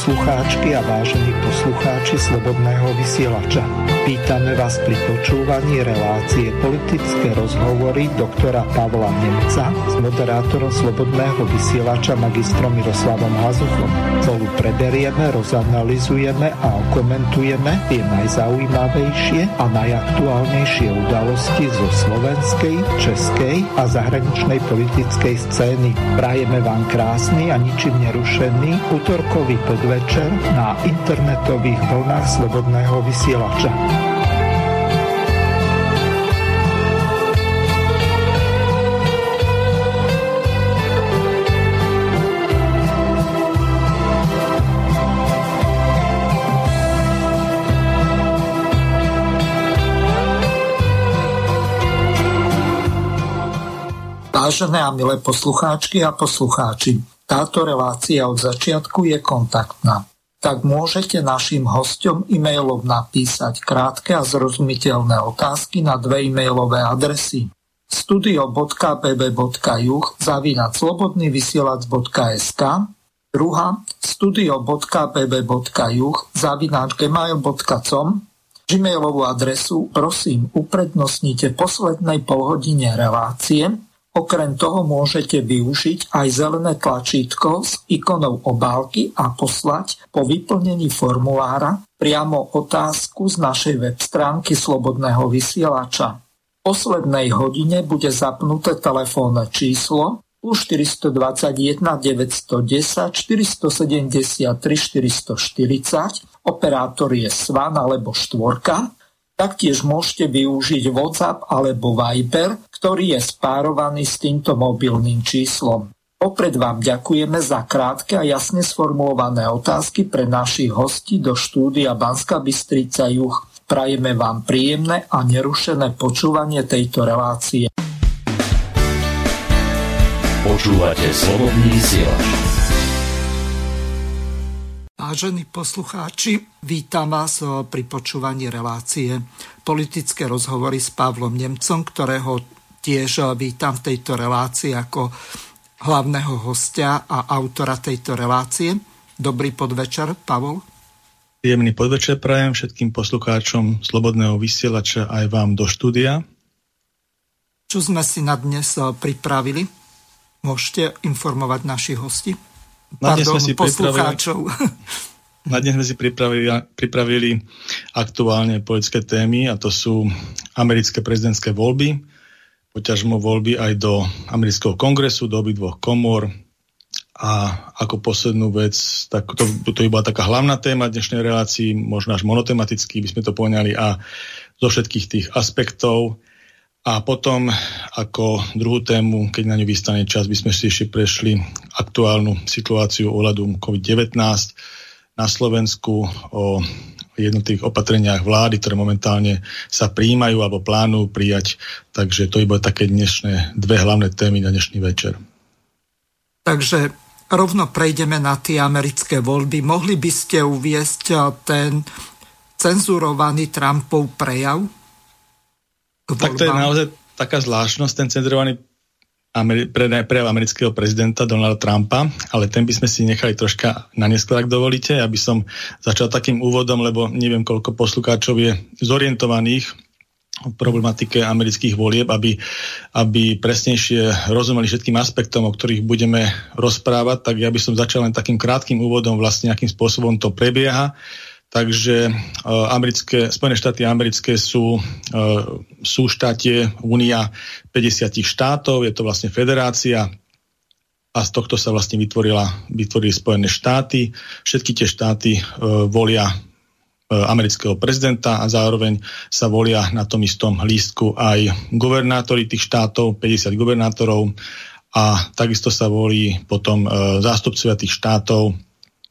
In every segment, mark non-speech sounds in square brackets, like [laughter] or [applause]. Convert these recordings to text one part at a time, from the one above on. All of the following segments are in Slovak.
poslucháčky a vážení poslucháči Slobodného vysielača. Vítame vás pri počúvaní relácie politické rozhovory doktora Pavla Nemca s moderátorom Slobodného vysielača magistrom Miroslavom Hazuchom. Spolu preberieme, rozanalizujeme a okomentujeme tie najzaujímavejšie a najaktuálnejšie udalosti zo slovenskej, českej a zahraničnej politickej scény. Prajeme vám krásny a ničím nerušený útorkový podvečer na internetových vlnách Slobodného vysielača. Vážené a milé poslucháčky a poslucháči, táto relácia od začiatku je kontaktná. Tak môžete našim hostom e-mailom napísať krátke a zrozumiteľné otázky na dve e-mailové adresy studio.bb.juh zavinať slobodnyvysielac.sk druhá studio.bb.juh zavinať gmail.com Gmailovú adresu prosím uprednostnite poslednej polhodine relácie Okrem toho môžete využiť aj zelené tlačítko s ikonou obálky a poslať po vyplnení formulára priamo otázku z našej web stránky Slobodného vysielača. V poslednej hodine bude zapnuté telefónne číslo plus 421 910 473 440, operátor je Svan alebo Štvorka Taktiež môžete využiť WhatsApp alebo Viber, ktorý je spárovaný s týmto mobilným číslom. Opred vám ďakujeme za krátke a jasne sformulované otázky pre našich hostí do štúdia Banska Bystrica Juch. Prajeme vám príjemné a nerušené počúvanie tejto relácie. Počúvate slobodný vysielač. Vážení poslucháči, vítam vás pri počúvaní relácie politické rozhovory s Pavlom Nemcom, ktorého tiež vítam v tejto relácii ako hlavného hostia a autora tejto relácie. Dobrý podvečer, Pavol. Jemný podvečer prajem všetkým poslucháčom Slobodného vysielača aj vám do štúdia. Čo sme si na dnes pripravili? Môžete informovať našich hostí? Na dnes sme si poslucháčov. Na dnes sme si pripravili, pripravili aktuálne politické témy a to sú americké prezidentské voľby, poťažmo voľby aj do amerického kongresu, do dvoch komor. A ako poslednú vec, tak to, to by bola taká hlavná téma dnešnej relácii, možno až monotematicky by sme to poňali a zo všetkých tých aspektov. A potom ako druhú tému, keď na ňu vystane čas, by sme si ešte prešli aktuálnu situáciu ohľadom COVID-19 na Slovensku, o jednotlivých opatreniach vlády, ktoré momentálne sa príjmajú alebo plánujú prijať. Takže to iba také dnešné dve hlavné témy na dnešný večer. Takže rovno prejdeme na tie americké voľby. Mohli by ste uviesť ten cenzurovaný Trumpov prejav? Tak to je naozaj taká zvláštnosť, ten cenzurovaný Prejav amerického prezidenta Donalda Trumpa, ale ten by sme si nechali troška na neskôr, ak dovolíte. Ja som začal takým úvodom, lebo neviem, koľko poslucháčov je zorientovaných v problematike amerických volieb, aby, aby presnejšie rozumeli všetkým aspektom, o ktorých budeme rozprávať, tak ja by som začal len takým krátkým úvodom, vlastne akým spôsobom to prebieha. Takže uh, americké, Spojené štáty americké sú, uh, sú štátie Únia 50 štátov, je to vlastne federácia a z tohto sa vlastne vytvorila, vytvorili Spojené štáty. Všetky tie štáty uh, volia amerického prezidenta a zároveň sa volia na tom istom lístku aj guvernátori tých štátov, 50 guvernátorov a takisto sa volí potom zástupcovia tých štátov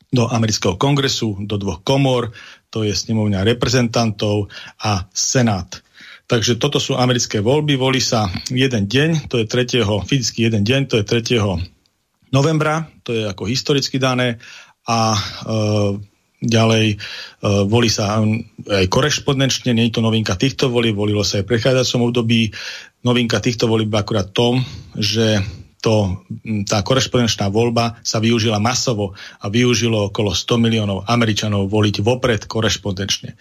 do amerického kongresu, do dvoch komor, to je snemovňa reprezentantov a senát. Takže toto sú americké voľby, volí sa jeden deň, to je 3. fyzicky jeden deň, to je 3. novembra, to je ako historicky dané a e, ďalej e, volí sa aj korešpondenčne, nie je to novinka týchto volí, volilo sa aj v prechádzajúcom období. Novinka týchto volí akurát tom, že to, tá korešpondenčná voľba sa využila masovo a využilo okolo 100 miliónov Američanov voliť vopred korešpondenčne.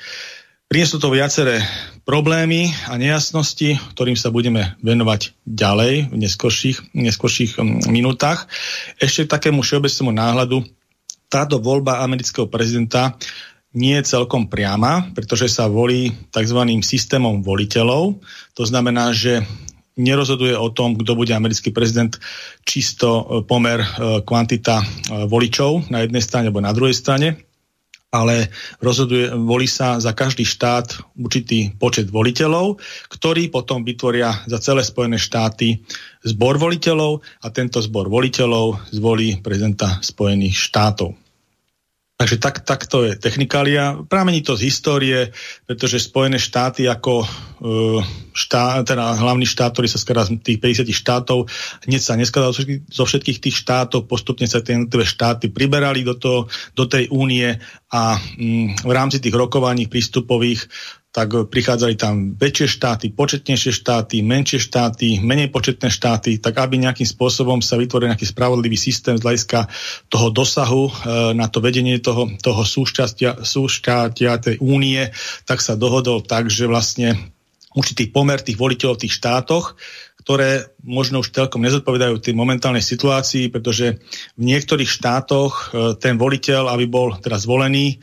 Prinieslo to viaceré problémy a nejasnosti, ktorým sa budeme venovať ďalej v neskôrších mm, minútach. Ešte k takému všeobecnému náhľadu. Táto voľba amerického prezidenta nie je celkom priama, pretože sa volí tzv. systémom voliteľov. To znamená, že nerozhoduje o tom, kto bude americký prezident, čisto e, pomer e, kvantita e, voličov na jednej strane alebo na druhej strane ale rozhoduje, volí sa za každý štát určitý počet voliteľov, ktorí potom vytvoria za celé Spojené štáty zbor voliteľov a tento zbor voliteľov zvolí prezidenta Spojených štátov. Takže tak, takto je technikália. Pramení to z histórie, pretože Spojené štáty ako e, teda hlavný štát, ktorý sa skladá z tých 50 štátov, hneď sa neskladal zo všetkých tých štátov, postupne sa tie jednotlivé štáty priberali do, to, do tej únie a mm, v rámci tých rokovaní prístupových tak prichádzali tam väčšie štáty, početnejšie štáty, menšie štáty, menej početné štáty, tak aby nejakým spôsobom sa vytvoril nejaký spravodlivý systém z hľadiska toho dosahu e, na to vedenie toho, toho súšťastia, súšťatia tej únie, tak sa dohodol tak, že vlastne určitý pomer tých voliteľov v tých štátoch, ktoré možno už celkom nezodpovedajú tej momentálnej situácii, pretože v niektorých štátoch e, ten voliteľ, aby bol teraz zvolený,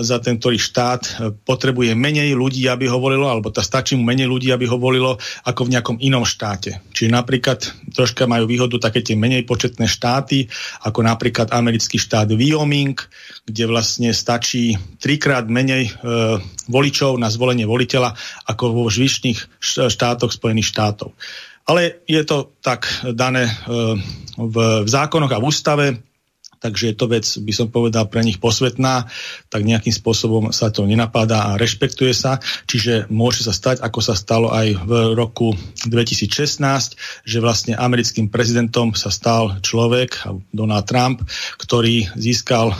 za ten ktorý štát e, potrebuje menej ľudí, aby ho volilo, alebo tá stačí mu menej ľudí, aby ho volilo, ako v nejakom inom štáte. Čiže napríklad troška majú výhodu také tie menej početné štáty, ako napríklad americký štát Wyoming, kde vlastne stačí trikrát menej e, voličov na zvolenie voliteľa, ako vo zvyšných štátoch Spojených štátov. Ale je to tak dané e, v, v zákonoch a v ústave, takže je to vec, by som povedal, pre nich posvetná, tak nejakým spôsobom sa to nenapadá a rešpektuje sa. Čiže môže sa stať, ako sa stalo aj v roku 2016, že vlastne americkým prezidentom sa stal človek, Donald Trump, ktorý získal e,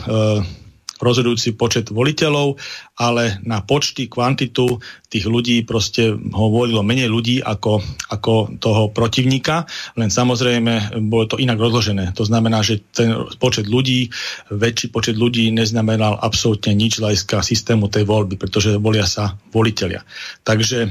rozhodujúci počet voliteľov, ale na počty, kvantitu tých ľudí proste ho volilo menej ľudí ako, ako toho protivníka, len samozrejme bolo to inak rozložené. To znamená, že ten počet ľudí, väčší počet ľudí neznamenal absolútne nič hľadiska systému tej voľby, pretože volia sa voliteľia. Takže e,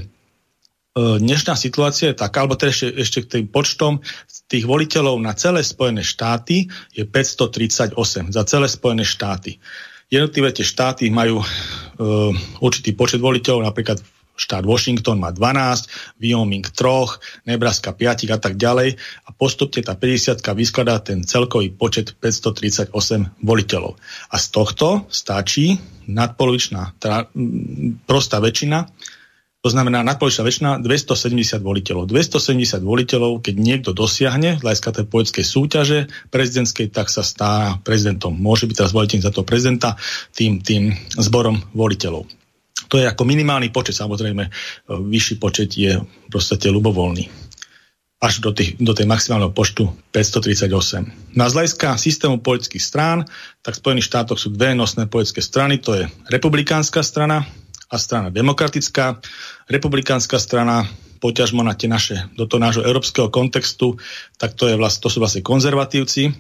dnešná situácia je taká, alebo teda ešte, ešte k tým počtom, tých voliteľov na celé Spojené štáty je 538 za celé Spojené štáty. Jednotlivé tie štáty majú uh, určitý počet voliteľov, napríklad štát Washington má 12, Wyoming 3, Nebraska 5 a tak ďalej a postupne tá 50 vyskladá ten celkový počet 538 voliteľov. A z tohto stačí nadpolovičná, teda prostá väčšina, to znamená nadpolovičná väčšina 270 voliteľov. 270 voliteľov, keď niekto dosiahne z hľadiska tej politickej súťaže prezidentskej, tak sa stá prezidentom. Môže byť teraz voliteľ za toho prezidenta tým, tým zborom voliteľov. To je ako minimálny počet, samozrejme vyšší počet je v podstate ľubovoľný až do, tých, do tej maximálneho počtu 538. Na zlajská systému politických strán, tak v Spojených štátoch sú dve nosné politické strany, to je republikánska strana, a strana demokratická. Republikánska strana, poťažmo na tie naše, do toho nášho európskeho kontextu, tak to, je vlast, to sú vlastne konzervatívci.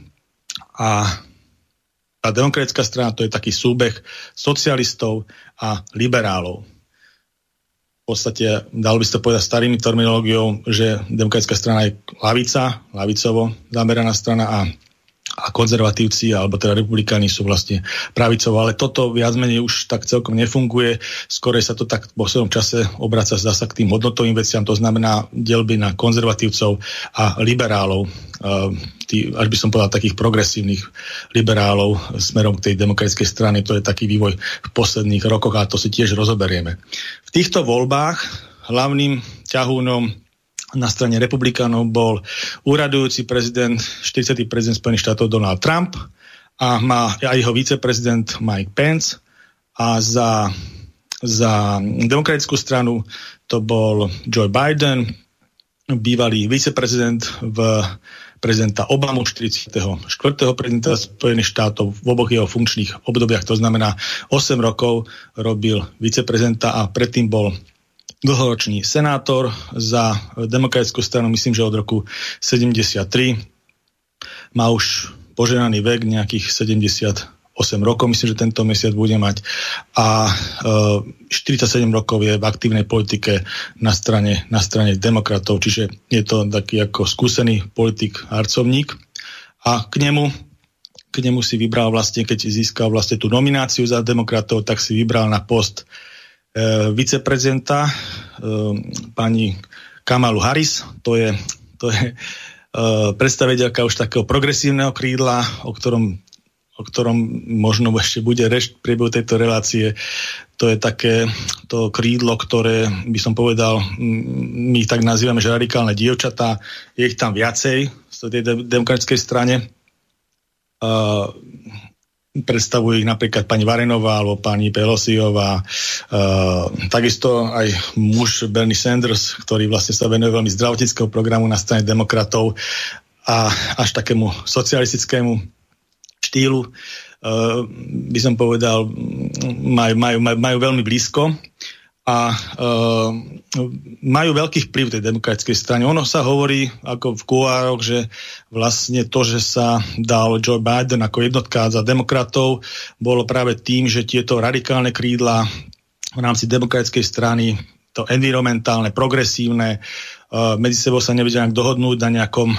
A tá demokratická strana to je taký súbeh socialistov a liberálov. V podstate, dalo by sa povedať starými terminológiou, že demokratická strana je lavica, lavicovo zameraná strana a a konzervatívci alebo teda republikáni sú vlastne pravicovo, ale toto viac menej už tak celkom nefunguje. Skore sa to tak v poslednom čase obraca zasa k tým hodnotovým veciam, to znamená delby na konzervatívcov a liberálov, tý, až by som povedal takých progresívnych liberálov smerom k tej demokratickej strany. To je taký vývoj v posledných rokoch a to si tiež rozoberieme. V týchto voľbách hlavným ťahúnom na strane republikánov bol úradujúci prezident, 40. prezident Spojených štátov Donald Trump a má aj jeho viceprezident Mike Pence a za, za demokratickú stranu to bol Joe Biden, bývalý viceprezident v prezidenta Obamu, 44. prezidenta Spojených štátov v oboch jeho funkčných obdobiach, to znamená 8 rokov robil viceprezidenta a predtým bol dlhoročný senátor za demokratickú stranu, myslím, že od roku 73. Má už poženaný vek nejakých 78 rokov, myslím, že tento mesiac bude mať. A e, 47 rokov je v aktívnej politike na strane, na strane demokratov, čiže je to taký ako skúsený politik, harcovník. A k nemu k nemu si vybral vlastne, keď získal vlastne tú nomináciu za demokratov, tak si vybral na post viceprezidenta e, pani Kamalu Harris, to je, to je e, predstaviteľka už takého progresívneho krídla, o ktorom, o ktorom možno ešte bude reč priebehu tejto relácie. To je také to krídlo, ktoré by som povedal, my tak nazývame, že radikálne dievčatá, je ich tam viacej v tej demokratickej strane. Uh, predstavujú ich napríklad pani Varenová alebo pani Pelosiová. Uh, takisto aj muž Bernie Sanders, ktorý vlastne sa venuje veľmi zdravotnického programu na strane demokratov a až takému socialistickému štýlu, uh, by som povedal, majú, majú, majú, majú veľmi blízko a uh, majú veľký vplyv tej demokratickej strane. Ono sa hovorí ako v kuároch, že vlastne to, že sa dal Joe Biden ako jednotka za demokratov, bolo práve tým, že tieto radikálne krídla v rámci demokratickej strany, to environmentálne, progresívne, uh, medzi sebou sa nevedia dohodnúť na nejakom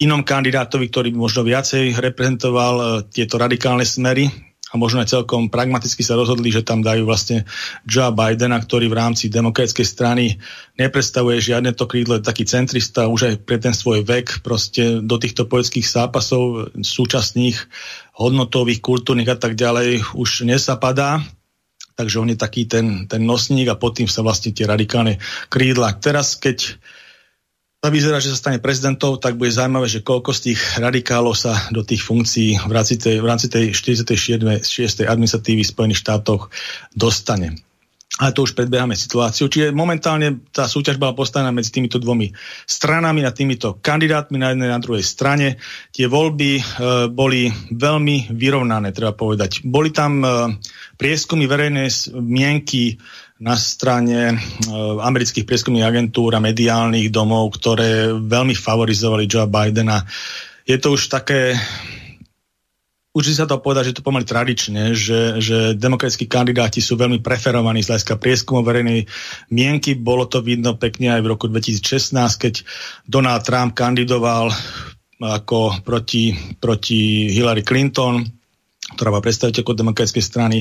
inom kandidátovi, ktorý by možno viacej reprezentoval uh, tieto radikálne smery a možno aj celkom pragmaticky sa rozhodli, že tam dajú vlastne Joe Bidena, ktorý v rámci demokratickej strany nepredstavuje žiadne to krídlo, taký centrista už aj pre ten svoj vek proste do týchto politických zápasov súčasných hodnotových, kultúrnych a tak ďalej už nesapadá. Takže on je taký ten, ten nosník a pod tým sa vlastne tie radikálne krídla. Teraz, keď sa vyzerá, že sa stane prezidentom, tak bude zaujímavé, že koľko z tých radikálov sa do tých funkcií v rámci tej, v rámci tej 46. administratívy v Spojených štátoch dostane. Ale to už predbiehame situáciu. Čiže momentálne tá súťaž bola postavená medzi týmito dvomi stranami a týmito kandidátmi na jednej a na druhej strane. Tie voľby e, boli veľmi vyrovnané, treba povedať. Boli tam e, prieskumy verejnej mienky na strane e, amerických prieskumných agentúr a mediálnych domov, ktoré veľmi favorizovali Joe Bidena. Je to už také, už sa to povedať, že to pomaly tradične, že, že demokratickí kandidáti sú veľmi preferovaní z hľadiska prieskumov verejnej mienky. Bolo to vidno pekne aj v roku 2016, keď Donald Trump kandidoval ako proti, proti Hillary Clinton, ktorá bola predstaviteľkou demokratickej strany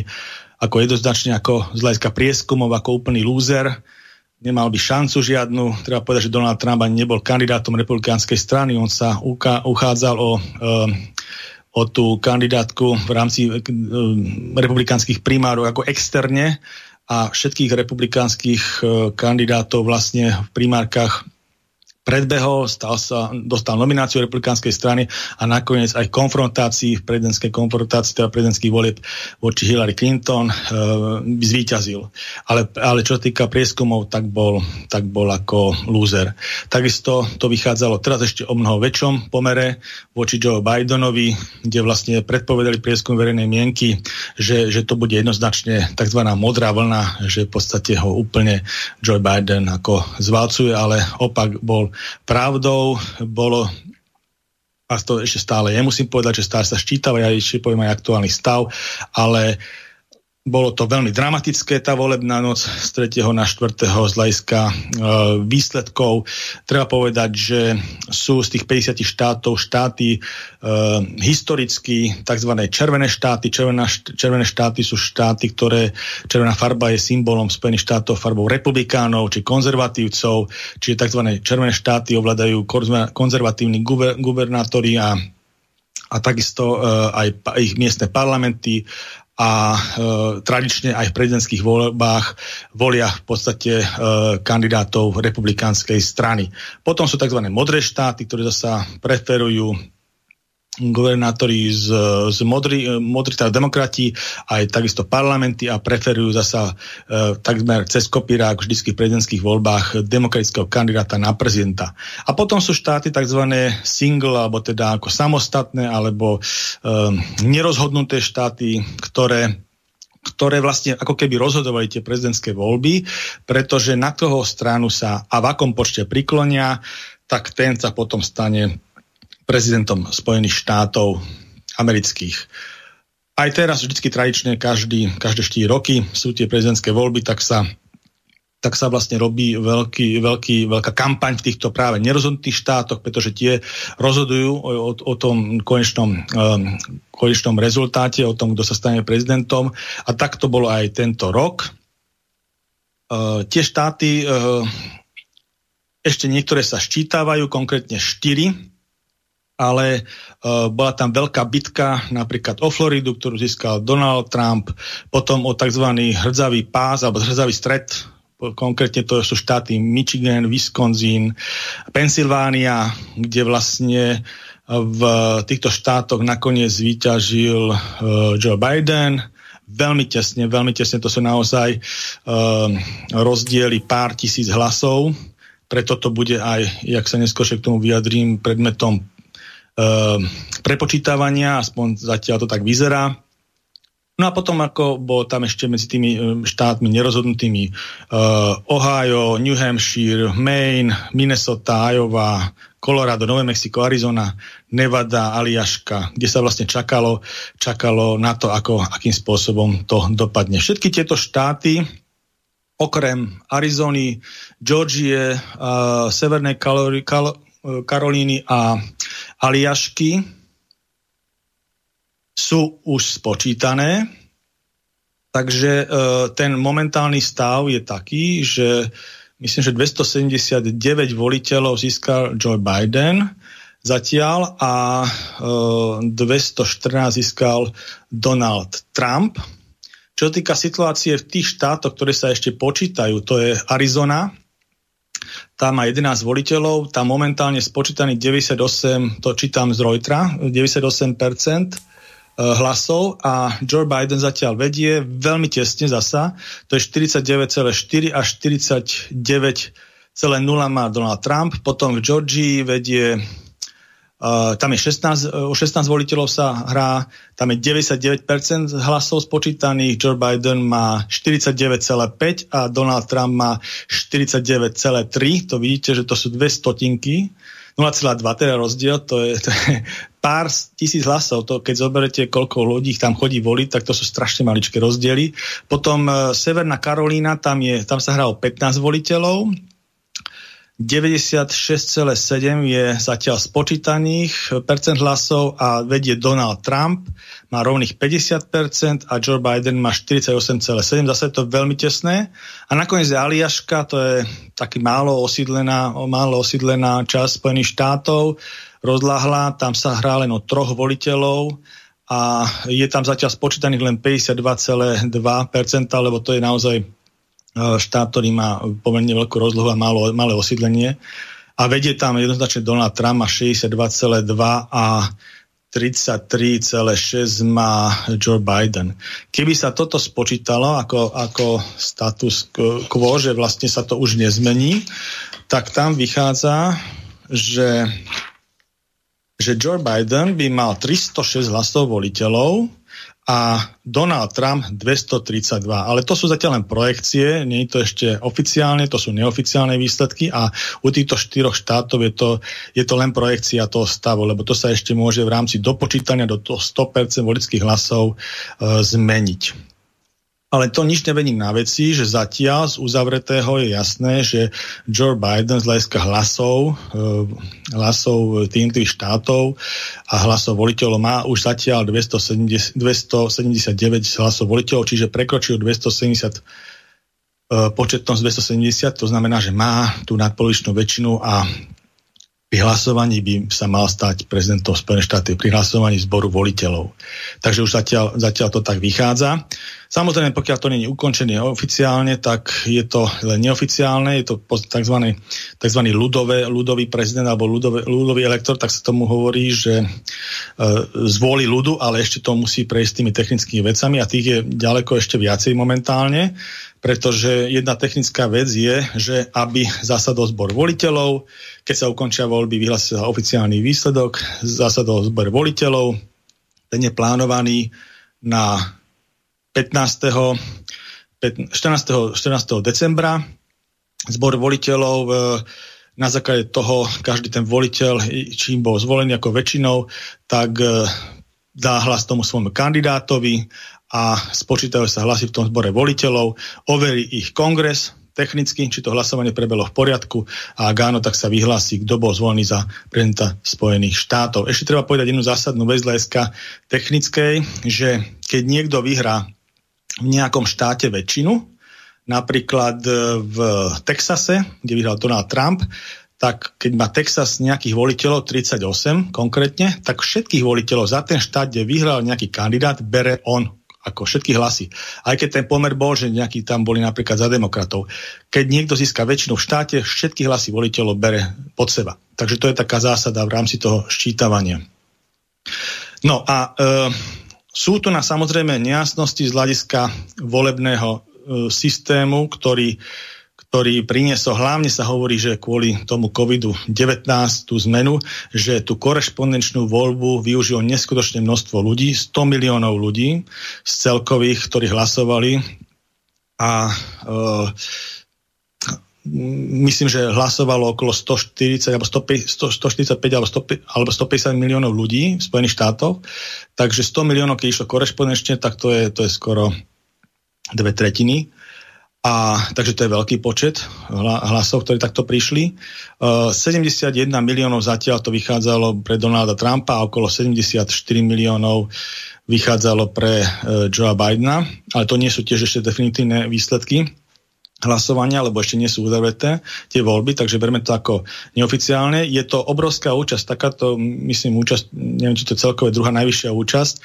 ako jednoznačne ako z hľadiska prieskumov ako úplný lúzer. Nemal by šancu žiadnu. Treba povedať, že Donald Trump ani nebol kandidátom republikánskej strany. On sa uchádzal o, eh, o tú kandidátku v rámci eh, republikánskych primárov ako externe a všetkých republikánskych eh, kandidátov vlastne v primárkach predbehol, stal sa, dostal nomináciu republikánskej strany a nakoniec aj konfrontácii, v prezidentskej konfrontácii, teda prezidentských volieb voči Hillary Clinton e, zvíťazil. Ale, ale čo týka prieskumov, tak bol, tak bol ako lúzer. Takisto to vychádzalo teraz ešte o mnoho väčšom pomere voči Joe Bidenovi, kde vlastne predpovedali prieskum verejnej mienky, že, že to bude jednoznačne tzv. modrá vlna, že v podstate ho úplne Joe Biden ako zvalcuje, ale opak bol pravdou bolo a to ešte stále je, musím povedať, že stále sa ščítava, ja ešte poviem aj aktuálny stav, ale bolo to veľmi dramatické, tá volebná noc z 3. na 4. z hľadiska e, výsledkov. Treba povedať, že sú z tých 50 štátov štáty e, historicky tzv. červené štáty. Červená, červené štáty sú štáty, ktoré červená farba je symbolom Spojených štátov farbou republikánov či konzervatívcov, čiže tzv. červené štáty ovládajú konzervatívni guver, guvernátori a a takisto uh, aj pa, ich miestne parlamenty a e, tradične aj v prezidentských voľbách volia v podstate e, kandidátov republikánskej strany. Potom sú tzv. modré štáty, ktoré zasa preferujú guvernátori z, z modrý, modrý teda demokrati, aj takisto parlamenty a preferujú zasa e, takmer cez kopírák vždy v prezidentských voľbách demokratického kandidáta na prezidenta. A potom sú štáty tzv. single, alebo teda ako samostatné, alebo e, nerozhodnuté štáty, ktoré ktoré vlastne ako keby rozhodovali tie prezidentské voľby, pretože na toho stranu sa a v akom počte priklonia, tak ten sa potom stane prezidentom Spojených štátov amerických. Aj teraz vždy tradične každý, každé 4 roky sú tie prezidentské voľby, tak sa tak sa vlastne robí veľký, veľký, veľká kampaň v týchto práve nerozhodnutých štátoch, pretože tie rozhodujú o, o tom konečnom, um, konečnom rezultáte, o tom, kto sa stane prezidentom. A tak to bolo aj tento rok. Uh, tie štáty, uh, ešte niektoré sa ščítavajú, konkrétne štyri, ale uh, bola tam veľká bitka napríklad o Floridu, ktorú získal Donald Trump, potom o tzv. hrdzavý pás alebo hrdzavý stred konkrétne to sú štáty Michigan, Wisconsin, Pensylvánia, kde vlastne v týchto štátoch nakoniec vyťažil uh, Joe Biden. Veľmi tesne, veľmi tesne, to sú naozaj uh, rozdiely pár tisíc hlasov, preto to bude aj, jak sa neskôr k tomu vyjadrím, predmetom prepočítavania, aspoň zatiaľ to tak vyzerá. No a potom ako bol tam ešte medzi tými e, štátmi nerozhodnutými uh, Ohio, New Hampshire, Maine, Minnesota, Iowa, Colorado, Nové Mexico, Arizona, Nevada, Aliaška, kde sa vlastne čakalo, čakalo na to, ako, akým spôsobom to dopadne. Všetky tieto štáty, okrem Arizony, Georgie, uh, Severnej Karolíny a Aliašky, sú už spočítané, takže e, ten momentálny stav je taký, že myslím, že 279 voliteľov získal Joe Biden zatiaľ a e, 214 získal Donald Trump. Čo týka situácie v tých štátoch, ktoré sa ešte počítajú, to je Arizona, tam má 11 voliteľov, tam momentálne spočítaný 98, to čítam z Reutera, 98%, Eh, hlasov a Joe Biden zatiaľ vedie veľmi tesne zasa. To je 49,4 až 49,0 má Donald Trump. Potom v Georgii vedie tam je 16, uh, 16 voliteľov sa hrá, tam je 99% hlasov spočítaných, Joe Biden má 49,5 a Donald Trump má 49,3. To vidíte, že to sú dve stotinky. 0,2 teda rozdiel, to je, to je pár tisíc hlasov. To, keď zoberete, koľko ľudí tam chodí voliť, tak to sú strašne maličké rozdiely. Potom e, Severná Karolína, tam, je, tam sa hrá o 15 voliteľov, 96,7 je zatiaľ spočítaných percent hlasov a vedie Donald Trump, má rovných 50% a Joe Biden má 48,7, zase je to veľmi tesné. A nakoniec je Aliaška, to je taký málo osídlená, málo osídlená časť Spojených štátov, rozláhla, tam sa hrá len o troch voliteľov a je tam zatiaľ spočítaných len 52,2%, lebo to je naozaj štát, ktorý má pomerne veľkú rozlohu a málo, malé osídlenie. A vedie tam jednoznačne Donald Trump má 62,2 a 33,6 má Joe Biden. Keby sa toto spočítalo ako, ako status quo, že vlastne sa to už nezmení, tak tam vychádza, že, že Joe Biden by mal 306 hlasov voliteľov, a Donald Trump 232. Ale to sú zatiaľ len projekcie, nie je to ešte oficiálne, to sú neoficiálne výsledky a u týchto štyroch štátov je to, je to len projekcia toho stavu, lebo to sa ešte môže v rámci dopočítania do toho 100% volických hlasov e, zmeniť. Ale to nič nevení na veci, že zatiaľ z uzavretého je jasné, že Joe Biden z hľadiska hlasov, eh, hlasov tých štátov a hlasov voliteľov má už zatiaľ 270, 279 hlasov voliteľov, čiže prekročil 270 eh, početnosť 270, to znamená, že má tú nadpolovičnú väčšinu a pri hlasovaní by sa mal stať prezidentom Spojených štátov pri hlasovaní zboru voliteľov. Takže už zatiaľ, zatiaľ to tak vychádza. Samozrejme, pokiaľ to nie je ukončené oficiálne, tak je to len neoficiálne, je to tzv. tzv. Ľudové, ľudový prezident alebo ľudový, ľudový elektor, tak sa tomu hovorí, že e, zvolí ľudu, ale ešte to musí prejsť tými technickými vecami a tých je ďaleko ešte viacej momentálne pretože jedna technická vec je, že aby zasadol zbor voliteľov, keď sa ukončia voľby, vyhlási sa oficiálny výsledok, zasadol zbor voliteľov, ten je plánovaný na 15. 14. 14. decembra zbor voliteľov e, na základe toho každý ten voliteľ, čím bol zvolený ako väčšinou, tak e, dá hlas tomu svojmu kandidátovi a spočítajú sa hlasy v tom zbore voliteľov, overí ich kongres, technicky, či to hlasovanie prebelo v poriadku a ak áno, tak sa vyhlási, kto bol zvolený za prezidenta Spojených štátov. Ešte treba povedať jednu zásadnú vec z technickej, že keď niekto vyhrá v nejakom štáte väčšinu, napríklad e, v Texase, kde vyhral Donald Trump, tak keď má Texas nejakých voliteľov, 38 konkrétne, tak všetkých voliteľov za ten štát, kde vyhral nejaký kandidát, bere on ako všetky hlasy. Aj keď ten pomer bol, že nejakí tam boli napríklad za demokratov. Keď niekto získa väčšinu v štáte, všetky hlasy voliteľov bere pod seba. Takže to je taká zásada v rámci toho ščítavania. No a e, sú tu na samozrejme nejasnosti z hľadiska volebného e, systému, ktorý ktorý priniesol, hlavne sa hovorí, že kvôli tomu COVID-19 tú zmenu, že tú korešpondenčnú voľbu využilo neskutočne množstvo ľudí, 100 miliónov ľudí z celkových, ktorí hlasovali a e, myslím, že hlasovalo okolo 140 alebo 100, 145 alebo, 100, alebo 150 miliónov ľudí v Spojených štátoch. Takže 100 miliónov, keď išlo korešpondenčne, tak to je, to je skoro dve tretiny. A, takže to je veľký počet hlasov, ktorí takto prišli. Uh, 71 miliónov zatiaľ to vychádzalo pre Donalda Trumpa a okolo 74 miliónov vychádzalo pre uh, Joea Bidena, ale to nie sú tiež ešte definitívne výsledky hlasovania, lebo ešte nie sú uzavreté tie voľby, takže berme to ako neoficiálne. Je to obrovská účasť, takáto, myslím, účasť, neviem, či to celkové druhá najvyššia účasť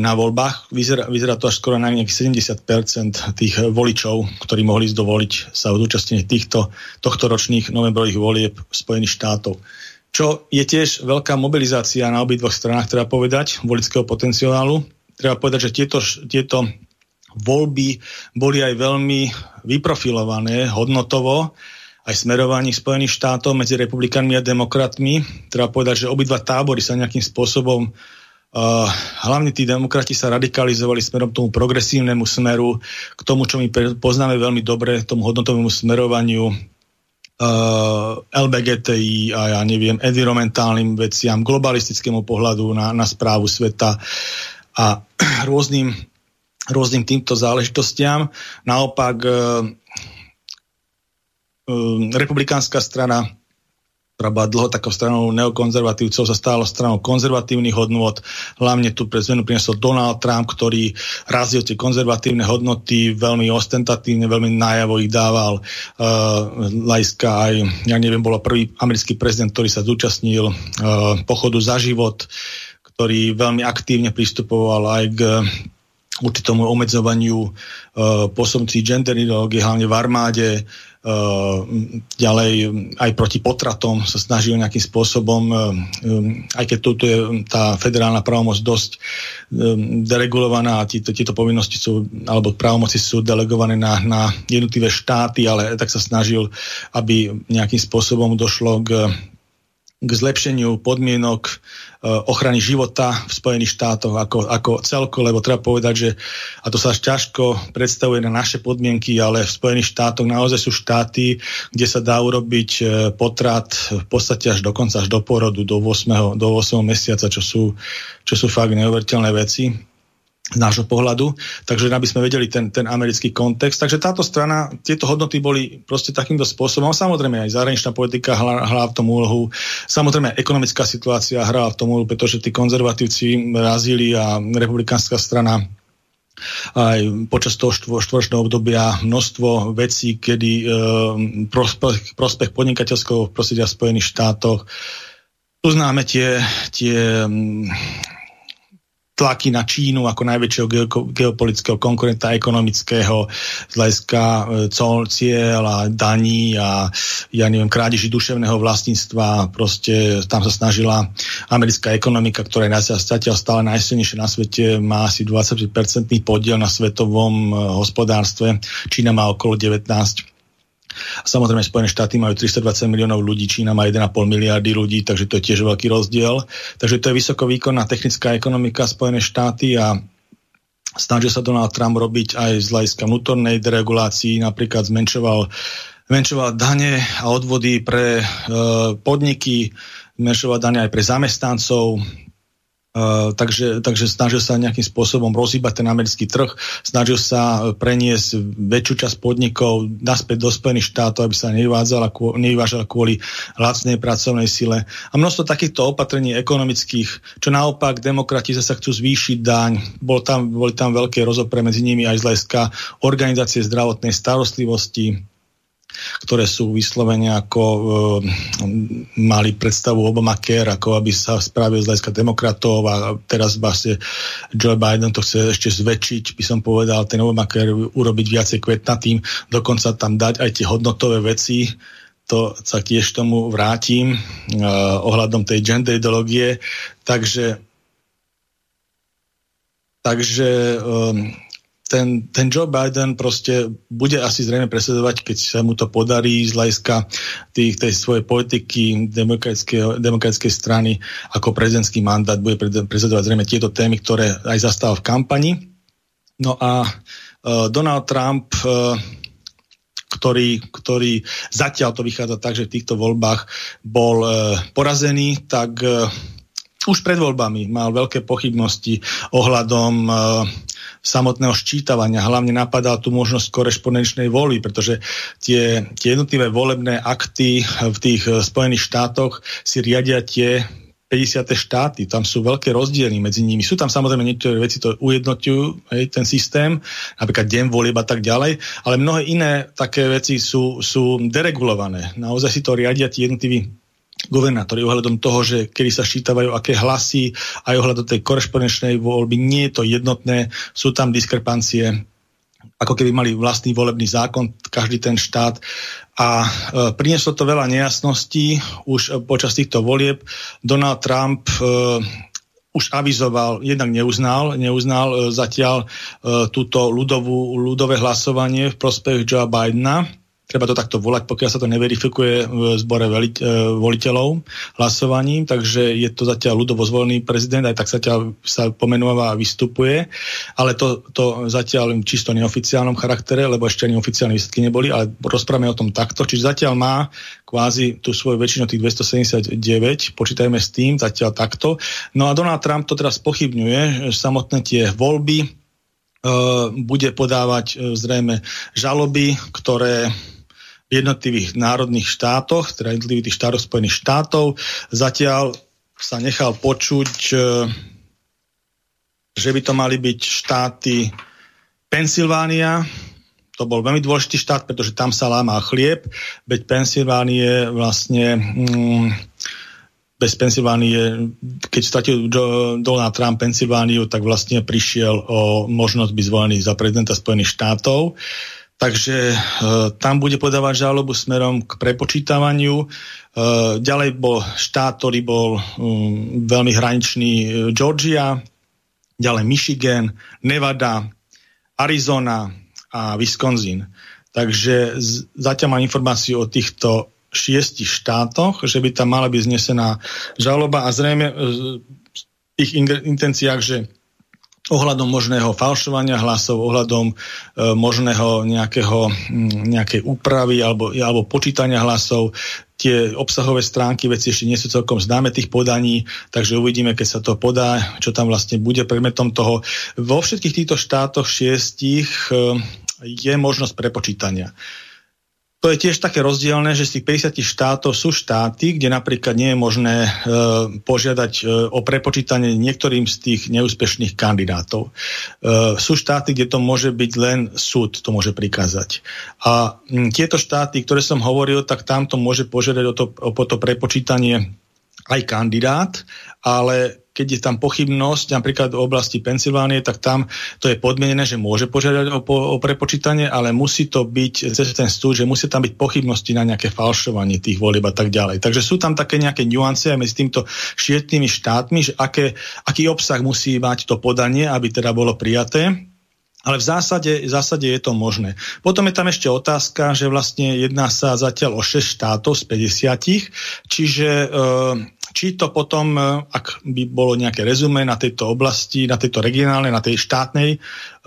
na voľbách. Vyzerá, vyzerá to až skoro na nejakých 70% tých voličov, ktorí mohli zdovoliť sa zúčastniť týchto tohto ročných novembrových volieb Spojených štátov. Čo je tiež veľká mobilizácia na obidvoch stranách, treba povedať, volického potenciálu. Treba povedať, že tieto, tieto voľby boli aj veľmi vyprofilované hodnotovo, aj smerovaní Spojených štátov medzi republikánmi a demokratmi. Treba povedať, že obidva tábory sa nejakým spôsobom Uh, hlavne tí demokrati sa radikalizovali smerom k tomu progresívnemu smeru, k tomu, čo my poznáme veľmi dobre, tomu hodnotovému smerovaniu, uh, LBGTI a ja neviem, environmentálnym veciam, globalistickému pohľadu na, na správu sveta a [clears throat] rôznym, rôznym týmto záležitostiam. Naopak uh, uh, republikánska strana ktorá bola dlho takou stranou neokonzervatívcov, sa stala stranou konzervatívnych hodnôt. Hlavne tu pre zmenu priniesol Donald Trump, ktorý razil tie konzervatívne hodnoty veľmi ostentatívne, veľmi najavo ich dával. Uh, Lajska aj, ja neviem, bol prvý americký prezident, ktorý sa zúčastnil uh, pochodu za život, ktorý veľmi aktívne pristupoval aj k určitomu obmedzovaniu uh, posobncí gender ideológie, hlavne v armáde, ďalej aj proti potratom sa snažil nejakým spôsobom, uh, um, aj keď tu je tá federálna právomoc dosť deregulovaná a tieto, tieto povinnosti sú, alebo právomoci sú delegované na, na jednotlivé štáty, ale tak sa snažil, aby nejakým spôsobom došlo k k zlepšeniu podmienok ochrany života v Spojených štátoch ako, ako celko, lebo treba povedať, že a to sa až ťažko predstavuje na naše podmienky, ale v Spojených štátoch naozaj sú štáty, kde sa dá urobiť e, potrat v podstate až dokonca až do porodu, do 8. Do 8. mesiaca, čo sú, čo sú fakt neuveriteľné veci z nášho pohľadu, takže aby sme vedeli ten, ten americký kontext. Takže táto strana, tieto hodnoty boli proste takýmto spôsobom. Samozrejme aj zahraničná politika hrala v tom úlohu. Samozrejme aj ekonomická situácia hrala v tom úlohu, pretože tí konzervatívci razili a republikánska strana aj počas toho štvoročného obdobia množstvo vecí, kedy e, prospech, prospech podnikateľského prostredia v Spojených štátoch tu známe tie, tie tlaky na Čínu ako najväčšieho geopolitického konkurenta ekonomického z hľadiska e, cieľ a daní a ja neviem, krádeži duševného vlastníctva. Proste tam sa snažila americká ekonomika, ktorá je zatiaľ stále najsilnejšia na svete, má asi 20% podiel na svetovom e, hospodárstve. Čína má okolo 19 Samozrejme, Spojené štáty majú 320 miliónov ľudí, Čína má 1,5 miliardy ľudí, takže to je tiež veľký rozdiel. Takže to je vysoko výkonná technická ekonomika Spojené štáty a Snažil sa Donald Trump robiť aj z hľadiska vnútornej deregulácii, napríklad zmenšoval, zmenšoval dane a odvody pre e, podniky, zmenšoval dane aj pre zamestnancov, Uh, takže, takže snažil sa nejakým spôsobom rozhýbať ten americký trh, snažil sa preniesť väčšiu časť podnikov naspäť do Spojených štátov, aby sa nevyvážala kvôli, kvôli lacnej pracovnej sile. A množstvo takýchto opatrení ekonomických, čo naopak demokrati sa chcú zvýšiť daň, bol tam, boli tam veľké rozopre medzi nimi aj z hľadiska organizácie zdravotnej starostlivosti, ktoré sú vyslovene ako e, mali predstavu Obamacare, ako aby sa spravil z hľadiska demokratov a teraz vlastne Joe Biden to chce ešte zväčšiť, by som povedal, ten Obamacare urobiť viacej kvetnatým, dokonca tam dať aj tie hodnotové veci, to sa tiež tomu vrátim uh, ohľadom tej gender ideológie. Takže takže um, ten, ten Joe Biden proste bude asi zrejme presledovať, keď sa mu to podarí z hľadiska tej svojej politiky demokratickej strany ako prezidentský mandát, bude presledovať zrejme tieto témy, ktoré aj zastal v kampani. No a uh, Donald Trump uh, ktorý, ktorý zatiaľ to vychádza tak, že v týchto voľbách bol e, porazený, tak e, už pred voľbami mal veľké pochybnosti ohľadom e, samotného ščítavania. Hlavne napadá tu možnosť korešpondenčnej voľby, pretože tie, tie jednotlivé volebné akty v tých eh, Spojených štátoch si riadia tie 50. štáty, tam sú veľké rozdiely medzi nimi. Sú tam samozrejme niektoré veci, to ujednotujú hej, ten systém, napríklad deň volieb a tak ďalej, ale mnohé iné také veci sú, sú deregulované. Naozaj si to riadia tí jednotliví guvernátori ohľadom toho, že kedy sa šítavajú aké hlasy, aj ohľadom tej korešpondenčnej voľby, nie je to jednotné, sú tam diskrepancie, ako keby mali vlastný volebný zákon, každý ten štát. A e, prinieslo to veľa nejasností už počas týchto volieb. Donald Trump e, už avizoval, jednak neuznal, neuznal e, zatiaľ e, túto ľudovú, ľudové hlasovanie v prospech Joe Bidena treba to takto volať, pokiaľ sa to neverifikuje v zbore veli, e, voliteľov hlasovaním, takže je to zatiaľ ľudovo zvolený prezident, aj tak zatiaľ sa pomenúva a vystupuje, ale to, to zatiaľ čisto neoficiálnom charaktere, lebo ešte ani oficiálne výsledky neboli, ale rozprávame o tom takto, čiže zatiaľ má kvázi tú svoju väčšinu tých 279, počítajme s tým, zatiaľ takto. No a Donald Trump to teraz pochybňuje, samotné tie voľby uh, bude podávať uh, zrejme žaloby, ktoré jednotlivých národných štátoch, teda jednotlivých štátov Spojených štátov. Zatiaľ sa nechal počuť, e, že by to mali byť štáty Pensylvánia, to bol veľmi dôležitý štát, pretože tam sa láma chlieb, veď Pensylvánie vlastne mm, bez Pensylvánie, keď stratil Donald Trump Pensylvániu, tak vlastne prišiel o možnosť byť zvolený za prezidenta Spojených štátov. Uh, Takže e, tam bude podávať žalobu smerom k prepočítavaniu. E, ďalej bol štát, ktorý bol um, veľmi hraničný e, Georgia, ďalej Michigan, Nevada, Arizona a Wisconsin. Takže z, zatiaľ mám informáciu o týchto šiestich štátoch, že by tam mala byť znesená žaloba a zrejme e, v tých intenciách, že ohľadom možného falšovania hlasov, ohľadom e, možného nejakého, nejakej úpravy alebo, alebo počítania hlasov. Tie obsahové stránky veci ešte nie sú celkom známe tých podaní, takže uvidíme, keď sa to podá, čo tam vlastne bude predmetom toho. Vo všetkých týchto štátoch šiestich e, je možnosť prepočítania. To je tiež také rozdielne, že z tých 50 štátov sú štáty, kde napríklad nie je možné e, požiadať e, o prepočítanie niektorým z tých neúspešných kandidátov. E, sú štáty, kde to môže byť len súd, to môže prikázať. A m, tieto štáty, ktoré som hovoril, tak tam to môže požiadať o to, o to prepočítanie aj kandidát, ale keď je tam pochybnosť, napríklad v oblasti Pensylvánie, tak tam to je podmienené, že môže požiadať o, o prepočítanie, ale musí to byť cez ten súd, že musí tam byť pochybnosti na nejaké falšovanie tých volieb a tak ďalej. Takže sú tam také nejaké nuance medzi týmto šietnými štátmi, že aké, aký obsah musí mať to podanie, aby teda bolo prijaté. Ale v zásade, v zásade je to možné. Potom je tam ešte otázka, že vlastne jedná sa zatiaľ o 6 štátov z 50, čiže e, či to potom, e, ak by bolo nejaké rezume na tejto oblasti, na tejto regionálnej, na tej štátnej e,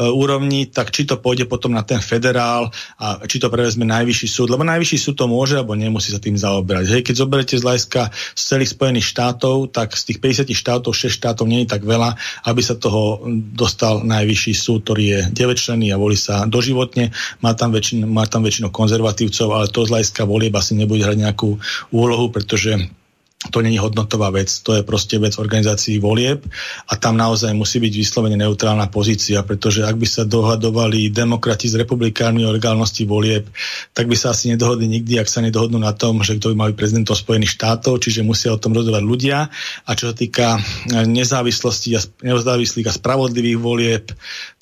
úrovni, tak či to pôjde potom na ten federál a či to prevezme najvyšší súd, lebo najvyšší súd to môže alebo nemusí sa tým zaoberať. Hej, keď zoberete z Lajska z celých Spojených štátov, tak z tých 50 štátov 6 štátov nie je tak veľa, aby sa toho dostal najvyšší súd, ktorý je 9 členný a volí sa doživotne. Má tam, väčšin, má tam väčšinou konzervatívcov, ale to z Lajska volieb asi nebude hrať nejakú úlohu, pretože to není hodnotová vec, to je proste vec organizácií volieb a tam naozaj musí byť vyslovene neutrálna pozícia, pretože ak by sa dohadovali demokrati s republikánmi o legálnosti volieb, tak by sa asi nedohodli nikdy, ak sa nedohodnú na tom, že kto by mal byť prezidentom Spojených štátov, čiže musia o tom rozhodovať ľudia. A čo sa týka nezávislosti a nezávislých a spravodlivých volieb,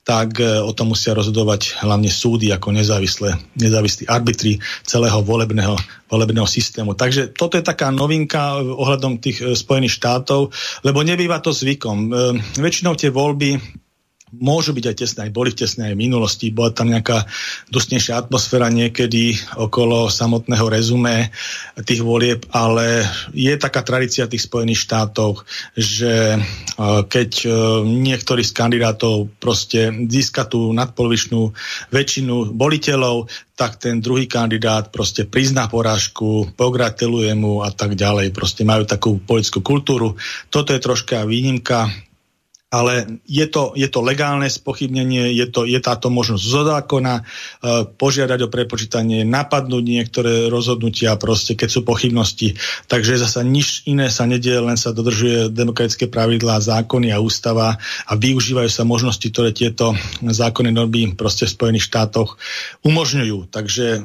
tak e, o tom musia rozhodovať hlavne súdy ako nezávislé, nezávislí arbitri celého volebného, volebného systému. Takže toto je taká novinka e, ohľadom tých e, Spojených štátov, lebo nebýva to zvykom. Väčšinou tie voľby môžu byť aj tesné, aj boli v tesnej aj minulosti, bola tam nejaká dosnejšia atmosféra niekedy okolo samotného rezume tých volieb, ale je taká tradícia tých Spojených štátov, že e, keď e, niektorý z kandidátov proste získa tú nadpolovičnú väčšinu voliteľov, tak ten druhý kandidát proste prizná porážku, pogratuluje mu a tak ďalej. Proste majú takú politickú kultúru. Toto je troška výnimka ale je to, je to legálne spochybnenie, je, to, je táto možnosť zo zákona e, požiadať o prepočítanie, napadnúť niektoré rozhodnutia, proste, keď sú pochybnosti. Takže zasa nič iné sa nedieje, len sa dodržuje demokratické pravidlá, zákony a ústava a využívajú sa možnosti, ktoré tieto zákony normy proste v Spojených štátoch umožňujú. Takže e,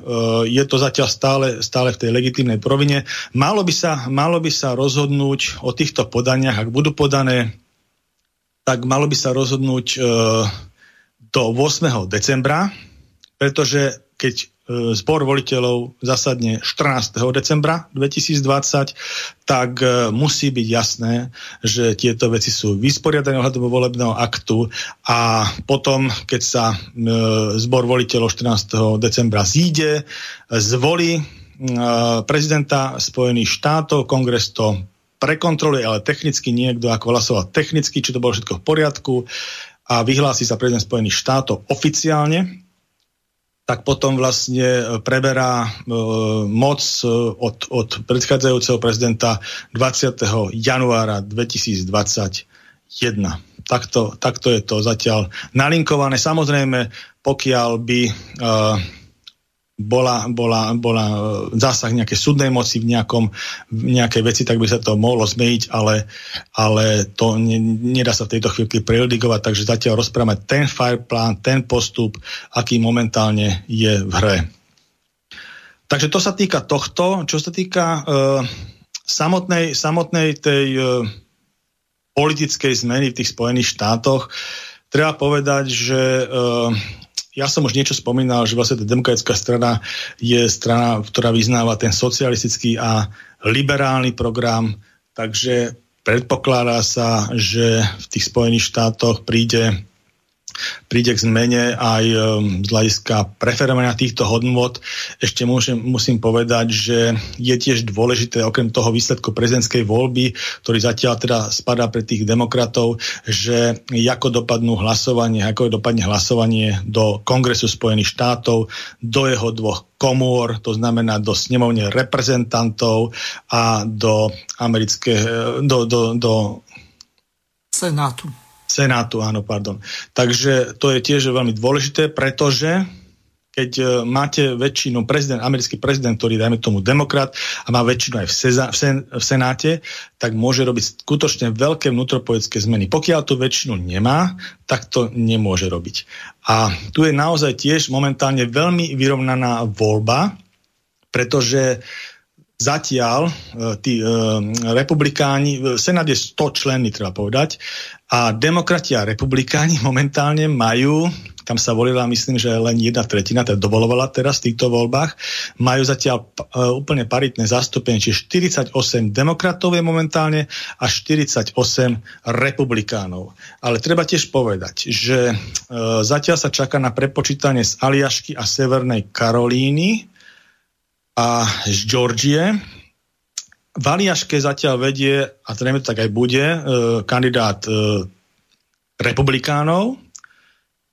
je to zatiaľ stále, stále v tej legitímnej provine. Malo by, sa, malo by sa rozhodnúť o týchto podaniach, ak budú podané tak malo by sa rozhodnúť e, do 8. decembra, pretože keď e, zbor voliteľov zasadne 14. decembra 2020, tak e, musí byť jasné, že tieto veci sú vysporiadané ohľadom volebného aktu a potom, keď sa e, zbor voliteľov 14. decembra zíde, zvolí e, prezidenta Spojených štátov, kongres to prekontroluje, ale technicky niekto ako hlasoval technicky, či to bolo všetko v poriadku a vyhlási sa prezident Spojených štátov oficiálne, tak potom vlastne preberá e, moc e, od, od predchádzajúceho prezidenta 20. januára 2021. Takto, takto je to zatiaľ nalinkované. Samozrejme, pokiaľ by e, bola, bola, bola e, zásah nejakej súdnej moci v, nejakom, v nejakej veci, tak by sa to mohlo zmeniť, ale, ale to ne, nedá sa v tejto chvíľke predikovať, takže zatiaľ rozprávame ten fire plán, ten postup, aký momentálne je v hre. Takže to sa týka tohto. Čo sa týka uh, samotnej, samotnej tej uh, politickej zmeny v tých Spojených štátoch, treba povedať, že uh, ja som už niečo spomínal, že vlastne tá demokratická strana je strana, ktorá vyznáva ten socialistický a liberálny program, takže predpokladá sa, že v tých Spojených štátoch príde príde k zmene aj um, z hľadiska preferovania týchto hodnot. Ešte môžem, musím povedať, že je tiež dôležité, okrem toho výsledku prezidentskej voľby, ktorý zatiaľ teda spadá pre tých demokratov, že ako dopadnú hlasovanie, ako dopadne hlasovanie do Kongresu Spojených štátov, do jeho dvoch komôr, to znamená do snemovne reprezentantov a do amerického, do, do, do Senátu Senátu, áno, pardon. Takže to je tiež veľmi dôležité, pretože keď e, máte väčšinu, prezident, americký prezident, ktorý dajme tomu demokrat a má väčšinu aj v, seza, v, sen, v Senáte, tak môže robiť skutočne veľké vnútropoetické zmeny. Pokiaľ tú väčšinu nemá, tak to nemôže robiť. A tu je naozaj tiež momentálne veľmi vyrovnaná voľba, pretože zatiaľ e, tí e, republikáni, Senát je 100 členný, treba povedať, a demokrati a republikáni [laughs] momentálne majú, tam sa volila, myslím, že len jedna tretina, teda dovolovala teraz v týchto voľbách, majú zatiaľ uh, úplne paritné zastúpenie, čiže 48 demokratov je momentálne a 48 republikánov. Ale treba tiež povedať, že uh, zatiaľ sa čaká na prepočítanie z Aliašky a Severnej Karolíny a z Georgie, v Aliaške zatiaľ vedie, a zrejme tak aj bude, e, kandidát e, republikánov,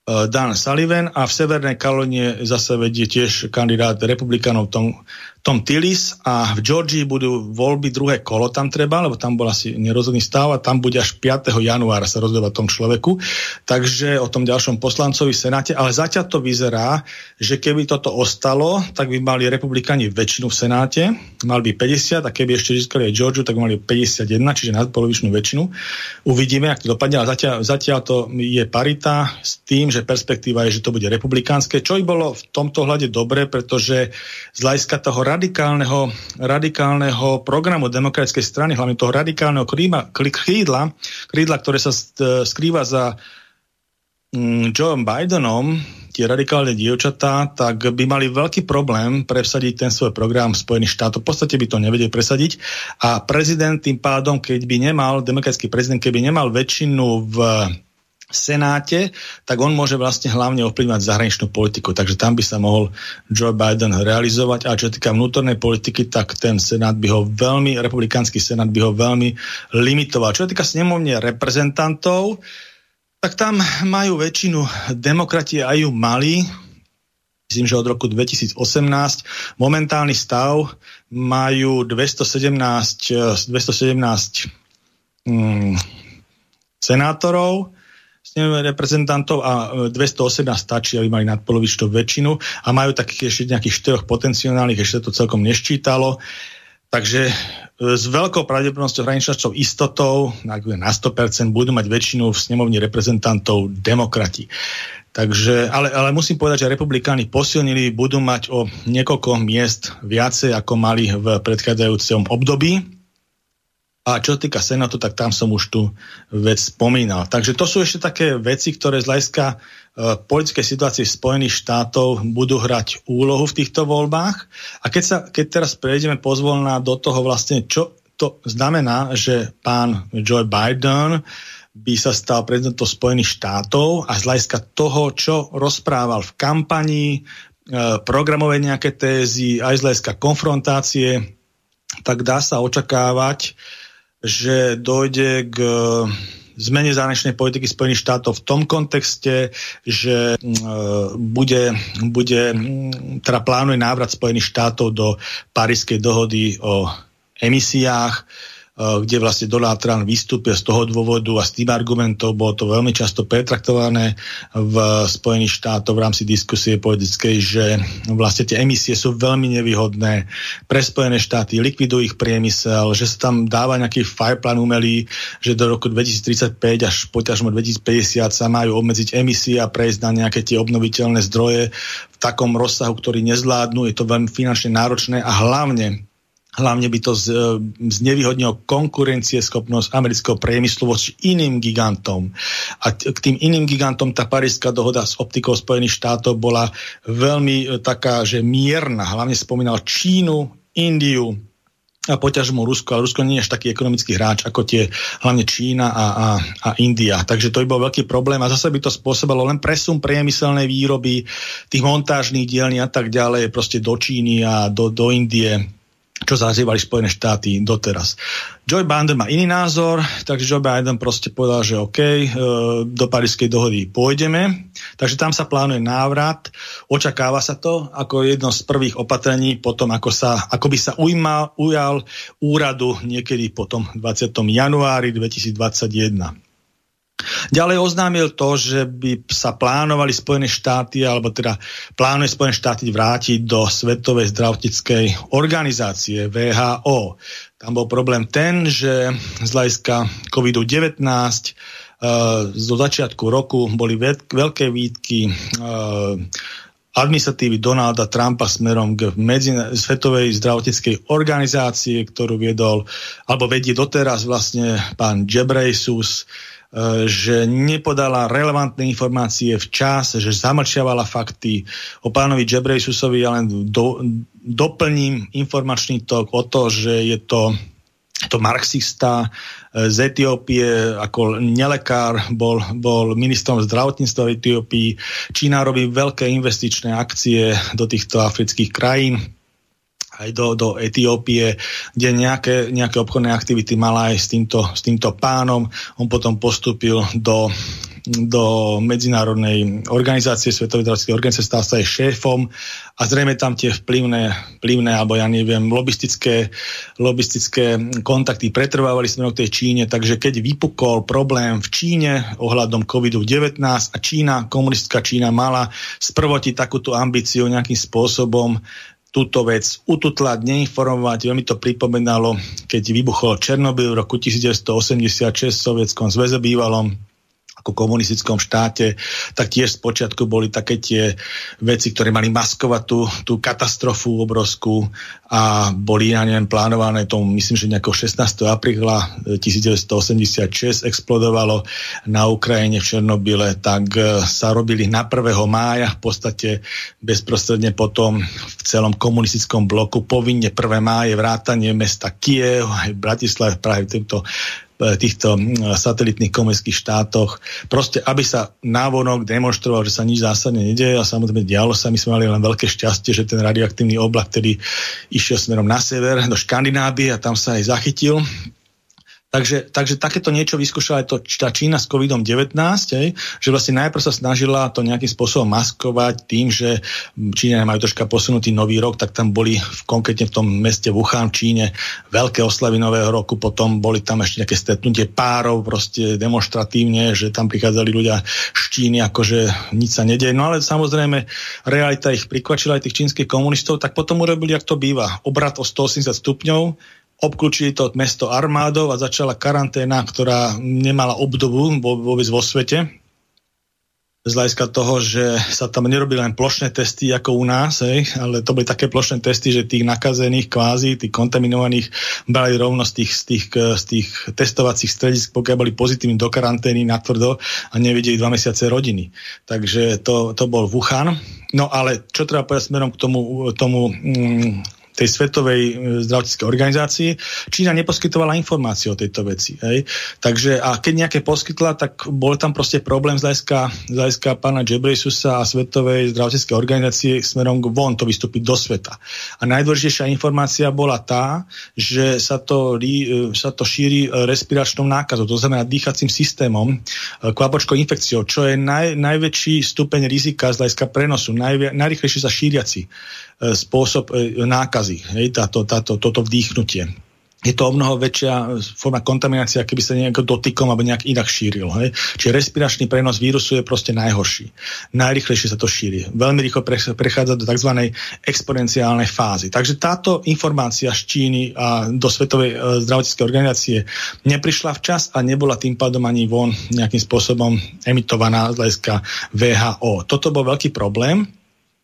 Eh, Dan Sullivan a v Severnej Karolíne zase vedie tiež kandidát republikánov Tom, Tom Tillis a v Georgii budú voľby druhé kolo tam treba, lebo tam bol asi nerozhodný stav a tam bude až 5. januára sa rozhodovať tom človeku. Takže o tom ďalšom poslancovi v Senáte, ale zatiaľ to vyzerá, že keby toto ostalo, tak by mali republikáni väčšinu v Senáte, mali by 50 a keby ešte získali aj Georgiu, tak mali 51, čiže nadpolovičnú väčšinu. Uvidíme, ak to dopadne, ale zatiaľ, zatiaľ to je parita s tým, že perspektíva je, že to bude republikánske, čo i bolo v tomto hľade dobre, pretože z hľadiska toho radikálneho, radikálneho programu demokratickej strany, hlavne toho radikálneho kríma, krídla, krídla, ktoré sa skrýva za mm, Bidenom, tie radikálne dievčatá, tak by mali veľký problém presadiť ten svoj program v Spojených štátoch. V podstate by to nevedeli presadiť. A prezident tým pádom, keď by nemal, demokratický prezident, keby nemal väčšinu v Senáte, tak on môže vlastne hlavne ovplyvňovať zahraničnú politiku. Takže tam by sa mohol Joe Biden realizovať. A čo týka vnútornej politiky, tak ten Senát by ho veľmi, republikánsky Senát by ho veľmi limitoval. Čo týka snemovne reprezentantov, tak tam majú väčšinu demokrati aj ju mali, myslím, že od roku 2018. Momentálny stav majú 217, 217 mm, senátorov, reprezentantov a 218 e, stačí, aby mali nadpolovičnú väčšinu a majú takých ešte nejakých štyroch potenciálnych, ešte to celkom neščítalo. Takže e, s veľkou pravdepodobnosťou hraničnou istotou, na 100%, budú mať väčšinu v snemovni reprezentantov demokrati. Takže, ale, ale musím povedať, že republikáni posilnili, budú mať o niekoľko miest viacej, ako mali v predchádzajúcom období. A čo týka Senátu, tak tam som už tú vec spomínal. Takže to sú ešte také veci, ktoré z hľadiska e, politickej situácie Spojených štátov budú hrať úlohu v týchto voľbách. A keď, sa, keď teraz prejdeme pozvolná do toho vlastne, čo to znamená, že pán Joe Biden by sa stal prezidentom Spojených štátov a z hľadiska toho, čo rozprával v kampanii, e, programové nejaké tézy, aj z hľadiska konfrontácie, tak dá sa očakávať, že dojde k e, zmene zahraničnej politiky Spojených štátov v tom kontexte, že e, bude, bude teda plánuje návrat Spojených štátov do Parískej dohody o emisiách, kde vlastne Donald Trump vystúpil z toho dôvodu a s tým argumentom bolo to veľmi často pretraktované v Spojených štátoch v rámci diskusie politickej, že vlastne tie emisie sú veľmi nevýhodné pre Spojené štáty, likvidujú ich priemysel, že sa tam dáva nejaký fireplán umelý, že do roku 2035 až poťažmo 2050 sa majú obmedziť emisie a prejsť na nejaké tie obnoviteľné zdroje v takom rozsahu, ktorý nezvládnu. Je to veľmi finančne náročné a hlavne Hlavne by to z, e, znevýhodnilo konkurencieschopnosť amerického priemyslu voči iným gigantom. A k tým iným gigantom tá parížská dohoda s optikou Spojených štátov bola veľmi e, taká, že mierna. Hlavne spomínal Čínu, Indiu, a poťažmo Rusko, ale Rusko nie je až taký ekonomický hráč ako tie hlavne Čína a, a, a India. Takže to by bol veľký problém a zase by to spôsobilo len presun priemyselnej výroby, tých montážnych dielní a tak ďalej, proste do Číny a do, do Indie čo zazývali Spojené štáty doteraz. Joe Biden má iný názor, takže Joe Biden proste povedal, že OK, e, do Parískej dohody pôjdeme, takže tam sa plánuje návrat, očakáva sa to ako jedno z prvých opatrení potom, ako, sa, ako by sa ujmal, ujal úradu niekedy potom 20. januári 2021. Ďalej oznámil to, že by sa plánovali Spojené štáty, alebo teda plánuje Spojené štáty vrátiť do Svetovej zdravotníckej organizácie VHO. Tam bol problém ten, že z hľadiska COVID-19 Uh, zo začiatku roku boli veľké výtky uh, administratívy Donalda Trumpa smerom k medzi, Svetovej zdravotníckej organizácie, ktorú viedol, alebo vedie doteraz vlastne pán Jebresus, E, že nepodala relevantné informácie včas, že zamlčiavala fakty. O pánovi Jebrejsusovi ja len do, doplním informačný tok o to, že je to to marxista z Etiópie, ako nelekár, bol, bol ministrom zdravotníctva v Etiópii. Čína robí veľké investičné akcie do týchto afrických krajín aj do, do Etiópie, kde nejaké, nejaké obchodné aktivity mala aj s týmto, s týmto pánom. On potom postúpil do, do medzinárodnej organizácie, Svetovej zdravotníckej organizácie, stal sa aj šéfom a zrejme tam tie vplyvné, vplyvné alebo ja neviem, lobistické, lobistické kontakty pretrvávali smerom k tej Číne, takže keď vypukol problém v Číne ohľadom COVID-19 a Čína, komunistická Čína mala sprvotiť takúto ambíciu nejakým spôsobom túto vec ututlať, neinformovať. Veľmi to pripomenalo, keď vybuchol Černobyl v roku 1986 v Sovietskom zväze bývalom ako komunistickom štáte, tak tiež spočiatku boli také tie veci, ktoré mali maskovať tú, tú katastrofu obrovskú a boli, ja neviem, plánované tomu, myslím, že nejako 16. apríla 1986 explodovalo na Ukrajine v Černobyle, tak e, sa robili na 1. mája v podstate bezprostredne potom v celom komunistickom bloku povinne 1. máje vrátanie mesta Kiev, aj Bratislave, práve týmto E, týchto satelitných komerských štátoch. Proste, aby sa návonok demonstroval, že sa nič zásadne nedieje a samozrejme dialo sa. My sme mali len veľké šťastie, že ten radioaktívny oblak, ktorý išiel smerom na sever do Škandinávie a tam sa aj zachytil Takže, takže takéto niečo vyskúšala aj to, tá Čína s COVID-19, hej, že vlastne najprv sa snažila to nejakým spôsobom maskovať tým, že Číňania majú troška posunutý nový rok, tak tam boli v, konkrétne v tom meste Wuhan v Číne veľké oslavy nového roku, potom boli tam ešte nejaké stretnutie párov, proste demonstratívne, že tam prichádzali ľudia z Číny, akože nič sa nedieje. No ale samozrejme, realita ich prikvačila aj tých čínskych komunistov, tak potom urobili, ak to býva, obrat o 180 stupňov, obklúčili to mesto armádov a začala karanténa, ktorá nemala obdobu vôbec vo svete. Z hľadiska toho, že sa tam nerobili len plošné testy ako u nás, hej, ale to boli také plošné testy, že tých nakazených kvázi, tých kontaminovaných brali rovno z tých, z tých, z tých testovacích stredisk, pokiaľ boli pozitívni do karantény natvrdo a nevideli dva mesiace rodiny. Takže to, to bol Wuhan. No ale čo treba povedať smerom k tomu, tomu mm, tej svetovej e, zdravotníckej organizácii, Čína neposkytovala informácie o tejto veci. Hej. Takže a keď nejaké poskytla, tak bol tam proste problém z hľadiska, z hľadiska pána Jebresusa a svetovej zdravotníckej organizácie smerom von to vystúpiť do sveta. A najdôležitejšia informácia bola tá, že sa to, e, sa to šíri e, respiračnou nákazou, to znamená dýchacím systémom, kvapočkou infekciou, čo je naj, najväčší stupeň rizika z hľadiska prenosu, naj, najrychlejšie sa šíriaci spôsob nákazy, hej, táto, táto, toto vdýchnutie je to o mnoho väčšia forma kontaminácia, keby sa nejako dotykom alebo nejak inak šíril. Hej? Čiže respiračný prenos vírusu je proste najhorší. Najrychlejšie sa to šíri. Veľmi rýchlo prechádza do tzv. exponenciálnej fázy. Takže táto informácia z Číny a do Svetovej e, zdravotníckej organizácie neprišla včas a nebola tým pádom ani von nejakým spôsobom emitovaná z hľadiska VHO. Toto bol veľký problém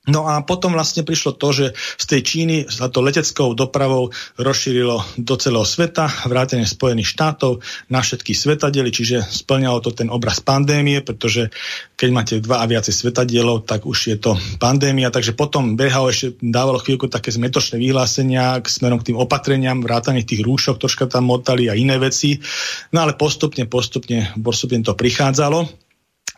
No a potom vlastne prišlo to, že z tej Číny sa to leteckou dopravou rozšírilo do celého sveta, vrátane Spojených štátov na všetky svetadiely, čiže splňalo to ten obraz pandémie, pretože keď máte dva a viacej svetadielov, tak už je to pandémia, takže potom BHO ešte dávalo chvíľku také zmetočné vyhlásenia k smerom k tým opatreniam, vrátane tých rúšok, troška tam motali a iné veci, no ale postupne, postupne, postupne to prichádzalo.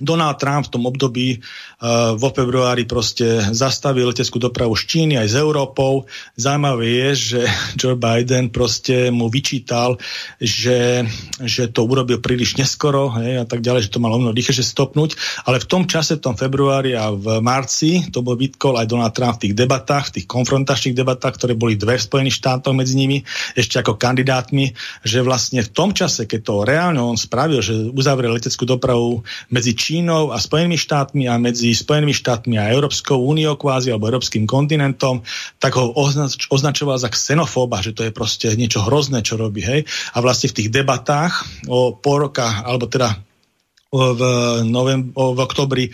Donald Trump v tom období uh, vo februári proste zastavil leteckú dopravu z Číny aj z Európou. Zaujímavé je, že [laughs] Joe Biden proste mu vyčítal, že, že to urobil príliš neskoro hej, a tak ďalej, že to malo mnoho rýchlejšie stopnúť. Ale v tom čase, v tom februári a v marci, to bol vytkol aj Donald Trump v tých debatách, v tých konfrontačných debatách, ktoré boli dve v Spojených štátoch medzi nimi, ešte ako kandidátmi, že vlastne v tom čase, keď to reálne on spravil, že uzavrel leteckú dopravu medzi Čínou a Spojenými štátmi a medzi Spojenými štátmi a Európskou úniou kvázi alebo Európskym kontinentom, tak ho označ- označoval za xenofóba, že to je proste niečo hrozné, čo robí. Hej? A vlastne v tých debatách o pol roka, alebo teda v, novem- v oktobri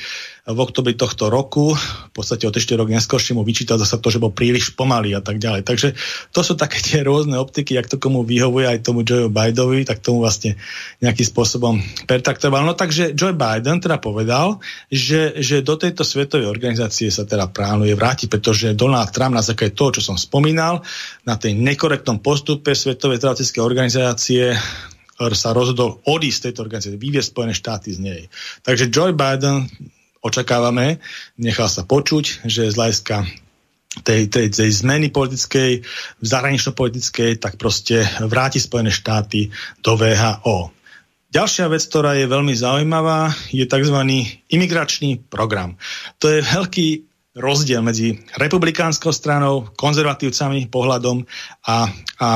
v oktobri tohto roku, v podstate o ešte rok neskôršie mu vyčítal zase to, že bol príliš pomalý a tak ďalej. Takže to sú také tie rôzne optiky, jak to komu vyhovuje aj tomu Joe Bidenovi, tak tomu vlastne nejakým spôsobom pertaktoval. No takže Joe Biden teda povedal, že, že do tejto svetovej organizácie sa teda plánuje vrátiť, pretože Donald Trump na základe toho, čo som spomínal, na tej nekorektnom postupe Svetovej zdravotníckej organizácie sa rozhodol odísť z tejto organizácie, vyviesť Spojené štáty z nej. Takže Joe Biden očakávame, nechal sa počuť, že z hľadiska tej, tej, tej zmeny politickej, zahranično-politickej, tak proste vráti Spojené štáty do VHO. Ďalšia vec, ktorá je veľmi zaujímavá, je tzv. imigračný program. To je veľký rozdiel medzi republikánskou stranou, konzervatívcami pohľadom a, a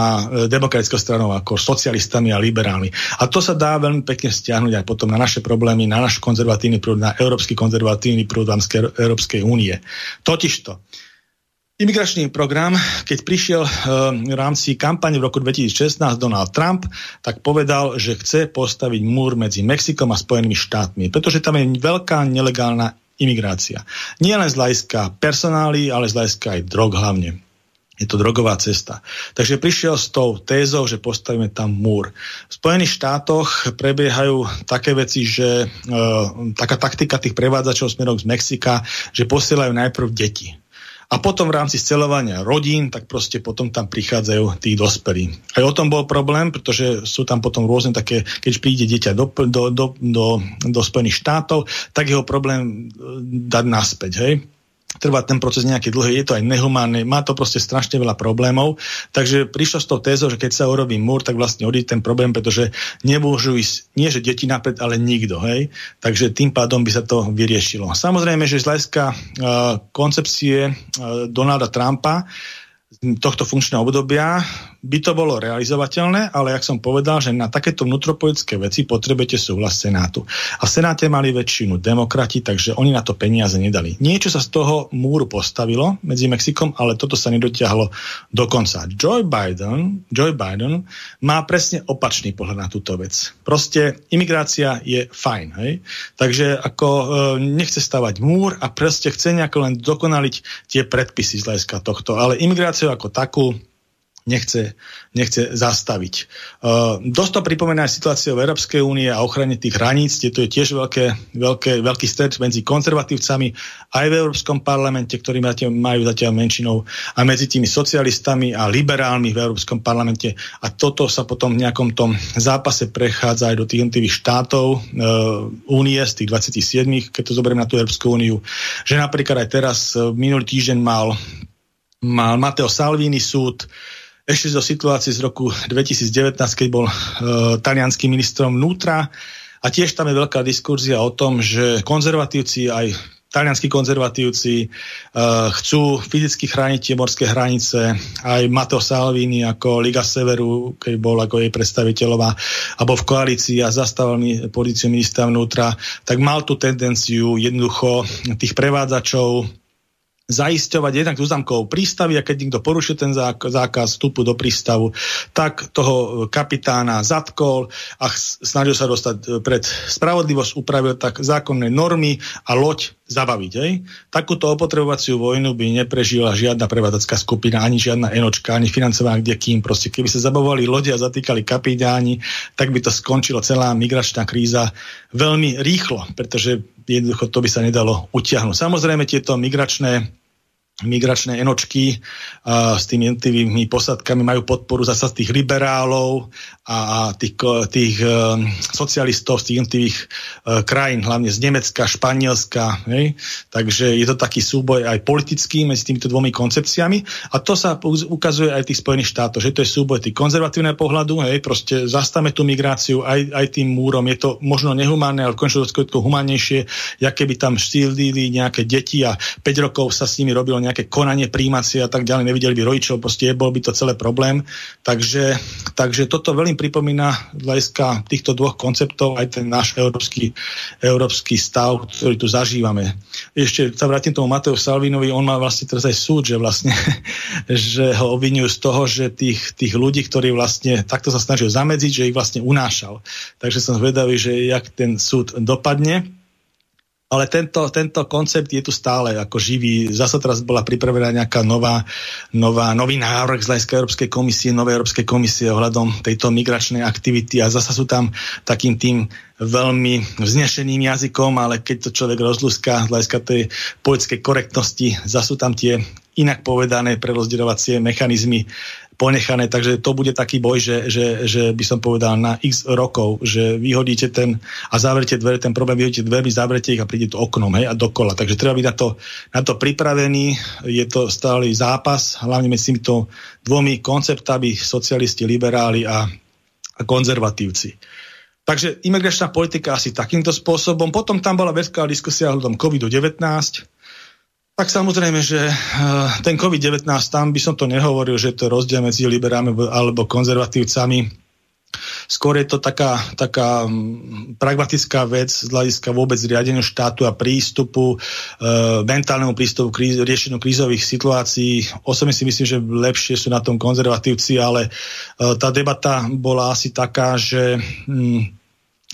demokratickou stranou ako socialistami a liberálmi. A to sa dá veľmi pekne stiahnuť aj potom na naše problémy, na náš konzervatívny prúd, na európsky konzervatívny prúd Európskej únie. Totižto, Imigračný program, keď prišiel eh, v rámci kampane v roku 2016 Donald Trump, tak povedal, že chce postaviť múr medzi Mexikom a Spojenými štátmi, pretože tam je veľká nelegálna imigrácia. Nie len z hľadiska personály, ale z hľadiska aj drog hlavne. Je to drogová cesta. Takže prišiel s tou tézou, že postavíme tam múr. V Spojených štátoch prebiehajú také veci, že e, taká taktika tých prevádzačov smerom z Mexika, že posielajú najprv deti a potom v rámci scelovania rodín, tak proste potom tam prichádzajú tí dospelí. Aj o tom bol problém, pretože sú tam potom rôzne také, keď príde dieťa do, do, do, do, do Spojených štátov, tak jeho problém e, dať naspäť. Hej? Trvá ten proces nejaké dlhé, je to aj nehumánne, má to proste strašne veľa problémov. Takže prišlo s tou tézou, že keď sa urobí múr, tak vlastne odíde ten problém, pretože nemôžu ísť, nie že deti napred, ale nikto. Hej? Takže tým pádom by sa to vyriešilo. Samozrejme, že z hľadiska uh, koncepcie uh, Donalda Trumpa tohto funkčného obdobia by to bolo realizovateľné, ale jak som povedal, že na takéto vnútropolitické veci potrebujete súhlas Senátu. A v Senáte mali väčšinu demokrati, takže oni na to peniaze nedali. Niečo sa z toho múru postavilo medzi Mexikom, ale toto sa nedotiahlo do konca. Joe Biden, Joe Biden má presne opačný pohľad na túto vec. Proste imigrácia je fajn. Hej? Takže ako e, nechce stavať múr a proste chce nejako len dokonaliť tie predpisy z hľadiska tohto. Ale imigráciu ako takú nechce, nechce zastaviť. Uh, dosť to pripomína aj situáciu v Európskej únie a ochrane tých hraníc, kde to je tiež veľké, veľké, veľký stred medzi konzervatívcami aj v Európskom parlamente, ktorí majú zatiaľ menšinou, a medzi tými socialistami a liberálmi v Európskom parlamente. A toto sa potom v nejakom tom zápase prechádza aj do tých jednotlivých štátov uh, únie z tých 27, keď to zoberiem na tú Európsku úniu, že napríklad aj teraz uh, minulý týždeň mal mal Mateo Salvini súd, ešte zo situácie z roku 2019, keď bol uh, talianským ministrom vnútra. A tiež tam je veľká diskurzia o tom, že konzervatívci, aj talianskí konzervatívci uh, chcú fyzicky chrániť tie morské hranice. Aj Matteo Salvini ako Liga Severu, keď bol ako jej predstaviteľová, alebo v koalícii a zastával mi pozíciu ministra vnútra, tak mal tú tendenciu jednoducho tých prevádzačov zaisťovať jednak úzamkov prístavy a keď niekto porušil ten zákaz vstupu do prístavu, tak toho kapitána zatkol a snažil sa dostať e, pred spravodlivosť, upravil tak zákonné normy a loď zabaviť. Hej? Takúto opotrebovaciu vojnu by neprežila žiadna prevádzacká skupina, ani žiadna enočka, ani financovaná kde kým. Proste keby sa zabavovali lode a zatýkali kapitáni, tak by to skončilo celá migračná kríza veľmi rýchlo, pretože jednoducho to by sa nedalo utiahnuť. Samozrejme tieto migračné migračné enočky a s tými jednotlivými posadkami majú podporu zasa z tých liberálov a tých, tých uh, socialistov z tých jednotlivých uh, krajín, hlavne z Nemecka, Španielska. Hej? Takže je to taký súboj aj politický medzi týmito dvomi koncepciami a to sa ukazuje aj v tých Spojených štátoch, že to je súboj tých konzervatívneho pohľadu, hej? proste zastame tú migráciu aj, aj tým múrom. Je to možno nehumánne, ale v končnom dôsledku humánnejšie, jak keby tam štílili nejaké deti a 5 rokov sa s nimi robilo nejaké konanie, príjmacie a tak ďalej, nevideli by rodičov, proste bol by to celé problém. Takže, takže toto veľmi veľmi pripomína hľadiska týchto dvoch konceptov aj ten náš európsky, európsky stav, ktorý tu zažívame. Ešte sa vrátim tomu Mateo Salvinovi, on má vlastne teraz aj súd, že vlastne [laughs] že ho obvinujú z toho, že tých, tých ľudí, ktorí vlastne takto sa snažil zamedziť, že ich vlastne unášal. Takže som zvedavý, že jak ten súd dopadne ale tento, tento koncept je tu stále ako živý. Zasa teraz bola pripravená nejaká nová, nová, nový návrh z hľadiska Európskej komisie, novej Európskej komisie ohľadom tejto migračnej aktivity a zasa sú tam takým tým veľmi vznešeným jazykom, ale keď to človek rozlúska z hľadiska tej politickej korektnosti, zasa sú tam tie inak povedané prerozdeľovacie mechanizmy ponechané, takže to bude taký boj, že, že, že by som povedal na x rokov, že vyhodíte ten a zavrete dvere, ten problém vyhodíte dvermi, zavrete ich a príde to oknom hej, a dokola. Takže treba byť na to, na to pripravený, je to stály zápas, hlavne medzi týmito dvomi konceptami, socialisti, liberáli a, a konzervatívci. Takže imigračná politika asi takýmto spôsobom. Potom tam bola veľká diskusia tom COVID-19, tak samozrejme, že eh, ten COVID-19, tam by som to nehovoril, že to je rozdiel medzi liberálmi alebo konzervatívcami. Skôr je to taká, taká mm, pragmatická vec z hľadiska vôbec riadenia štátu a prístupu, e, mentálnemu prístupu k riešeniu krízových situácií. Osobne si myslím, že lepšie sú na tom konzervatívci, ale e, tá debata bola asi taká, že mm,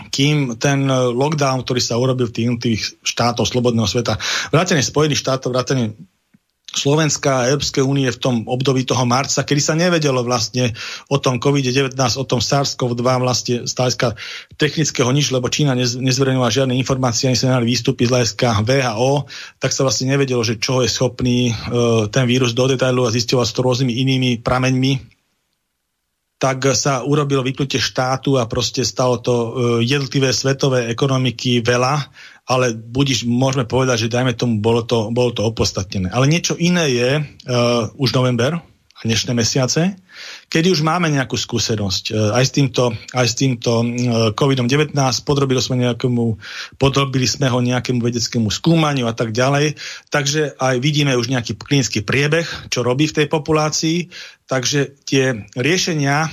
kým ten e, lockdown, ktorý sa urobil v tých, tých štátov slobodného sveta, vrátane Spojených štátov, vrátane Slovenska a Európskej únie v tom období toho marca, kedy sa nevedelo vlastne o tom COVID-19, o tom SARS-CoV-2 vlastne z hľadiska technického nič, lebo Čína nez, nezverejnovala žiadne informácie, ani sa nemali výstupy z hľadiska VHO, tak sa vlastne nevedelo, že čo je schopný uh, ten vírus do detailu a zistilo to rôznymi inými prameňmi tak sa urobilo vypnutie štátu a proste stalo to uh, jednotlivé svetové ekonomiky veľa, ale budiš, môžeme povedať, že dajme tomu, bolo to, bolo to opostatnené. Ale niečo iné je uh, už november a dnešné mesiace, kedy už máme nejakú skúsenosť e, aj s týmto, aj s týmto e, COVID-19, podrobili sme, nejakému, podrobili sme ho nejakému vedeckému skúmaniu a tak ďalej, takže aj vidíme už nejaký klinický priebeh, čo robí v tej populácii, takže tie riešenia e,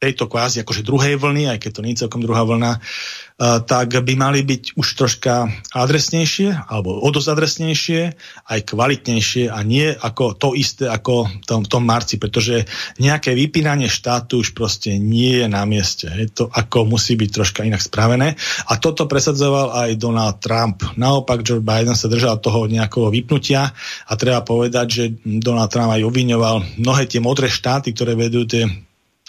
tejto kvázi akože druhej vlny, aj keď to nie je celkom druhá vlna, Eh, tak by mali byť už troška adresnejšie, alebo o dosť adresnejšie, aj kvalitnejšie a nie ako to isté ako v tom, tom marci, pretože nejaké vypínanie štátu už proste nie je na mieste. Je to ako musí byť troška inak spravené. A toto presadzoval aj Donald Trump. Naopak Joe Biden sa držal toho nejakého vypnutia a treba povedať, že Donald Trump aj obviňoval mnohé tie modré štáty, ktoré vedú tie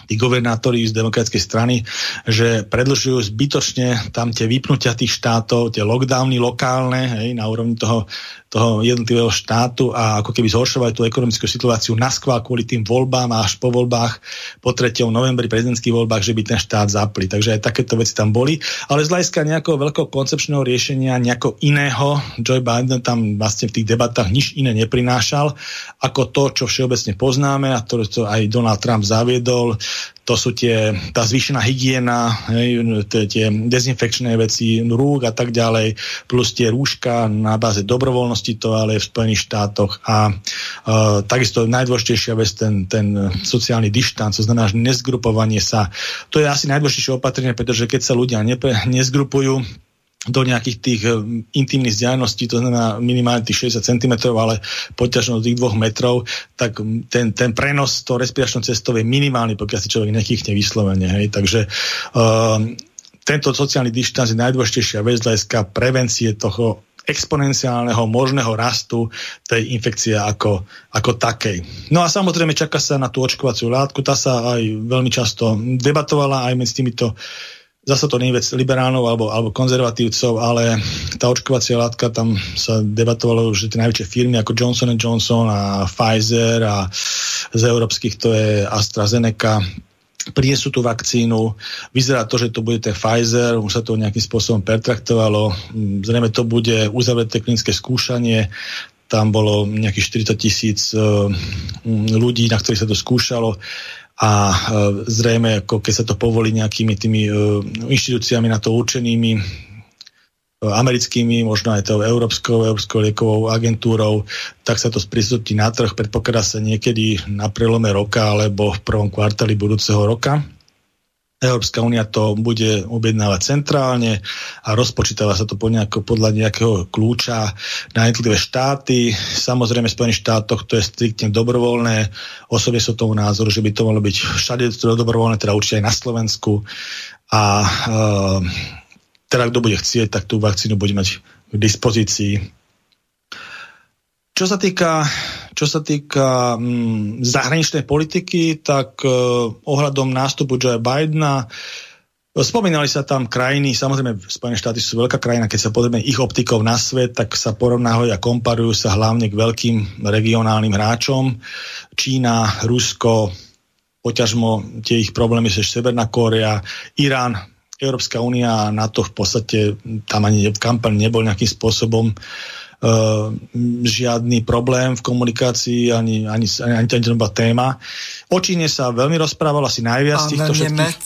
tí governátori z demokratickej strany, že predlžujú zbytočne tam tie vypnutia tých štátov, tie lockdowny lokálne, hej, na úrovni toho toho jednotlivého štátu a ako keby zhoršovať tú ekonomickú situáciu na skvál kvôli tým voľbám a až po voľbách, po 3. novembri prezidentských voľbách, že by ten štát zapli. Takže aj takéto veci tam boli. Ale z hľadiska nejakého veľkého koncepčného riešenia, nejako iného, Joe Biden tam vlastne v tých debatách nič iné neprinášal, ako to, čo všeobecne poznáme a to, čo aj Donald Trump zaviedol, to sú tie, tá zvýšená hygiena, hej, tie dezinfekčné veci, rúk a tak ďalej, plus tie rúška na báze dobrovoľnosti, to ale v Spojených štátoch a uh, takisto najdôležitejšia vec, ten, ten sociálny dištanc, to znamená, že nezgrupovanie sa, to je asi najdôležitejšie opatrenie, pretože keď sa ľudia nepe, nezgrupujú, do nejakých tých eh, intimných vzdialeností, to znamená minimálne tých 60 cm, ale poťažnosť tých dvoch metrov, tak ten, ten prenos to respiračnou cestou je minimálny, pokiaľ si človek nechýchne vyslovene. Hej. Takže um, tento sociálny dištanc je najdôležitejšia vec hľadiska prevencie toho exponenciálneho možného rastu tej infekcie ako, ako takej. No a samozrejme čaká sa na tú očkovaciu látku, tá sa aj veľmi často debatovala aj medzi týmito zase to nie je vec liberálov alebo, alebo konzervatívcov, ale tá očkovacia látka, tam sa debatovalo, že tie najväčšie firmy ako Johnson Johnson a Pfizer a z európskych to je AstraZeneca, prinesú tú vakcínu. Vyzerá to, že to bude ten Pfizer, už sa to nejakým spôsobom pertraktovalo. Zrejme to bude uzavreté klinické skúšanie, tam bolo nejakých 40 tisíc uh, ľudí, na ktorých sa to skúšalo a e, zrejme, ako keď sa to povolí nejakými tými e, inštitúciami na to určenými, e, americkými, možno aj tou Európskou, Európskou liekovou agentúrou, tak sa to sprístupí na trh, predpokladá sa niekedy na prelome roka alebo v prvom kvartáli budúceho roka. Európska únia to bude objednávať centrálne a rozpočítava sa to po nejako, podľa nejakého kľúča na jednotlivé štáty. Samozrejme v Spojených štátoch to je striktne dobrovoľné. Osobne som tomu názoru, že by to malo byť všade dobrovoľné, teda určite aj na Slovensku. A e, teda kto bude chcieť, tak tú vakcínu bude mať k dispozícii čo sa týka, čo sa týka hm, zahraničnej politiky, tak uh, ohľadom nástupu Joe Bidena Spomínali sa tam krajiny, samozrejme Spojené štáty sú veľká krajina, keď sa pozrieme ich optikou na svet, tak sa porovnávajú a komparujú sa hlavne k veľkým regionálnym hráčom. Čína, Rusko, poťažmo tie ich problémy sa Severná Kórea, Irán, Európska únia a NATO v podstate tam ani kampaň nebol nejakým spôsobom Uh, žiadny problém v komunikácii, ani, ani, ani, ani, ani téma. O Číne sa veľmi rozprával asi najviac týchto všetkých...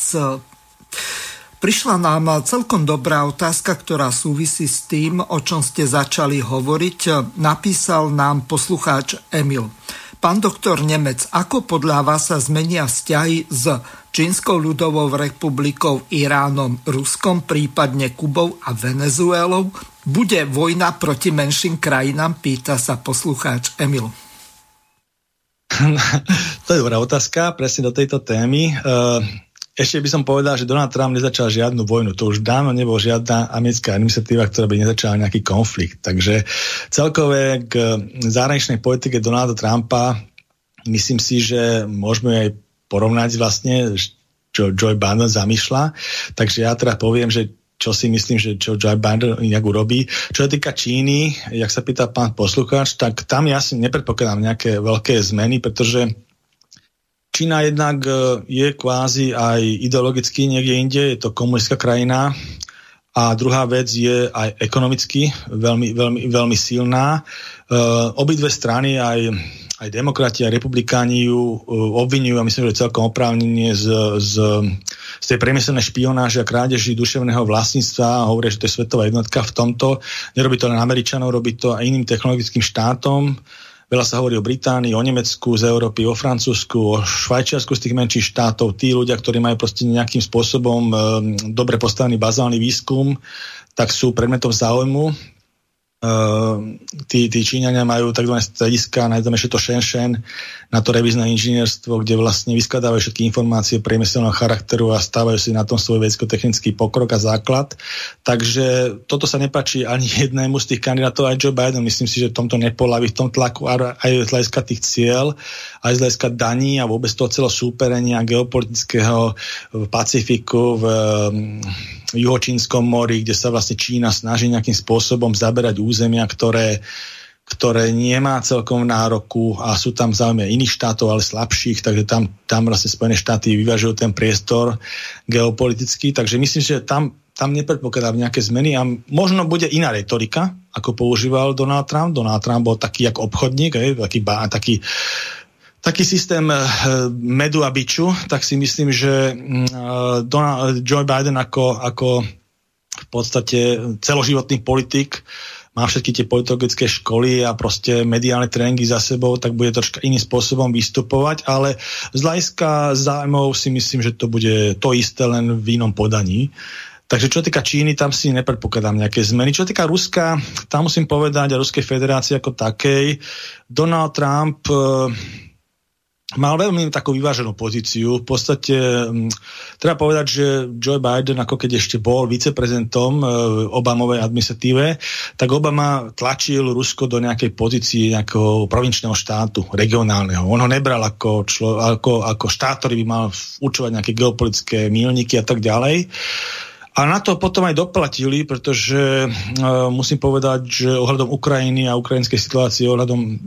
Prišla nám celkom dobrá otázka, ktorá súvisí s tým, o čom ste začali hovoriť. Napísal nám poslucháč Emil. Pán doktor Nemec, ako podľa vás sa zmenia vzťahy s Čínskou ľudovou republikou, Iránom, Ruskom, prípadne Kubou a Venezuelou? Bude vojna proti menším krajinám? Pýta sa poslucháč Emil. [laughs] to je dobrá otázka, presne do tejto témy. Uh ešte by som povedal, že Donald Trump nezačal žiadnu vojnu. To už dávno nebol žiadna americká administratíva, ktorá by nezačala nejaký konflikt. Takže celkové k zahraničnej politike Donalda Trumpa myslím si, že môžeme aj porovnať vlastne, čo Joe Biden zamýšľa. Takže ja teda poviem, že čo si myslím, že čo Joe Biden nejak urobí. Čo sa týka Číny, jak sa pýta pán poslucháč, tak tam ja si nepredpokladám nejaké veľké zmeny, pretože Čína jednak e, je kvázi aj ideologicky niekde inde, je to komunistická krajina a druhá vec je aj ekonomicky veľmi, veľmi, veľmi silná. Uh, obidve strany, aj, aj demokrati, aj republikáni ju uh, obvinujú a myslím, že celkom oprávnenie z, z, z tej priemyselnej špionáže a krádeži duševného vlastníctva a hovoria, že to je svetová jednotka v tomto. Nerobí to len Američanov, robí to aj iným technologickým štátom. Veľa sa hovorí o Británii, o Nemecku, z Európy, o Francúzsku, o Švajčiarsku z tých menších štátov. Tí ľudia, ktorí majú proste nejakým spôsobom e, dobre postavený bazálny výskum, tak sú predmetom záujmu Uh, tí, tí Číňania majú tzv. strediska, najdemejšie to Shenzhen, na to revizné inžinierstvo, kde vlastne vyskladávajú všetky informácie priemyselného charakteru a stávajú si na tom svoj vedecko-technický pokrok a základ. Takže toto sa nepačí ani [laughs] jednému z tých kandidátov, aj Joe Biden. Myslím si, že tomto nepolaví v tom tlaku aj z hľadiska tých cieľ, aj z hľadiska daní a vôbec toho celého súperenia geopolitického v Pacifiku, v juhočínskom mori, kde sa vlastne Čína snaží nejakým spôsobom zaberať územia, ktoré ktoré nemá celkom nároku a sú tam záujme iných štátov, ale slabších, takže tam, tam vlastne Spojené štáty vyvážujú ten priestor geopolitický, takže myslím, že tam, tam nepredpokladám nejaké zmeny a možno bude iná retorika, ako používal Donald Trump. Donald Trump bol taký ako obchodník, aj, taký, taký taký systém eh, medu a biču, tak si myslím, že mm, eh, Donald, Joe Biden ako, ako v podstate celoživotný politik má všetky tie politologické školy a proste mediálne tréningy za sebou, tak bude troška iným spôsobom vystupovať, ale z hľadiska zájmov si myslím, že to bude to isté len v inom podaní. Takže čo týka Číny, tam si nepredpokladám nejaké zmeny. Čo týka Ruska, tam musím povedať a Ruskej federácie ako takej, Donald Trump mal veľmi takú vyváženú pozíciu. V podstate m, treba povedať, že Joe Biden, ako keď ešte bol viceprezidentom e, Obamovej administratíve, tak Obama tlačil Rusko do nejakej pozície nejakého provinčného štátu, regionálneho. On ho nebral ako, člo, ako, ako štát, ktorý by mal určovať nejaké geopolitické mílniky a tak ďalej. A na to potom aj doplatili, pretože uh, musím povedať, že ohľadom Ukrajiny a ukrajinskej situácie, ohľadom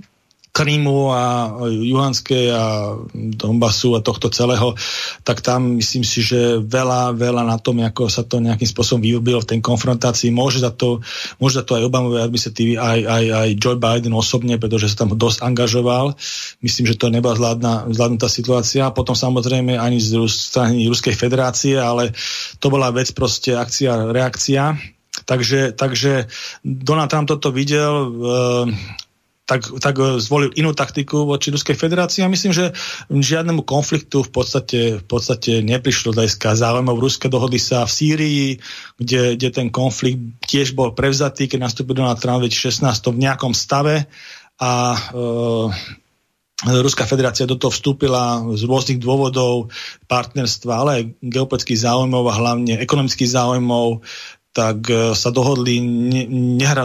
Krymu a Juhanskej a Donbasu a tohto celého, tak tam myslím si, že veľa, veľa na tom, ako sa to nejakým spôsobom vyubilo v tej konfrontácii, môže za to, môže za to aj Obamovej administratívy, aj, aj, aj Joe Biden osobne, pretože sa tam dosť angažoval. Myslím, že to nebola zvládna, zvládnutá situácia. Potom samozrejme ani z strany Ruskej federácie, ale to bola vec proste akcia, reakcia. Takže, takže Donald Trump toto videl, e, tak, tak eh, zvolil inú taktiku voči Ruskej federácii a myslím, že žiadnemu konfliktu v podstate, v podstate neprišlo hľadiska záujmov Ruska. Dohodli sa v Sýrii, kde, kde ten konflikt tiež bol prevzatý, keď nastúpil Donald Trump v 2016 v nejakom stave a e, Ruská federácia do toho vstúpila z rôznych dôvodov partnerstva, ale aj geopolitických záujmov a hlavne ekonomických záujmov tak e, sa dohodli,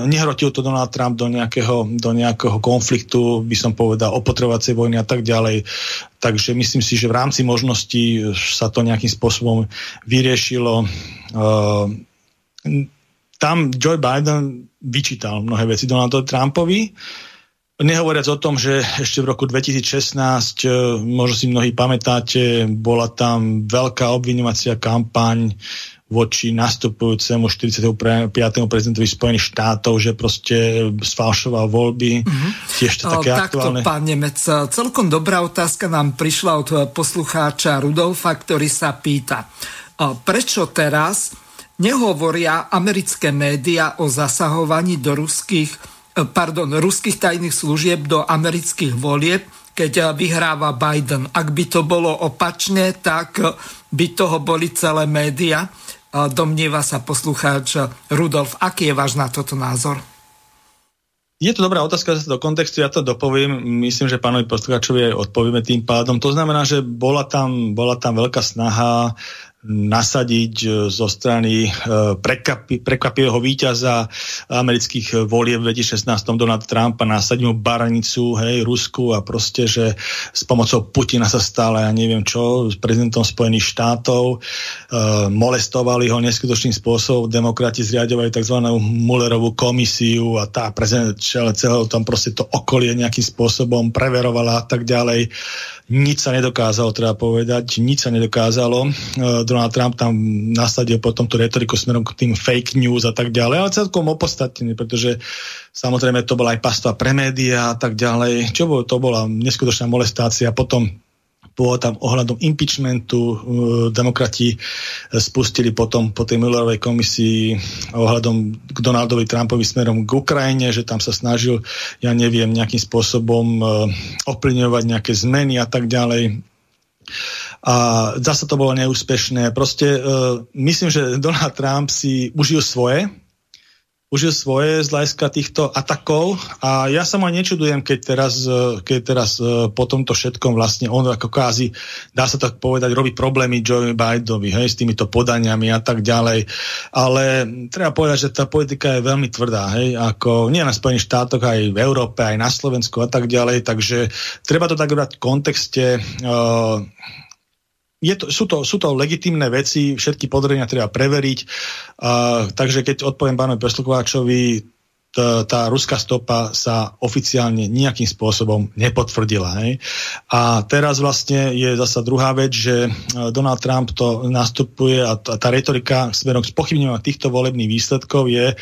nehrotil to Donald Trump do nejakého, do nejakého konfliktu, by som povedal, opotrovacej vojny a tak ďalej. Takže myslím si, že v rámci možností sa to nejakým spôsobom vyriešilo. E, tam Joe Biden vyčítal mnohé veci Donaldovi Trumpovi, Nehovoriac o tom, že ešte v roku 2016, e, možno si mnohí pamätáte, bola tam veľká obviňovacia kampaň voči nastupujúcemu 45. prezidentovi Spojených štátov, že proste sfalšoval voľby. Mm-hmm. Tiež to také Takto, aktuálne. pán Nemec, celkom dobrá otázka nám prišla od poslucháča Rudolfa, ktorý sa pýta, prečo teraz nehovoria americké médiá o zasahovaní do ruských, pardon, ruských tajných služieb do amerických volieb, keď vyhráva Biden. Ak by to bolo opačne, tak by toho boli celé médiá domnieva sa poslucháč Rudolf. Aký je váš na toto názor? Je to dobrá otázka do kontextu, ja to dopoviem, myslím, že pánovi poslucháčovi odpovieme tým pádom. To znamená, že bola tam, bola tam veľká snaha nasadiť e, zo strany e, prekvapivého víťaza amerických volieb v 2016 Donald Trumpa nasadiť mu baranicu, hej, Rusku a proste, že s pomocou Putina sa stále, ja neviem čo, s prezidentom Spojených štátov e, molestovali ho neskutočným spôsobom, demokrati zriadovali tzv. Mullerovú komisiu a tá prezident celého tam proste to okolie nejakým spôsobom preverovala a tak ďalej nič sa nedokázalo, treba povedať, nič sa nedokázalo. E, Donald Trump tam nasadil potom tú retoriku smerom k tým fake news a tak ďalej, ale celkom opodstatne, pretože samozrejme to bola aj pastva pre médiá a tak ďalej. Čo bolo? To bola neskutočná molestácia. Potom bolo tam ohľadom impeachmentu. Uh, demokrati spustili potom po tej Millerovej komisii ohľadom k Donaldovi Trumpovi smerom k Ukrajine, že tam sa snažil, ja neviem, nejakým spôsobom uh, ovplyvňovať nejaké zmeny a tak ďalej. A zase to bolo neúspešné. Proste uh, myslím, že Donald Trump si užil svoje, užil svoje z hľadiska týchto atakov a ja sa ma nečudujem, keď teraz, e, keď teraz e, po tomto všetkom vlastne on ako kázi, dá sa tak povedať, robí problémy Joe Bidenovi, hej, s týmito podaniami a tak ďalej. Ale treba povedať, že tá politika je veľmi tvrdá, hej, ako nie na Spojených štátoch, aj v Európe, aj na Slovensku a tak ďalej, takže treba to tak brať v kontexte uh, je to, sú, to, sú to legitimné veci, všetky podrenia treba preveriť. Uh, takže keď odpoviem pánovi Peslukováčovi, tá ruská stopa sa oficiálne nejakým spôsobom nepotvrdila. Hej. A teraz vlastne je zasa druhá vec, že Donald Trump to nastupuje a tá, retorika smerom k spochybňovaniu týchto volebných výsledkov je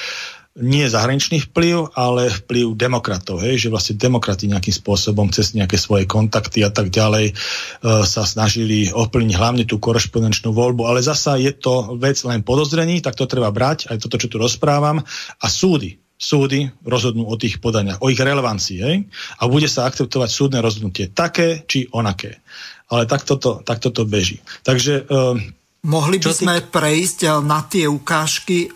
nie zahraničný vplyv, ale vplyv demokratov, hej, že vlastne demokrati nejakým spôsobom cez nejaké svoje kontakty a tak ďalej e, sa snažili ovplyvniť hlavne tú korešpondenčnú voľbu, ale zasa je to vec len podozrení, tak to treba brať, aj toto, čo tu rozprávam, a súdy, súdy rozhodnú o tých podaniach, o ich relevancii, hej, a bude sa akceptovať súdne rozhodnutie také či onaké. Ale takto to, takto to beží. Takže e, Mohli by sme prejsť e, na tie ukážky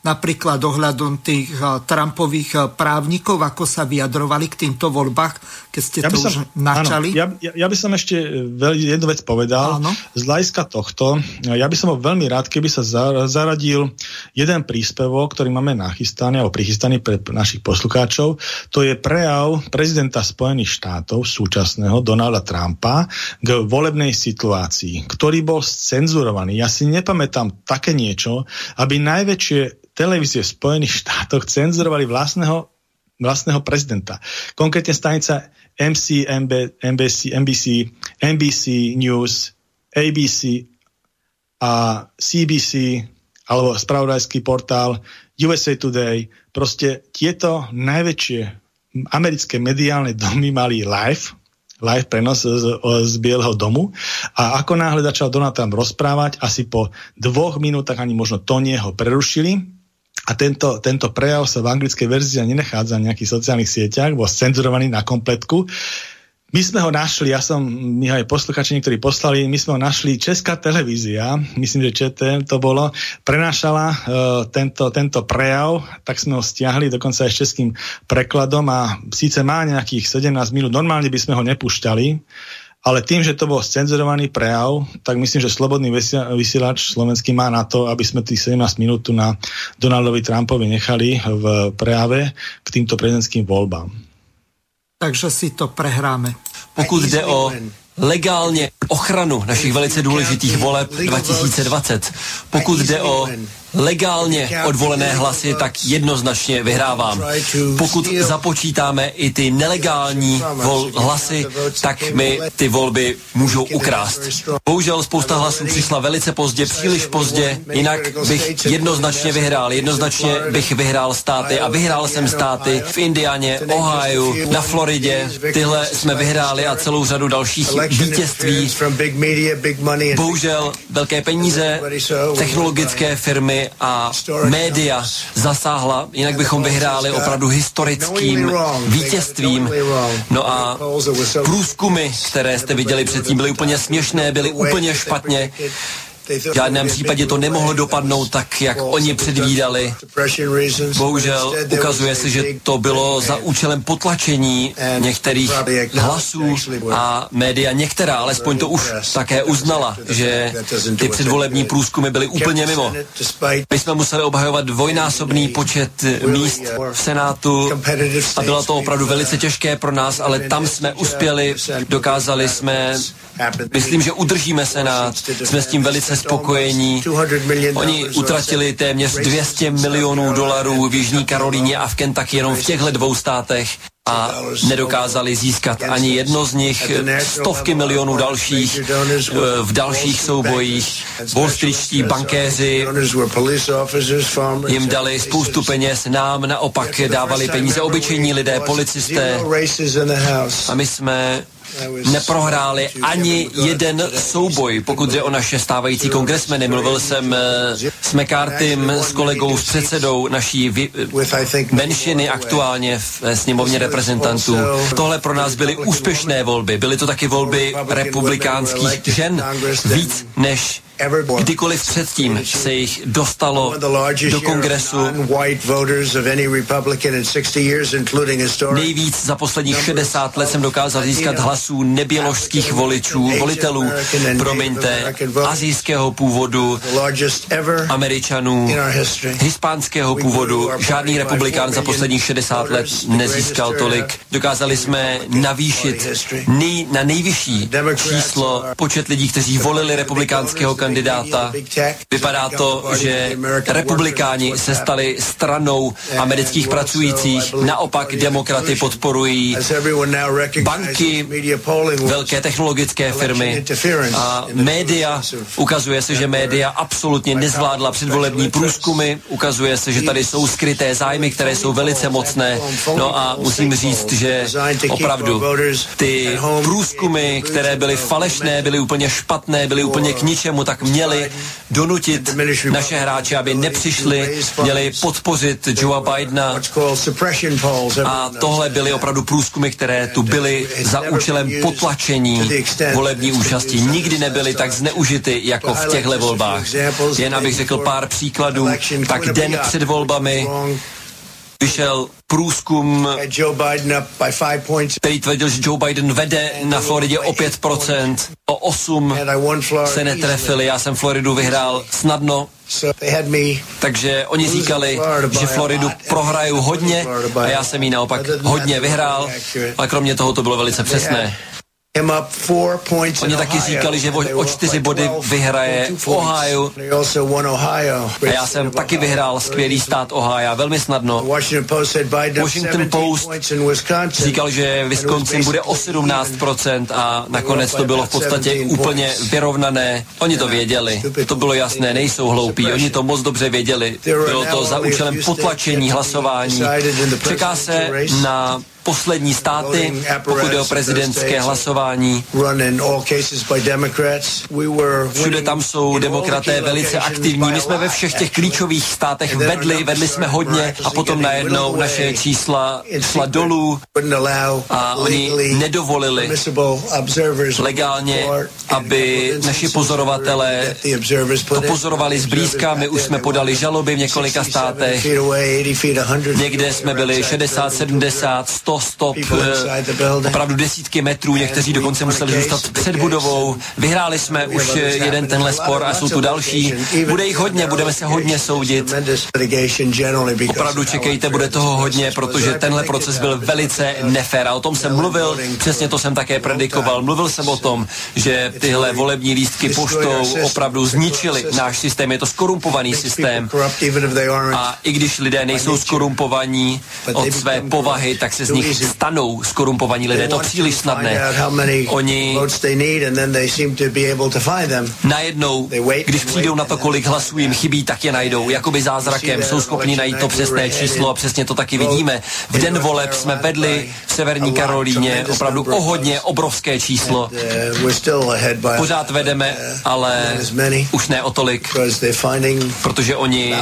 napríklad ohľadom tých eh, Trumpových eh, právnikov, ako sa vyjadrovali k týmto voľbách, keď ste ja to som, už načali? Áno, ja, ja, by som ešte eh, jednu vec povedal. Áno. Z hľadiska tohto, ja by som bol veľmi rád, keby sa zaradil jeden príspevok, ktorý máme nachystaný alebo prichystaný pre našich poslucháčov. To je prejav prezidenta Spojených štátov súčasného Donalda Trumpa k volebnej situácii, ktorý bol cenzurovaný. Ja si nepamätám také niečo, aby najväčšie televízie v Spojených [laughs] štátoch cenzurovali vlastného, vlastného prezidenta. Konkrétne stanica MC, MB, NBC, NBC, NBC News, ABC a CBC alebo spravodajský portál USA Today. Proste tieto najväčšie americké mediálne domy mali live live prenos z, z Bieleho domu a ako náhle začal Donald Trump rozprávať, asi po dvoch minútach ani možno to ho prerušili a tento, tento prejav sa v anglickej verzii nenachádza v nejakých sociálnych sieťach, bol cenzurovaný na kompletku. My sme ho našli, ja som, mi ho aj posluchači niektorí poslali, my sme ho našli, Česká televízia, myslím, že ČT to bolo, prenášala uh, tento, tento prejav, tak sme ho stiahli, dokonca aj s českým prekladom a síce má nejakých 17 minút, normálne by sme ho nepúšťali, ale tým, že to bol scenzurovaný prejav, tak myslím, že slobodný vysielač slovenský má na to, aby sme tých 17 minút na Donaldovi Trumpovi nechali v prejave k týmto prezidentským voľbám. Takže si to prehráme. Pokud jde o legálně ochranu našich velice důležitých voleb 2020, pokud jde o legálně odvolené hlasy, tak jednoznačně vyhrávám. Pokud započítáme i ty nelegální vol- hlasy, tak mi ty volby můžou ukrást. Bohužel spousta hlasů přišla velice pozdě, příliš pozdě, jinak bych jednoznačně vyhrál. Jednoznačně bych vyhrál státy a vyhrál jsem státy v Indianě, Ohio, na Floridě. Tyhle jsme vyhráli a celou řadu dalších vítězství. Bohužel velké peníze, technologické firmy a média zasáhla, jinak bychom vyhráli opravdu historickým vítězstvím. No a průzkumy, které jste viděli předtím, byly úplně směšné, byly úplně špatně. V žádném případě to nemohlo dopadnout tak, jak oni předvídali. Bohužel ukazuje se, že to bylo za účelem potlačení některých hlasů a média některá, alespoň to už také uznala, že ty předvolební průzkumy byly úplně mimo. My jsme museli obhajovat dvojnásobný počet míst v Senátu a bylo to opravdu velice těžké pro nás, ale tam jsme uspěli, dokázali jsme Myslím, že udržíme Senát, jsme s tím velice spokojení. Oni utratili téměř 200 milionů dolarů v Jižní Karolíně a v Kentucky jenom v těchto dvou státech a nedokázali získat ani jedno z nich, stovky milionů dalších eh, v dalších soubojích. Wall Streetští bankéři jim dali spoustu peněz, nám naopak dávali peníze obyčejní lidé, policisté. A my jsme neprohráli ani jeden souboj, pokud jde o naše stávající kongresmeny. Mluvil jsem eh, s McCartym, s kolegou, s předsedou naší menšiny aktuálně v eh, sněmovně reprezentantů. Tohle pro nás byly úspěšné volby. Byly to taky volby republikánských žen víc než Kdykoliv předtím se jich dostalo do kongresu nejvíc za posledních 60 let jsem dokázal získat hlasů neběložských voličů, volitelů, promiňte, azijského původu, američanů, hispánského původu. Žádný republikán za posledních 60 let nezískal tolik. Dokázali jsme navýšit nej, na nejvyšší číslo počet lidí, kteří volili republikánského kandidáta kandidáta. Vypadá to, že republikáni se stali stranou amerických pracujících, naopak demokraty podporují banky, velké technologické firmy a média. Ukazuje se, že média absolutně nezvládla předvolební průzkumy, ukazuje se, že tady jsou skryté zájmy, které jsou velice mocné. No a musím říct, že opravdu ty průzkumy, které byly falešné, byly úplně špatné, byly úplně k ničemu, tak měli donutit naše hráče, aby nepřišli, měli podpořit Joea Bidena. A tohle byly opravdu průzkumy, které tu byly za účelem potlačení volební účasti. Nikdy nebyly tak zneužity jako v těchto volbách. Jen abych řekl pár příkladů, tak den před volbami vyšel průzkum, který tvrdil, že Joe Biden vede na Floridě o 5%, o 8 se netrefili, já jsem Floridu vyhrál snadno, takže oni říkali, že Floridu prohraju hodně a já jsem ji naopak hodně vyhrál, ale kromě toho to bylo velice přesné. Oni taky říkali, že o, čtyři body vyhraje v Ohio. A já jsem taky vyhrál skvělý stát Ohio, velmi snadno. Washington Post říkal, že Wisconsin bude o 17% a nakonec to bylo v podstatě úplně vyrovnané. Oni to věděli, to bylo jasné, nejsou hloupí, oni to moc dobře věděli. Bylo to za účelem potlačení hlasování. Čeká se na poslední státy, pokud je o prezidentské hlasování. Všude tam jsou demokraté velice aktivní. My jsme ve všech těch klíčových státech vedli, vedli jsme hodně a potom najednou naše čísla šla dolů a oni nedovolili legálně, aby naši pozorovatelé to pozorovali zblízka. My už jsme podali žaloby v několika státech. Někde jsme byli 60, 70, 100 100 stop, eh, opravdu desítky metrů, někteří dokonce museli zůstat před budovou. Vyhráli jsme už jeden tenhle spor a jsou tu další. Bude jich hodně, budeme se hodně soudit. Opravdu čekejte, bude toho hodně, protože tenhle proces byl velice nefér a o tom jsem mluvil, přesně to jsem také predikoval. Mluvil jsem o tom, že tyhle volební lístky poštou opravdu zničili náš systém. Je to skorumpovaný systém. A i když lidé nejsou skorumpovaní od své povahy, tak se z nich stanou skorumpovaní lidé. Je to příliš snadné. Oni najednou, když přijdou na to, kolik hlasů jim chybí, tak je najdou. Jakoby zázrakem jsou schopni najít to přesné číslo a přesně to taky vidíme. V den voleb jsme vedli v Severní Karolíně opravdu o hodně obrovské číslo. Pořád vedeme, ale už ne o tolik, protože oni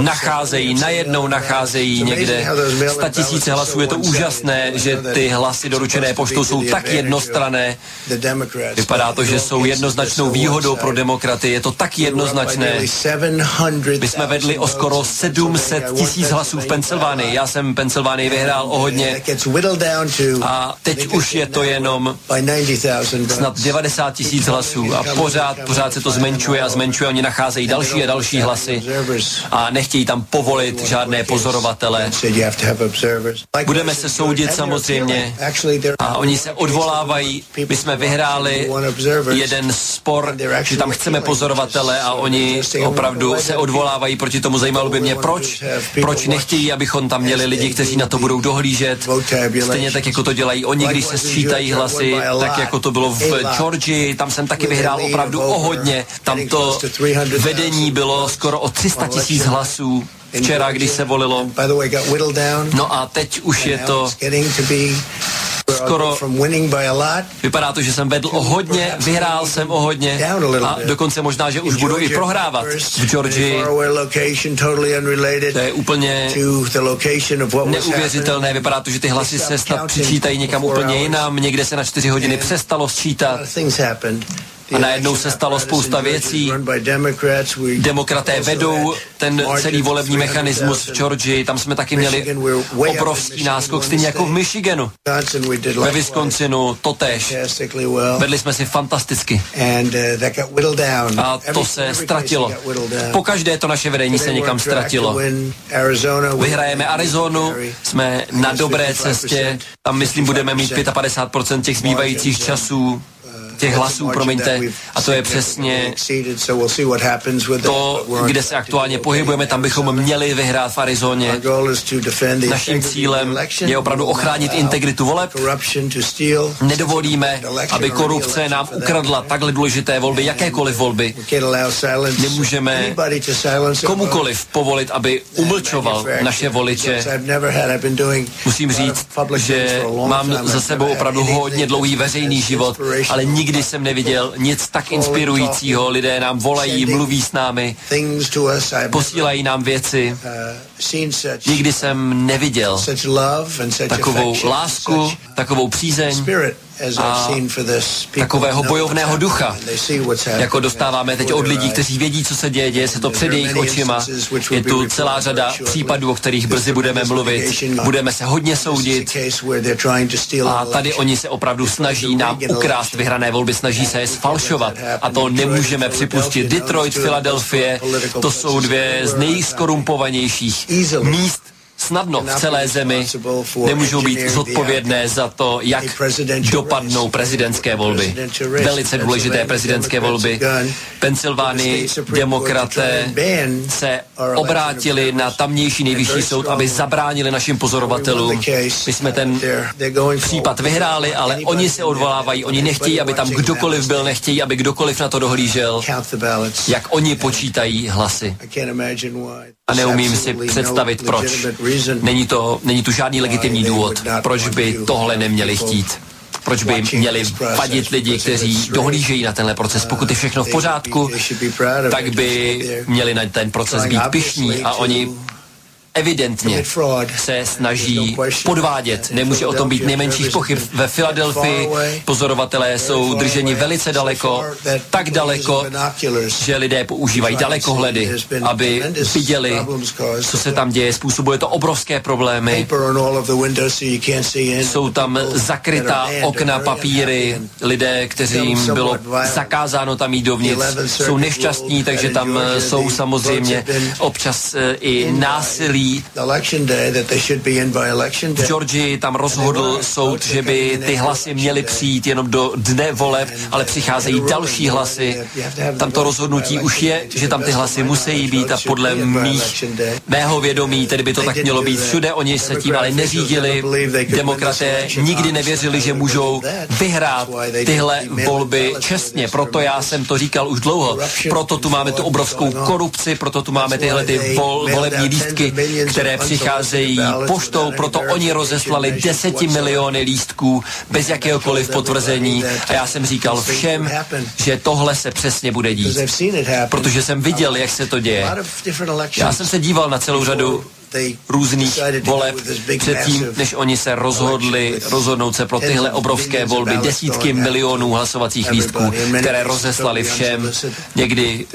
nacházejí, najednou nacházejí někde 100 tisíce hlasů. Je to úžasné, že ty hlasy doručené poštou jsou tak jednostrané. Vypadá to, že jsou jednoznačnou výhodou pro demokraty. Je to tak jednoznačné. My jsme vedli o skoro 700 tisíc hlasů v Pensylvánii. Já jsem Pensylvánii vyhrál o hodně. A teď už je to jenom snad 90 tisíc hlasů a pořád, pořád se to zmenšuje a zmenšuje. Oni nacházejí další a další hlasy a nechtějí tam povolit žádné pozorovatele. Budeme se soudit samozřejmě a oni se odvolávají. My jsme vyhráli jeden spor, že tam chceme pozorovatele a oni opravdu se odvolávají proti tomu. Zajímalo by mě, proč, proč nechtějí, abychom tam měli lidi, kteří na to budou dohlížet. Stejně tak, jako to dělají oni, když se sčítají hlasy, tak jako to bylo v Georgii, tam jsem taky vyhrál opravdu o hodně. Tam to vedení bylo skoro o 300 tisíc hlasů včera, když se volilo. No a teď už je to skoro vypadá to, že jsem vedl o hodně, vyhrál jsem o hodně a dokonce možná, že už budu i prohrávat v Georgii. To je úplně neuvěřitelné. Vypadá to, že ty hlasy se snad přičítají někam úplně jinam. Někde se na čtyři hodiny přestalo sčítat. A najednou se stalo spousta věcí. Demokraté vedou ten celý volební mechanismus v Georgii. Tam jsme taky měli obrovský náskok, stejně jako v Michiganu. Ve Wisconsinu totež. Vedli jsme si fantasticky. A to se ztratilo. Po každé to naše vedení se někam ztratilo. Vyhrajeme Arizonu, jsme na dobré cestě. Tam, myslím, budeme mít 55% těch zbývajících časů těch hlasů, promiňte, a to je přesně to, kde se aktuálně pohybujeme, tam bychom měli vyhrát v Arizoně. Naším cílem je opravdu ochránit integritu voleb. Nedovolíme, aby korupce nám ukradla takhle důležité volby, jakékoliv volby. Nemůžeme komukoliv povolit, aby umlčoval naše voliče. Musím říct, že mám za sebou opravdu hodně dlouhý veřejný život, ale nikdy Nikdy jsem neviděl nic tak inspirujícího. Lidé nám volají, mluví s námi, posílají nám věci. Nikdy jsem neviděl takovou lásku, takovou přízeň a takového bojovného ducha, jako dostáváme teď od lidí, kteří vědí, co se děje, děje se to před jejich očima. Je tu celá řada případů, o kterých brzy budeme mluvit. Budeme se hodně soudit. a tady oni se opravdu snaží nám ukrást vyhrané volby, snaží se je sfalšovat a to nemůžeme připustit. Detroit, Filadelfie, to jsou dvě z nejskorumpovanějších míst snadno v celé zemi nemůžou být zodpovědné za to, jak dopadnou prezidentské volby. Velice důležité prezidentské volby. Pensylvánii demokraté se obrátili na tamnější nejvyšší soud, aby zabránili našim pozorovatelům. My jsme ten případ vyhráli, ale oni se odvolávají, oni nechtějí, aby tam kdokoliv byl, nechtějí, aby kdokoliv na to dohlížel, jak oni počítají hlasy. A neumím si představit, proč. Není, to, není tu žádný legitimní důvod, proč by tohle neměli chtít. Proč by měli vadit lidi, kteří dohlížejí na tenhle proces? Pokud je všechno v pořádku, tak by měli na ten proces být pišní a oni evidentně se snaží podvádět. Nemůže o tom být nejmenších pochyb. Ve Filadelfii. Pozorovatelé jsou drženi velice daleko, tak daleko, že lidé používají dalekohledy, aby viděli, co se tam děje. Způsobuje to obrovské problémy. Jsou tam zakrytá okna, papíry, lidé, kteřím bylo zakázáno tam jít dovnitř, jsou nešťastní, takže tam jsou samozřejmě občas eh, i násilí. V Georgii tam rozhodl soud, že by ty hlasy měly přijít jenom do dne voleb, ale přicházejí další hlasy. Tam to rozhodnutí už je, že tam ty hlasy musí být a podle mých, mého vědomí, tedy by to tak mělo být. všude, oni se tím ale neřídili. Demokraté nikdy nevěřili, že můžou vyhrát tyhle volby čestně, proto já jsem to říkal už dlouho. Proto tu máme tu obrovskou korupci, proto tu máme tyhle ty vol, volební lístky, které přicházejí poštou, proto oni rozeslali deseti miliony lístků bez jakéhokoliv potvrzení. A já jsem říkal všem, že tohle se přesně bude dít. Protože jsem viděl, jak se to děje. Já jsem se díval na celou řadu různých voleb předtím, než oni se rozhodli rozhodnout se pro tyhle obrovské volby. Desítky milionů hlasovacích lístků, které rozeslali všem. Někdy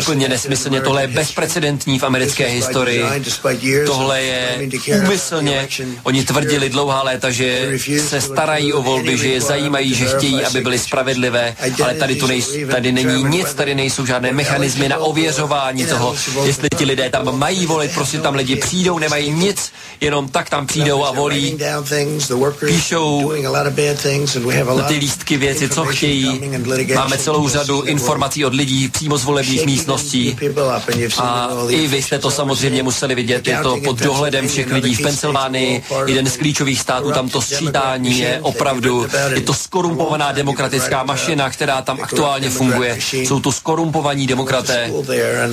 úplně nesmyslně. Tohle je bezprecedentní v americké historii. Tohle je úmyslně. Oni tvrdili dlouhá léta, že se starají o volby, že je zajímají, že chtějí, aby byly spravedlivé, ale tady, tu nejsou, tady není nic, tady nejsou žádné mechanismy na ověřování toho, jestli ti lidé tam mají volit, prostě tam lidi přijdou, nemají nic, jenom tak tam přijdou a volí, píšou na ty lístky věci, co chtějí. Máme celou řadu informací od lidí přímo z volebních místností a i vy jste to samozřejmě museli vidět, je to pod dohledem všech lidí v Pensylvánii, jeden z klíčových států, tam to sčítání je opravdu, je to skorumpovaná demokratická mašina, která tam aktuálně funguje. Jsou to skorumpovaní demokraté.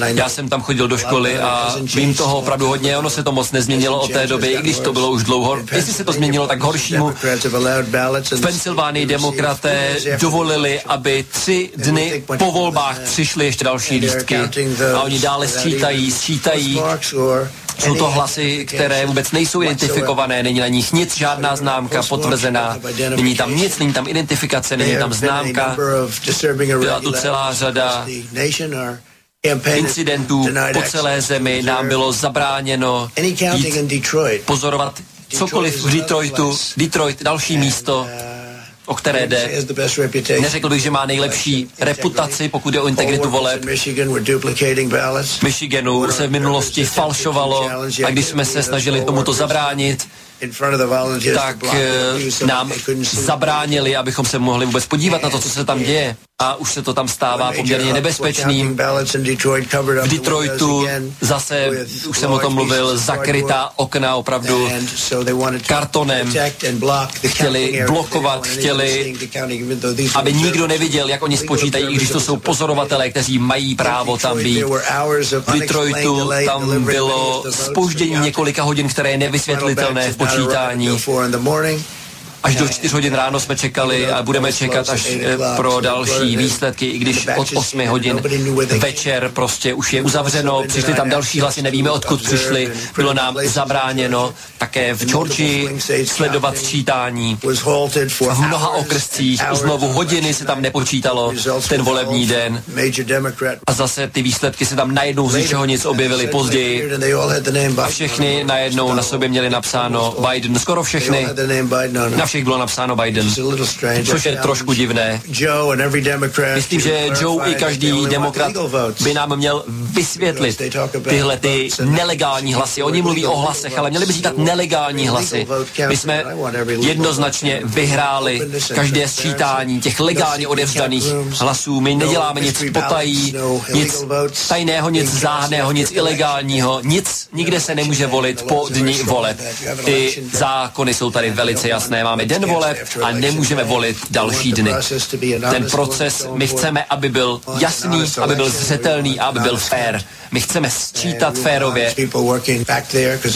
Já jsem tam chodil do školy a vím toho opravdu hodně ono se to moc nezměnilo od té doby, i když to bylo už dlouho. Jestli se to změnilo tak horšímu, v Pensylvánii demokraté dovolili, aby tři dny po volbách přišly ještě další lístky a oni dále sčítají, sčítají jsou to hlasy, které vůbec nejsou identifikované, není na nich nic, žádná známka potvrzená, není tam nic, není tam identifikace, není tam známka. Byla tu celá řada incidentů po celé zemi nám bylo zabráněno jít pozorovat cokoliv v Detroitu, Detroit, další místo, o které jde. Neřekl bych, že má nejlepší reputaci, pokud jde o integritu voleb. Michiganu se v minulosti falšovalo a když jsme se snažili tomuto zabránit, tak eh, nám zabránili, abychom se mohli vůbec podívat na to, co se tam děje a už se to tam stává poměrně nebezpečným. V Detroitu zase, už jsem o tom mluvil, zakrytá okna opravdu kartonem. Chtěli blokovat, chtěli, aby nikdo neviděl, jak oni spočítají, i když to jsou pozorovatelé, kteří mají právo tam být. V Detroitu tam bylo spoždění několika hodin, které je nevysvětlitelné v počítání. Až do 4 hodin ráno jsme čekali a budeme čekat až eh, pro další výsledky, i když od 8 hodin večer prostě už je uzavřeno, přišly tam další hlasy, nevíme odkud přišly, bylo nám zabráněno. Také v Georgii sledovat sčítání. V mnoha okrscích znovu hodiny se tam nepočítalo ten volební den. A zase ty výsledky se tam najednou z ničeho nic objevily později. A všechny najednou na sobě měli napsáno Biden, skoro všechny. Na všech bylo napsáno Biden, což je trošku divné. Myslím, že Joe i každý demokrat by nám měl vysvětlit tyhle ty nelegální hlasy. Oni mluví o hlasech, ale měli by říkat nelegální hlasy. My jsme jednoznačně vyhráli každé sčítání těch legálně odevzdaných hlasů. My neděláme nic potají, nic tajného, nic záhadného, nic ilegálního, nic, nikde se nemůže volit po dni voleb. Ty zákony jsou tady velice jasné. Máme máme den voleb a nemůžeme volit další dny. Ten proces my chceme, aby byl jasný, aby byl zřetelný a aby byl fair. My chceme sčítat férově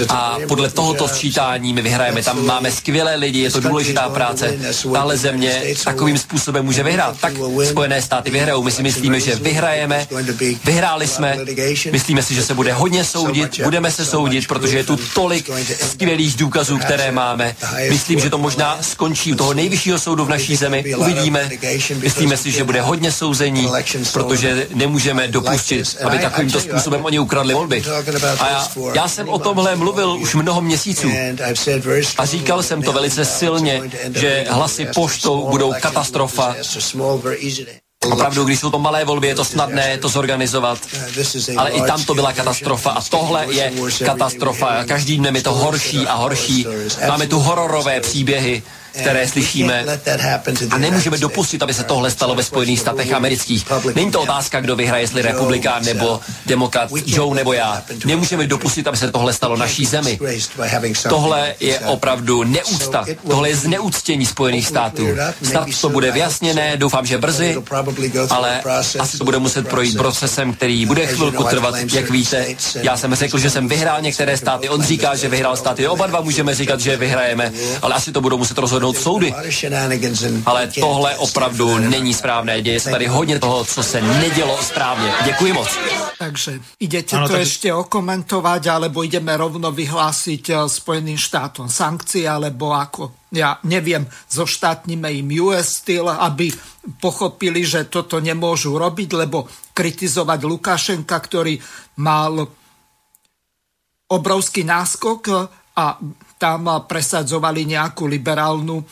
a podle tohoto sčítání my vyhrajeme. Tam máme skvělé lidi, je to důležitá práce. Tahle země takovým způsobem může vyhrát. Tak Spojené státy vyhrajou. My si myslíme, že vyhrajeme. Vyhráli jsme. Myslíme si, že se bude hodně soudit. Budeme se soudit, protože je tu tolik skvělých důkazů, které máme. Myslím, že to možná skončí u toho nejvyššího soudu v naší zemi. Uvidíme. Myslíme si, že bude hodně souzení, protože nemůžeme dopustit, aby takovýmto způsobem oni ukradli volby. A já, já jsem o tomhle mluvil už mnoho měsíců a říkal jsem to velice silně, že hlasy poštou budou katastrofa. Opravdu, když jsou to malé volby, je to snadné to zorganizovat, ale i tam to byla katastrofa a tohle je katastrofa. Každý dnem je to horší a horší. Máme tu hororové příběhy, které slyšíme. A nemůžeme dopustit, aby se tohle stalo ve Spojených státech amerických. Není to otázka, kdo vyhraje, jestli republikán nebo demokrat, Joe nebo já. Nemůžeme dopustit, aby se tohle stalo naší zemi. Tohle je opravdu neúcta. Tohle je zneúctění Spojených států. Snad to bude vyjasněné, doufám, že brzy, ale asi to bude muset projít procesem, který bude chvilku trvat, jak víte. Já jsem řekl, že jsem vyhrál některé státy, on říká, že vyhrál státy, oba dva můžeme říkat, že vyhrajeme, ale asi to budou muset rozhodnout rozhodnout soudy. Ale tohle opravdu není správné. Děje se tady hodně toho, co se nedělo správně. Děkuji moc. Takže idete ano, to tak... ešte okomentovať, alebo ideme rovno vyhlásiť eh, Spojeným štátom sankcie, alebo ako? Ja neviem, zoštátnime im US Steel, aby pochopili, že toto nemôžu robiť, lebo kritizovať Lukašenka, ktorý mal obrovský náskok a tam presadzovali nejakú liberálnu,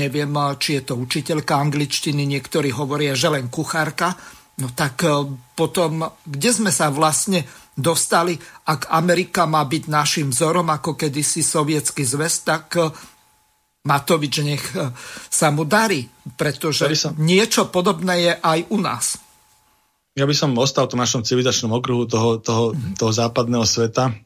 neviem, či je to učiteľka angličtiny, niektorí hovoria, že len kuchárka, no tak e, potom, kde sme sa vlastne dostali, ak Amerika má byť našim vzorom, ako kedysi sovietský zväz, tak e, Matovič nech e, sa mu darí, pretože niečo podobné je aj u nás. Ja by som ostal v tom našom civilizačnom okruhu toho, toho, toho západného sveta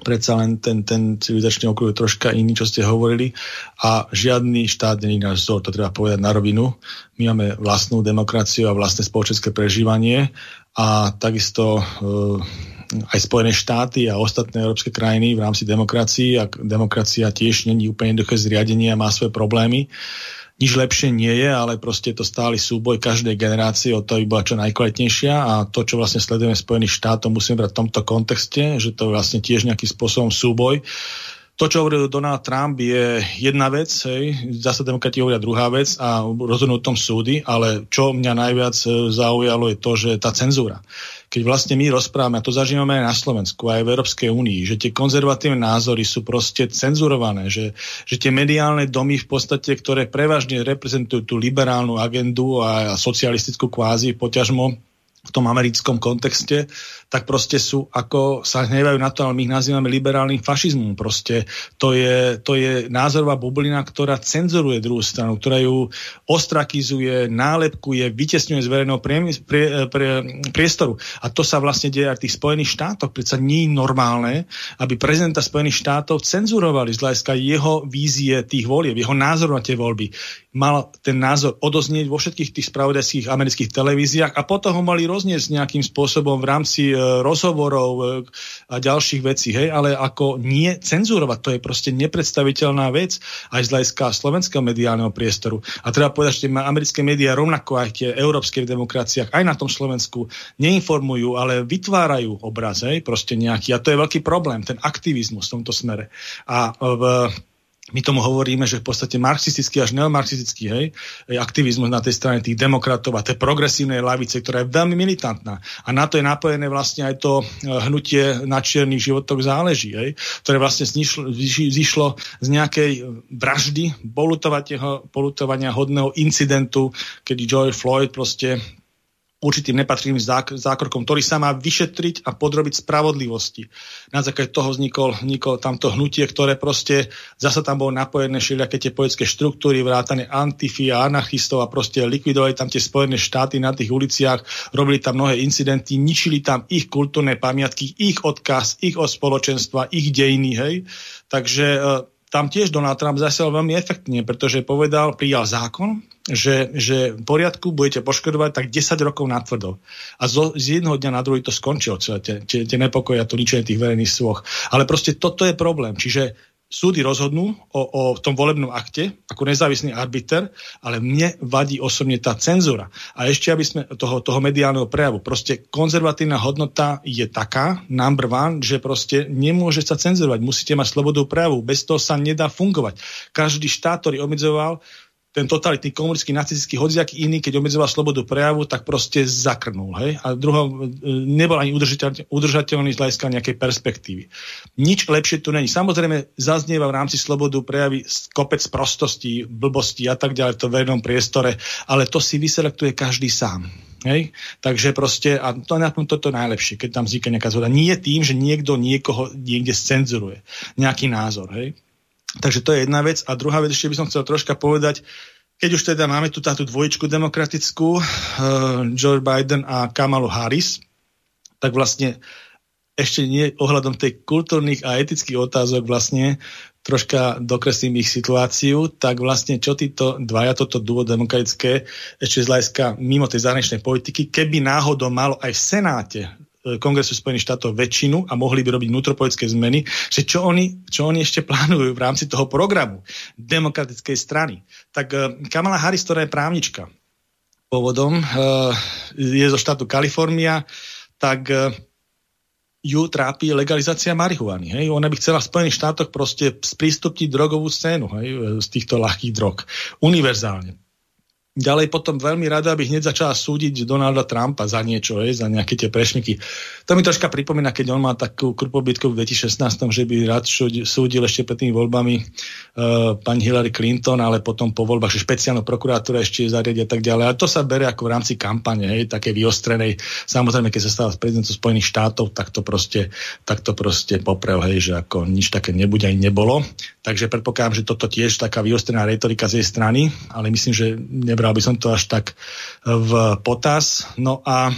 predsa len ten, ten civilizačný okruh je troška iný, čo ste hovorili a žiadny štát není náš vzor, to treba povedať na rovinu. My máme vlastnú demokraciu a vlastné spoločenské prežívanie a takisto e, aj Spojené štáty a ostatné európske krajiny v rámci demokracií a demokracia tiež není úplne jednoduché zriadenie a má svoje problémy nič lepšie nie je, ale proste je to stály súboj každej generácie o to, aby bola čo najkvalitnejšia a to, čo vlastne sledujeme Spojených štátoch, musíme brať v tomto kontexte, že to je vlastne tiež nejakým spôsobom súboj. To, čo hovoril Donald Trump, je jedna vec, hej, zase demokrati hovoria druhá vec a rozhodnú o tom súdy, ale čo mňa najviac e, zaujalo je to, že tá cenzúra keď vlastne my rozprávame, a to zažívame aj na Slovensku, aj v Európskej únii, že tie konzervatívne názory sú proste cenzurované, že, že tie mediálne domy v podstate, ktoré prevažne reprezentujú tú liberálnu agendu a, socialistickú kvázi poťažmo v tom americkom kontexte, tak proste sú, ako sa hnevajú na to, ale my ich nazývame liberálnym fašizmom. Proste to je, to je názorová bublina, ktorá cenzuruje druhú stranu, ktorá ju ostrakizuje, nálepkuje, vytesňuje z verejného prie, prie, prie, priestoru. A to sa vlastne deje aj v tých Spojených štátoch. Predsa nie je normálne, aby prezidenta Spojených štátov cenzurovali z hľadiska jeho vízie tých volieb, jeho názor na tie voľby. Mal ten názor odoznieť vo všetkých tých spravodajských amerických televíziách a potom ho mali rozniesť nejakým spôsobom v rámci rozhovorov e, a ďalších vecí, hej, ale ako nie cenzurovať, to je proste nepredstaviteľná vec aj z hľadiska slovenského mediálneho priestoru. A treba povedať, že americké médiá rovnako aj tie európske demokraciách, aj na tom Slovensku neinformujú, ale vytvárajú obraz, hej, proste nejaký. A to je veľký problém, ten aktivizmus v tomto smere. A v my tomu hovoríme, že v podstate marxistický až neomarxistický hej, aktivizmus na tej strane tých demokratov a tej progresívnej lavice, ktorá je veľmi militantná. A na to je napojené vlastne aj to e, hnutie na čiernych životoch záleží, hej, ktoré vlastne znišlo, zišlo z nejakej vraždy, polutovania hodného incidentu, kedy Joy Floyd proste určitým nepatrným zákrokom, ktorý sa má vyšetriť a podrobiť spravodlivosti. Na základe toho vznikol, vznikol tamto hnutie, ktoré proste zasa tam bolo napojené všelijaké tie politické štruktúry, vrátane antify a anarchistov a proste likvidovali tam tie Spojené štáty na tých uliciach, robili tam mnohé incidenty, ničili tam ich kultúrne pamiatky, ich odkaz, ich od spoločenstva, ich dejiny, hej. Takže e, tam tiež Donald Trump zasiel veľmi efektne, pretože povedal, prijal zákon, že, že v poriadku budete poškodovať tak 10 rokov natvrdo. A zo, z jedného dňa na druhý to skončilo, tie, tie, tie nepokoje a to ničenie tých verejných svoch. Ale proste toto je problém. Čiže súdy rozhodnú o, o tom volebnom akte ako nezávislý arbiter, ale mne vadí osobne tá cenzúra. A ešte, aby sme toho, toho mediálneho prejavu. Proste konzervatívna hodnota je taká, number one, že proste nemôže sa cenzurovať. Musíte mať slobodu prejavu. Bez toho sa nedá fungovať. Každý štát, ktorý obmedzoval ten totalitný komunistický, nacistický, hociaký iný, keď obmedzoval slobodu prejavu, tak proste zakrnul. Hej? A druhom e, nebol ani udržateľný, z hľadiska nejakej perspektívy. Nič lepšie tu není. Samozrejme, zaznieva v rámci slobodu prejavy kopec prostostí, blbostí a tak ďalej v tom verejnom priestore, ale to si vyselektuje každý sám. Hej? Takže proste, a to je toto najlepšie, keď tam vzniká nejaká zhoda. Nie tým, že niekto niekoho niekde scenzuruje. Nejaký názor. Hej? Takže to je jedna vec. A druhá vec, ešte by som chcel troška povedať, keď už teda máme tu táto dvojičku demokratickú, uh, Joe Biden a Kamalu Harris, tak vlastne ešte nie ohľadom tej kultúrnych a etických otázok vlastne troška dokreslím ich situáciu, tak vlastne čo títo dvaja, toto duo demokratické, ešte z hľadiska mimo tej zahraničnej politiky, keby náhodou malo aj v Senáte Kongresu Spojených štátov väčšinu a mohli by robiť vnútropolitické zmeny, že čo oni, čo oni ešte [laughs] plánujú v rámci toho programu demokratickej strany. Tak eh, Kamala Harris, ktorá je právnička pôvodom, eh, je zo štátu Kalifornia, tak ju trápi legalizácia marihuany. Hej? Ona by chcela v Spojených štátoch proste sprístupniť drogovú scénu hej? z týchto ľahkých drog. Univerzálne. Ďalej potom veľmi rada, aby hneď začala súdiť Donalda Trumpa za niečo, je, za nejaké tie prešmiky. To mi troška pripomína, keď on má takú krupobytku v 2016, že by rád súdil ešte pred tými voľbami uh, pani Hillary Clinton, ale potom po voľbách, že špeciálnu prokuratúru ešte zariadi a tak ďalej. A to sa bere ako v rámci kampane, hej, také vyostrenej. Samozrejme, keď sa stala prezidentom Spojených štátov, tak to proste, tak to proste poprel, hej, že ako nič také nebude aj nebolo. Takže predpokladám, že toto tiež taká vyostrená retorika z jej strany, ale myslím, že nebral nebral by som to až tak e, v potaz. No a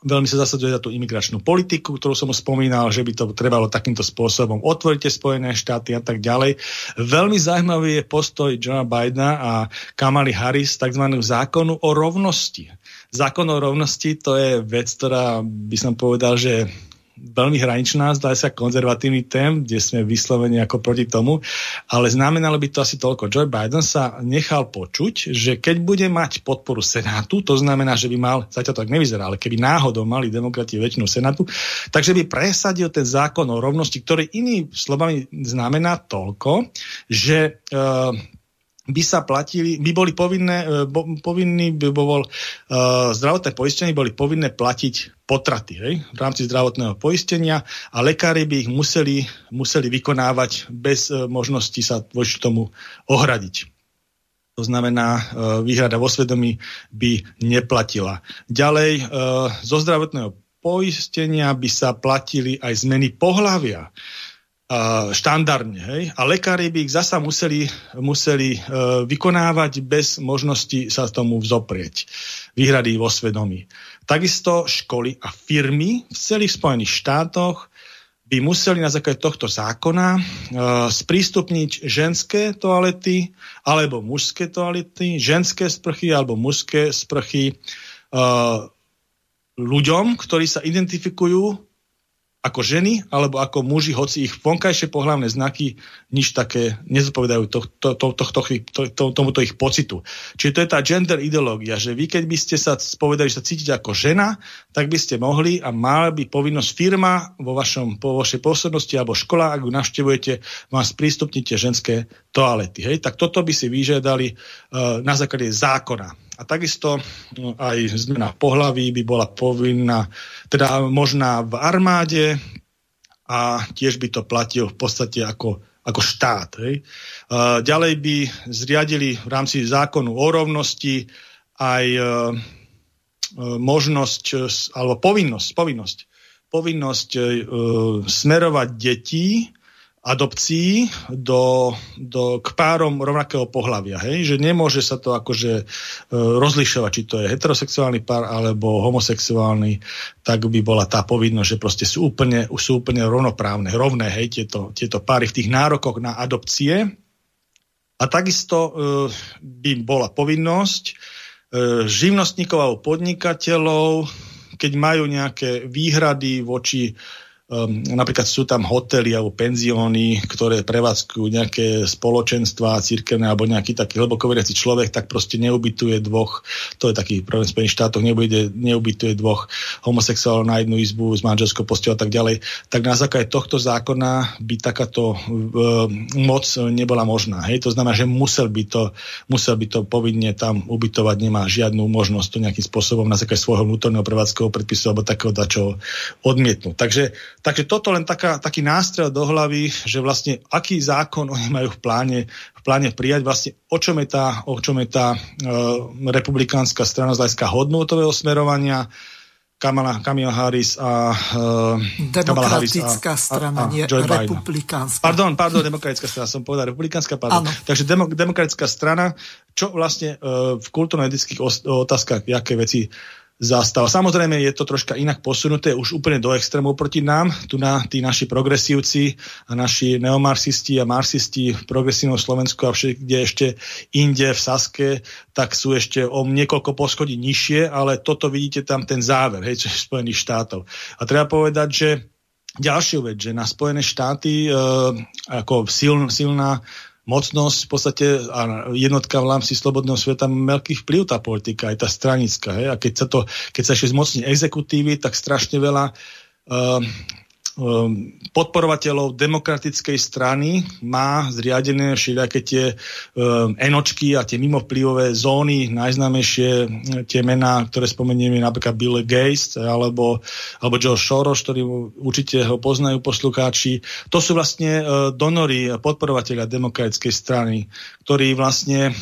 veľmi sa zasadzuje za tú imigračnú politiku, ktorú som spomínal, že by to trebalo takýmto spôsobom otvoriť Spojené štáty a tak ďalej. Veľmi zaujímavý je postoj Johna Bidena a Kamali Harris tzv. zákonu o rovnosti. Zákon o rovnosti to je vec, ktorá by som povedal, že veľmi hraničná, zdá sa konzervatívny tém, kde sme vyslovení ako proti tomu, ale znamenalo by to asi toľko. Joe Biden sa nechal počuť, že keď bude mať podporu Senátu, to znamená, že by mal, zatiaľ to tak nevyzerá, ale keby náhodou mali demokrati väčšinu Senátu, takže by presadil ten zákon o rovnosti, ktorý iný slovami znamená toľko, že uh, by sa platili, by boli povinné, e, bo, povinný by bol uh, zdravotné poistenie, boli povinné platiť potraty hej, v rámci zdravotného poistenia a lekári by ich museli, museli vykonávať bez uh, možnosti sa voči tomu ohradiť. To znamená, výhrada vo svedomí by neplatila. Ďalej, zo zdravotného poistenia by sa platili aj zmeny pohlavia štandardne. Hej? A lekári by ich zasa museli, museli uh, vykonávať bez možnosti sa tomu vzoprieť. Výhrady vo svedomí. Takisto školy a firmy v celých Spojených štátoch by museli na základe tohto zákona uh, sprístupniť ženské toalety alebo mužské toalety, ženské sprchy alebo mužské sprchy uh, ľuďom, ktorí sa identifikujú ako ženy alebo ako muži, hoci ich vonkajšie pohľavné znaky nič také nezodpovedajú to, to, to, to, to, to, tomuto ich pocitu. Čiže to je tá gender ideológia, že vy keď by ste sa spovedali, že sa cítite ako žena, tak by ste mohli a mala by povinnosť firma vo, vašom, po vašej pôsobnosti alebo škola, ak ju navštevujete, vám sprístupnite ženské toalety. Hej? Tak toto by si vyžiadali uh, na základe zákona. A takisto no, aj zmena pohlaví by bola povinná, teda možná v armáde a tiež by to platil v podstate ako, ako štát. Hej. ďalej by zriadili v rámci zákonu o rovnosti aj e, e, možnosť alebo povinnosť, povinnosť, povinnosť e, smerovať detí adopcií do, do, k párom rovnakého pohľavia. Hej? Že nemôže sa to akože e, rozlišovať, či to je heterosexuálny pár alebo homosexuálny, tak by bola tá povinnosť, že proste sú úplne, sú úplne rovnoprávne, rovné hej, tieto, tieto páry v tých nárokoch na adopcie. A takisto e, by bola povinnosť e, živnostníkov alebo podnikateľov, keď majú nejaké výhrady voči Um, napríklad sú tam hotely alebo penzióny, ktoré prevádzkujú nejaké spoločenstva církevné alebo nejaký taký hlboko veriaci človek, tak proste neubytuje dvoch, to je taký problém v Spojených štátoch, neubytuje, neubytuje dvoch homosexuálov na jednu izbu s manželskou postelou a tak ďalej. Tak na základe tohto zákona by takáto uh, moc nebola možná. Hej? To znamená, že musel by to, musel by to povinne tam ubytovať, nemá žiadnu možnosť to nejakým spôsobom na základe svojho vnútorného prevádzkového predpisu alebo takého dačo odmietnúť. Takže Takže toto len taká, taký nástrel do hlavy, že vlastne aký zákon oni majú v pláne, v pláne prijať, vlastne o čom je tá, o čom je tá uh, republikánska strana z hľadiska hodnotového smerovania, Kamala, Kamala Harris a uh, Demokratická Harris a, strana, a, a nie Joe republikánska. Pardon, pardon, demokratická strana, som povedal republikánska, pardon. Ano. Takže demo, demokratická strana, čo vlastne uh, v kultúrno-etických otázkach, aké veci zastáva. Samozrejme je to troška inak posunuté už úplne do extrémov proti nám. Tu na tí naši progresívci a naši neomarxisti a marxisti v progresívnom Slovensku a všetkde ešte inde v Saske, tak sú ešte o niekoľko poschodí nižšie, ale toto vidíte tam ten záver, hej, [laughs] čo je Spojených štátov. A treba povedať, že ďalšiu vec, že na Spojené štáty e, ako siln, silná mocnosť v podstate a jednotka v rámci slobodného sveta má veľký vplyv tá politika, aj tá stranická. Hej? A keď sa, to, keď sa ešte zmocní exekutívy, tak strašne veľa uh, podporovateľov demokratickej strany má zriadené všelijaké tie um, enočky a tie mimovplyvové zóny, najznámejšie hm, tie mená, ktoré spomenieme napríklad Bill Gates alebo, alebo Joe Soros, ktorý určite ho poznajú poslucháči. To sú vlastne uh, donory, podporovateľia demokratickej strany, ktorí vlastne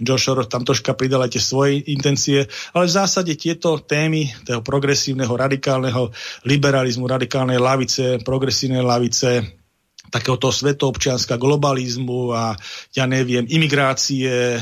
Josh Soros tam troška pridal aj tie svoje intencie, ale v zásade tieto témy toho progresívneho, radikálneho liberalizmu, radikálnej lavice, progresívnej lavice, takéhoto svetoobčianska globalizmu a ja neviem, imigrácie,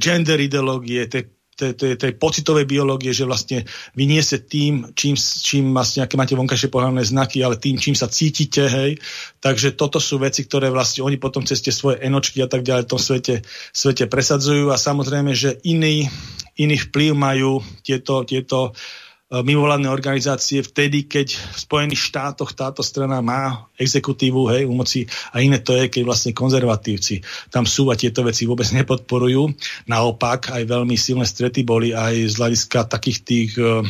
gender ideológie, tie tej, tej pocitovej biológie, že vlastne vy nie ste tým, čím, čím vlastne, aké máte vonkajšie pohľadné znaky, ale tým, čím sa cítite, hej. Takže toto sú veci, ktoré vlastne oni potom cez tie svoje enočky a tak ďalej v tom svete, svete presadzujú a samozrejme, že iný, iný vplyv majú tieto, tieto uh, mimovládne organizácie vtedy, keď v Spojených štátoch táto strana má exekutívu, hej, u moci a iné to je, keď vlastne konzervatívci tam sú a tieto veci vôbec nepodporujú. Naopak aj veľmi silné strety boli aj z hľadiska takých tých E,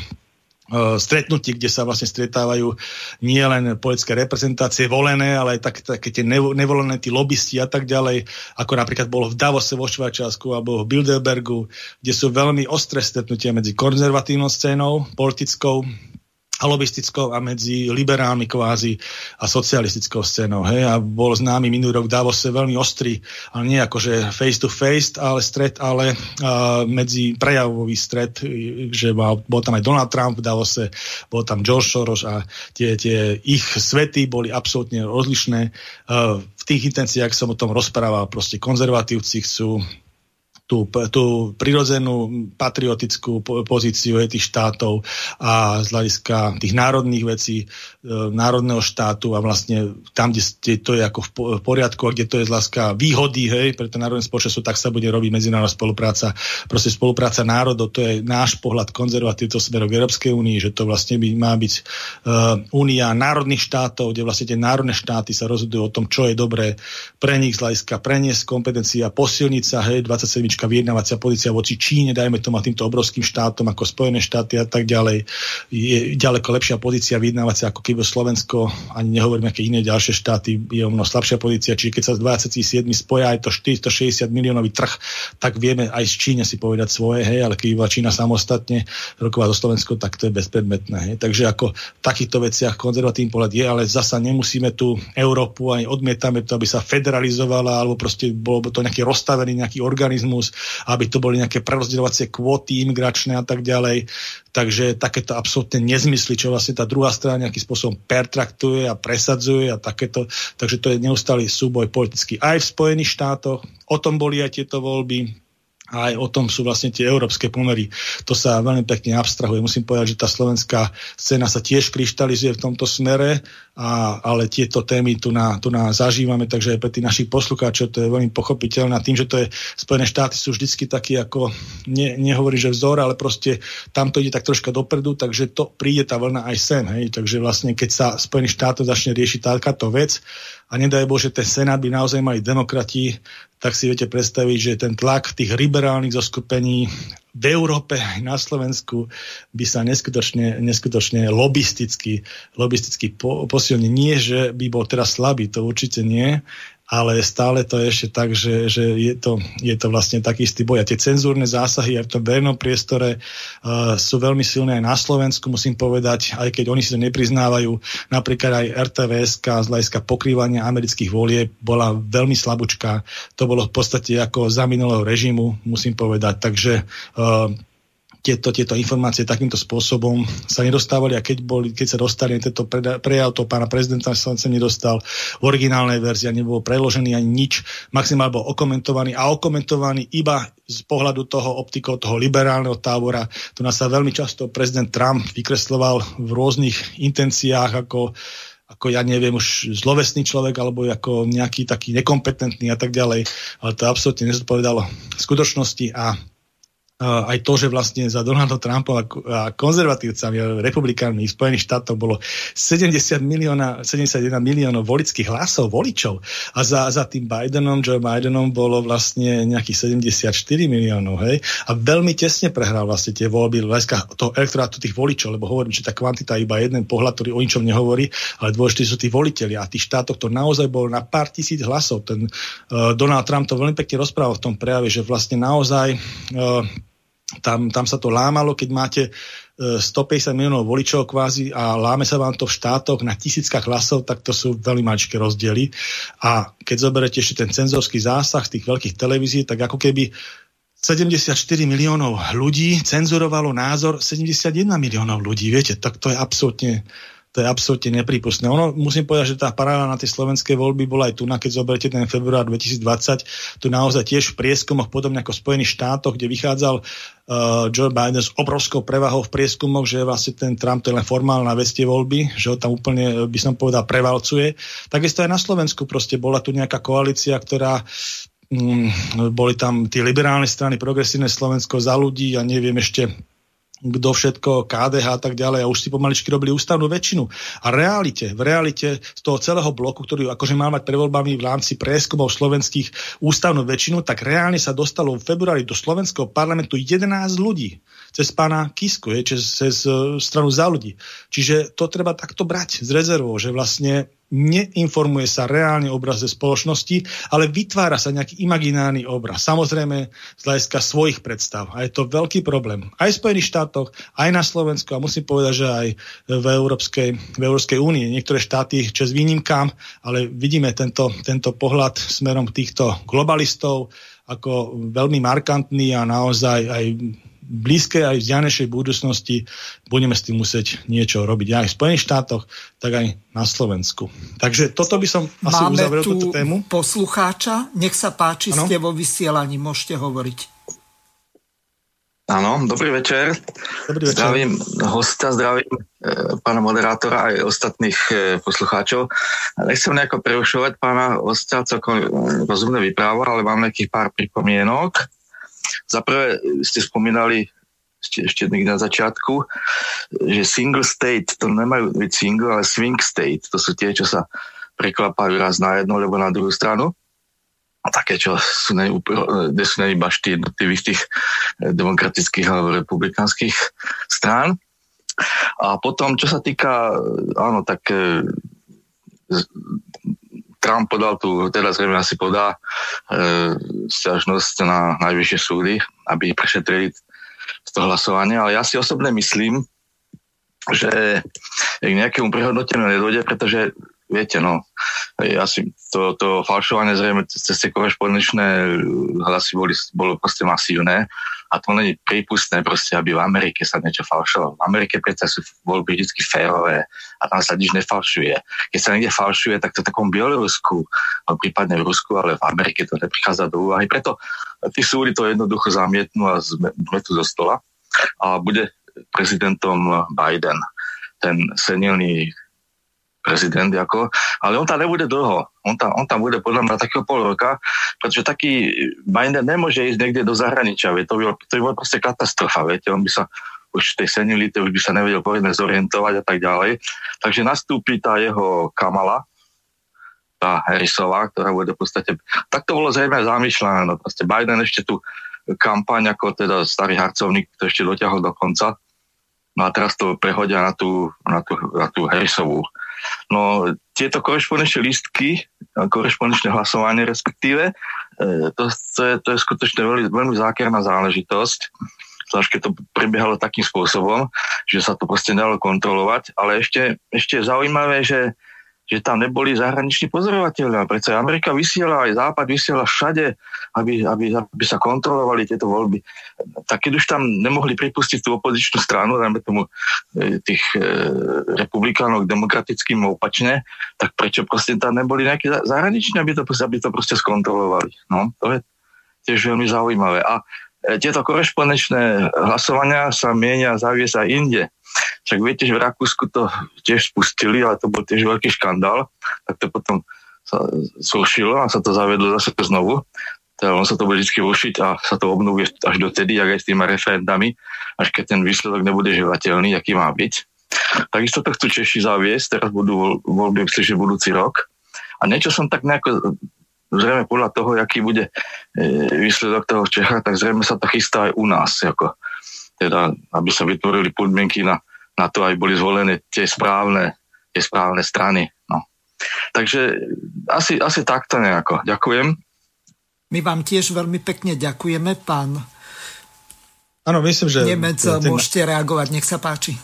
stretnutí, kde sa vlastne stretávajú nie len politické reprezentácie volené, ale aj tak, také tie nevolené tí lobbysti a tak ďalej, ako napríklad bolo v Davose vo Švajčiarsku alebo v Bilderbergu, kde sú veľmi ostré stretnutia medzi konzervatívnou scénou politickou a a medzi liberálmi kvázi a socialistickou scénou. Hej? A bol známy minulý rok v Davose veľmi ostrý, ale nie akože face to face, ale stret, ale uh, medzi prejavový stret, že mal, bol tam aj Donald Trump v Davose, bol tam George Soros a tie, tie ich svety boli absolútne rozlišné. Uh, v tých intenciách som o tom rozprával, proste konzervatívci chcú tú, tú prirodzenú patriotickú pozíciu tých štátov a z hľadiska tých národných vecí, národného štátu a vlastne tam, kde to je ako v poriadku a kde to je z hľadiska výhody hej, pre to národné spoločenstvo, tak sa bude robiť medzinárodná spolupráca. Proste spolupráca národov, to je náš pohľad konzervatívneho smeru k Európskej únii, že to vlastne by, má byť uh, únia národných štátov, kde vlastne tie národné štáty sa rozhodujú o tom, čo je dobré pre nich z hľadiska preniesť kompetencia, posilniť sa, hej, 27 obrovská vyjednávacia pozícia voči Číne, dajme tomu a týmto obrovským štátom ako Spojené štáty a tak ďalej. Je ďaleko lepšia pozícia vyjednávacia ako keby Slovensko, ani nehovorím, aké iné ďalšie štáty, je o mnoho slabšia pozícia. Čiže keď sa z 27 spoja aj to 460 miliónový trh, tak vieme aj z Číne si povedať svoje, hej, ale keď bola Čína samostatne rokovať so Slovenskou, tak to je bezpredmetné. Hej. Takže ako v takýchto veciach konzervatívny pohľad je, ale zasa nemusíme tu Európu ani odmietame to, aby sa federalizovala, alebo proste bolo to nejaký rozstavený nejaký organizmus, aby to boli nejaké prerozdeľovacie kvóty imigračné a tak ďalej. Takže takéto absolútne nezmysly, čo vlastne tá druhá strana nejakým spôsobom pertraktuje a presadzuje a takéto. Takže to je neustály súboj politický aj v Spojených štátoch. O tom boli aj tieto voľby a aj o tom sú vlastne tie európske pomery. To sa veľmi pekne abstrahuje. Musím povedať, že tá slovenská scéna sa tiež kryštalizuje v tomto smere, a, ale tieto témy tu na, tu na zažívame, takže aj pre tých našich poslucháčov to je veľmi pochopiteľné. Tým, že to je Spojené štáty sú vždycky takí ako, ne, nehovorí, že vzor, ale proste tam to ide tak troška dopredu, takže to príde tá vlna aj sem. Hej? Takže vlastne keď sa Spojených štátov začne riešiť takáto vec, a nedaj Bože, ten Senát by naozaj mali demokrati, tak si viete predstaviť, že ten tlak tých liberálnych zoskupení v Európe aj na Slovensku by sa neskutočne, neskutočne lobisticky, lobisticky po, posilní. Nie, že by bol teraz slabý, to určite nie, ale stále to je ešte tak, že, že je, to, je to vlastne taký istý boj. A tie cenzúrne zásahy aj v tom verejnom priestore uh, sú veľmi silné aj na Slovensku, musím povedať, aj keď oni si to nepriznávajú. Napríklad aj RTVS z hľadiska pokrývania amerických volie bola veľmi slabúčka. To bolo v podstate ako za minulého režimu, musím povedať. Takže uh, tieto, tieto informácie takýmto spôsobom sa nedostávali a keď, boli, keď sa dostali tento prejav toho pána prezidenta sa sem nedostal v originálnej verzii a nebol preložený ani nič, maximálne bol okomentovaný a okomentovaný iba z pohľadu toho optikov toho liberálneho tábora. Tu nás sa veľmi často prezident Trump vykresloval v rôznych intenciách ako ako ja neviem, už zlovesný človek alebo ako nejaký taký nekompetentný a tak ďalej, ale to absolútne nezodpovedalo skutočnosti a aj to, že vlastne za Donalda Trumpa a konzervatívcami, republikánmi v Spojených štátoch bolo 70 milióna, 71 miliónov volických hlasov, voličov. A za, za tým Bidenom, Joe Bidenom bolo vlastne nejakých 74 miliónov, hej, a veľmi tesne prehral vlastne tie voľby hľadiska toho elektorátu tých voličov, lebo hovorím, že tá kvantita je iba jeden pohľad, ktorý o ničom nehovorí, ale dôležití sú tí voliteľi. A tých štátoch to naozaj bolo na pár tisíc hlasov. Ten uh, Donald Trump to veľmi pekne rozprával v tom prejave, že vlastne naozaj uh, tam, tam sa to lámalo, keď máte 150 e, miliónov voličov kvázi a láme sa vám to v štátoch na tisíckach hlasov, tak to sú veľmi maličké rozdiely. A keď zoberete ešte ten cenzorský zásah z tých veľkých televízií, tak ako keby 74 miliónov ľudí cenzurovalo názor 71 miliónov ľudí. Viete, tak to je absolútne to je absolútne nepripustné. Ono, musím povedať, že tá paráda na tie slovenské voľby bola aj tu, na keď zoberiete ten február 2020, tu naozaj tiež v prieskumoch, podobne ako v Spojených štátoch, kde vychádzal uh, Joe Biden s obrovskou prevahou v prieskumoch, že vlastne ten Trump to je len formálna vestie voľby, že ho tam úplne, by som povedal, prevalcuje. Takisto aj na Slovensku proste bola tu nejaká koalícia, ktorá mm, boli tam tie liberálne strany, progresívne Slovensko za ľudí a neviem ešte kto všetko, KDH a tak ďalej a už si pomaličky robili ústavnú väčšinu. A realite, v realite z toho celého bloku, ktorý akože mal mať pre voľbami v rámci prieskumov slovenských ústavnú väčšinu, tak reálne sa dostalo v februári do slovenského parlamentu 11 ľudí cez pána Kisku, je, cez, cez uh, stranu za ľudí. Čiže to treba takto brať z rezervou, že vlastne neinformuje sa reálne obraz ze spoločnosti, ale vytvára sa nejaký imaginárny obraz. Samozrejme z hľadiska svojich predstav. A je to veľký problém. Aj v Spojených štátoch, aj na Slovensku a musím povedať, že aj v Európskej, v Európskej únii. Niektoré štáty čes výnimkám, ale vidíme tento, tento pohľad smerom týchto globalistov ako veľmi markantný a naozaj aj blízkej aj vzdialnejšej budúcnosti budeme s tým musieť niečo robiť aj v Spojených štátoch, tak aj na Slovensku. Takže toto by som asi Máme uzavrel tu túto tému. poslucháča, nech sa páči, ano? ste vo vysielaní, môžete hovoriť. Áno, dobrý večer. Dobrý večer. Zdravím hosta, zdravím e, pána moderátora aj ostatných e, poslucháčov. Nechcem nejako prerušovať pána hosta, celkom rozumne vypráva, ale mám nejakých pár pripomienok. Za prvé ste spomínali ešte, ešte niekde na začiatku, že single state, to nemajú byť single, ale swing state, to sú tie, čo sa preklapajú raz na jednu alebo na druhú stranu. A také, čo sú, ne, kde sú jednotlivých tých eh, demokratických alebo republikánskych strán. A potom, čo sa týka, áno, tak eh, Trump podal tu, teraz zrejme asi podá e, stiažnosť na najvyššie súdy, aby prešetrili to hlasovanie, ale ja si osobne myslím, že k nejakému prehodnoteniu nedôjde, pretože viete, no, asi to, to falšovanie zrejme cez tie korešpondenčné hlasy boli, bolo proste masívne a to není prípustné proste, aby v Amerike sa niečo falšovalo. V Amerike predsa sú voľby vždy férové a tam sa nič nefalšuje. Keď sa niekde falšuje, tak to v takom Bielorusku, prípadne v Rusku, ale v Amerike to neprichádza do úvahy. Preto tí súdy to jednoducho zamietnú a sme tu zo stola a bude prezidentom Biden, ten senilný prezident, ako, ale on tam nebude dlho. On tam, on tam bude podľa mňa takého pol roka, pretože taký Biden nemôže ísť niekde do zahraničia, vie, to by, to by proste katastrofa, viete, on by sa už v tej senilite už by sa nevedel povedne zorientovať a tak ďalej. Takže nastúpi tá jeho Kamala, tá Harrisová, ktorá bude v podstate... Tak to bolo zrejme zamýšľané, no proste Biden ešte tu kampaň ako teda starý harcovník to ešte dotiahol do konca. No a teraz to prehodia na tú, na tú, na tú Harrisovú. No tieto korešpondenčné listky, korešpondenčné hlasovanie respektíve, e, to, to, je, to je skutočne veľmi, veľmi zákerná záležitosť zvlášť keď to prebiehalo takým spôsobom, že sa to proste nedalo kontrolovať, ale ešte, ešte je zaujímavé, že že tam neboli zahraniční pozorovateľia. Preto Amerika vysiela, aj Západ vysiela všade, aby, aby, aby sa kontrolovali tieto voľby. Tak keď už tam nemohli pripustiť tú opozičnú stranu, dajme tomu e, tých e, republikánov demokratickým opačne, tak prečo proste tam neboli nejakí zahraniční, aby to, aby to proste skontrolovali. No, to je tiež veľmi zaujímavé. A e, tieto korešpondenčné hlasovania sa mienia zaviesť aj inde. Však viete, že v Rakúsku to tiež spustili, ale to bol tiež veľký škandál, tak to potom sa zrušilo a sa to zavedlo zase znovu. Teda on sa to bude vždy rušiť a sa to obnovuje až do tedy, ak aj s tými referendami, až keď ten výsledok nebude živateľný, aký má byť. Takisto to chcú Češi zaviesť, teraz budú voľby, myslím, že budúci rok. A niečo som tak nejako, zrejme podľa toho, aký bude e, výsledok toho Čecha, tak zrejme sa to chystá aj u nás. Ako teda aby sa vytvorili podmienky na, na to, aby boli zvolené tie správne, tie správne strany. No. Takže asi, asi takto nejako. Ďakujem. My vám tiež veľmi pekne ďakujeme, pán Áno, myslím, že... Nemec, ten, môžete reagovať, nech sa páči.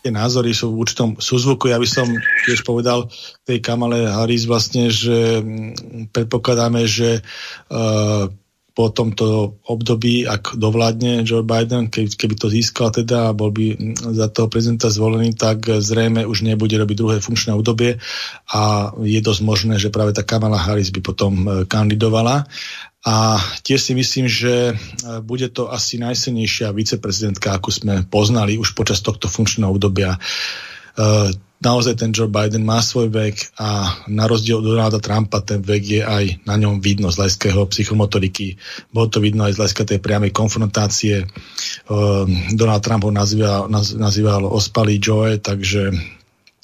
Tie názory sú v určitom súzvuku. Ja by som tiež povedal tej Kamale Harris vlastne, že predpokladáme, že uh, po tomto období, ak dovládne Joe Biden, keby, keby to získal teda a bol by za toho prezidenta zvolený, tak zrejme už nebude robiť druhé funkčné obdobie a je dosť možné, že práve tá Kamala Harris by potom e, kandidovala. A tiež si myslím, že e, bude to asi najsilnejšia viceprezidentka, akú sme poznali už počas tohto funkčného obdobia. Naozaj ten Joe Biden má svoj vek a na rozdiel od Donalda Trumpa ten vek je aj na ňom vidno z hľadiska jeho psychomotoriky. Bolo to vidno aj z hľadiska tej priamej konfrontácie. Uh, Donald Trump ho nazýval, nazýval ospalý Joe, takže